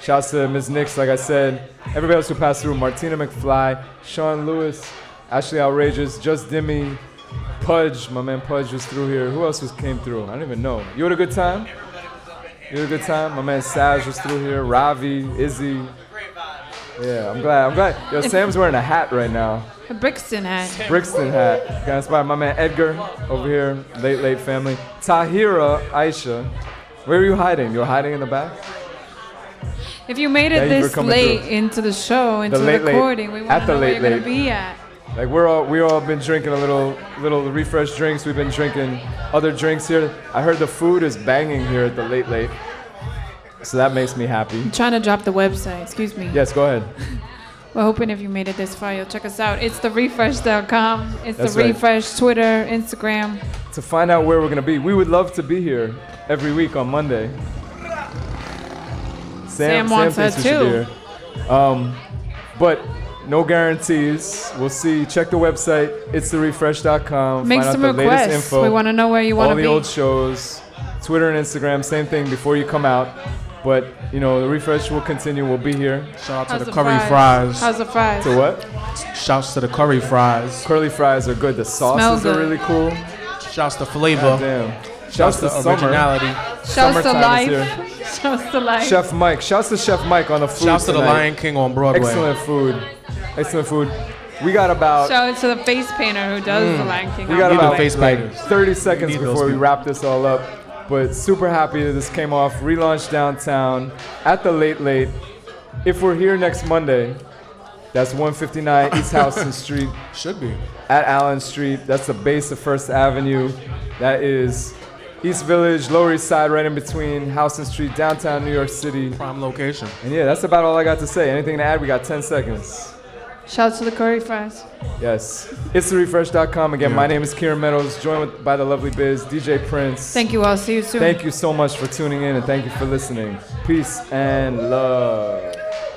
S7: Shouts to Ms. Nix, like I said. Everybody else who passed through Martina McFly, Sean Lewis, Ashley Outrageous, Just Dimmy, Pudge. My man Pudge was through here. Who else was came through? I don't even know. You had a good time? You had a good time? My man Saj was through here. Ravi, Izzy. Yeah, I'm glad. I'm glad. Yo, Sam's wearing a hat right now.
S8: A Brixton hat.
S7: Brixton hat. Got inspired. My man Edgar over here, late late family. Tahira Aisha. Where are you hiding? You're hiding in the back?
S8: If you made
S7: Thank
S8: it
S7: you for
S8: this
S7: coming
S8: late
S7: through.
S8: into the show, into the,
S7: late, late.
S8: recording, we want
S7: At
S8: to
S7: the
S8: know where
S7: late,
S8: you're gonna
S7: late.
S8: be at.
S7: Like we're all we all been drinking a little little refresh drinks. We've been drinking other drinks here. I heard the food is banging here at the late late. So that makes me happy.
S8: I'm trying to drop the website. Excuse me.
S7: Yes, go ahead. [LAUGHS]
S8: We're hoping if you made it this far, you'll check us out. itstherefresh.com. It's
S7: That's
S8: the
S7: right.
S8: refresh Twitter, Instagram.
S7: To find out where we're gonna be, we would love to be here every week on Monday.
S8: Sam wants
S7: thinks
S8: her
S7: we should be
S8: too.
S7: here. Um, but no guarantees. We'll see. Check the website. itstherefresh.com.
S8: Make
S7: find
S8: some
S7: out the latest
S8: requests.
S7: info.
S8: We wanna know where you wanna be.
S7: All the old shows, Twitter and Instagram, same thing before you come out. But you know, the refresh will continue. We'll be here.
S24: Shout out
S8: How's to the the curry fries? How's the fries?
S7: To what?
S24: Shouts to the curry fries.
S7: Curly fries are good. The sauces
S8: Smell
S7: are
S8: good.
S7: really cool.
S24: Shouts to flavor.
S7: Goddamn. Shouts to summer.
S24: originality.
S8: Shouts to life.
S7: here. [LAUGHS]
S8: Shouts to life.
S7: Chef Mike. Shouts to Chef Mike on the food.
S24: Shouts to the. Lion King on Broadway.
S7: Excellent food. Excellent food. We got about
S8: Shout out to the face painter who does the Lion King.
S7: Mm. we got
S24: need the
S7: about
S24: face
S7: like
S24: painters.
S7: 30 seconds before we wrap this all up. But super happy that this came off. Relaunch downtown at the late late. If we're here next Monday, that's 159 East Houston [LAUGHS] Street.
S24: Should be.
S7: at Allen Street. That's the base of First Avenue. That is East Village, Lower East Side, right in between Houston Street, downtown New York City.
S24: Prime location.
S7: And yeah, that's about all I got to say. Anything to add? We got 10 seconds.
S8: Shouts to the curry fries.
S7: Yes. itstherefresh.com. Again,
S24: Yeah.
S7: my name is Kieran Meadows, joined with, by the lovely Biz, DJ Prince.
S8: Thank you all. See you soon.
S7: Thank you so much for tuning in and thank you for listening. Peace and love.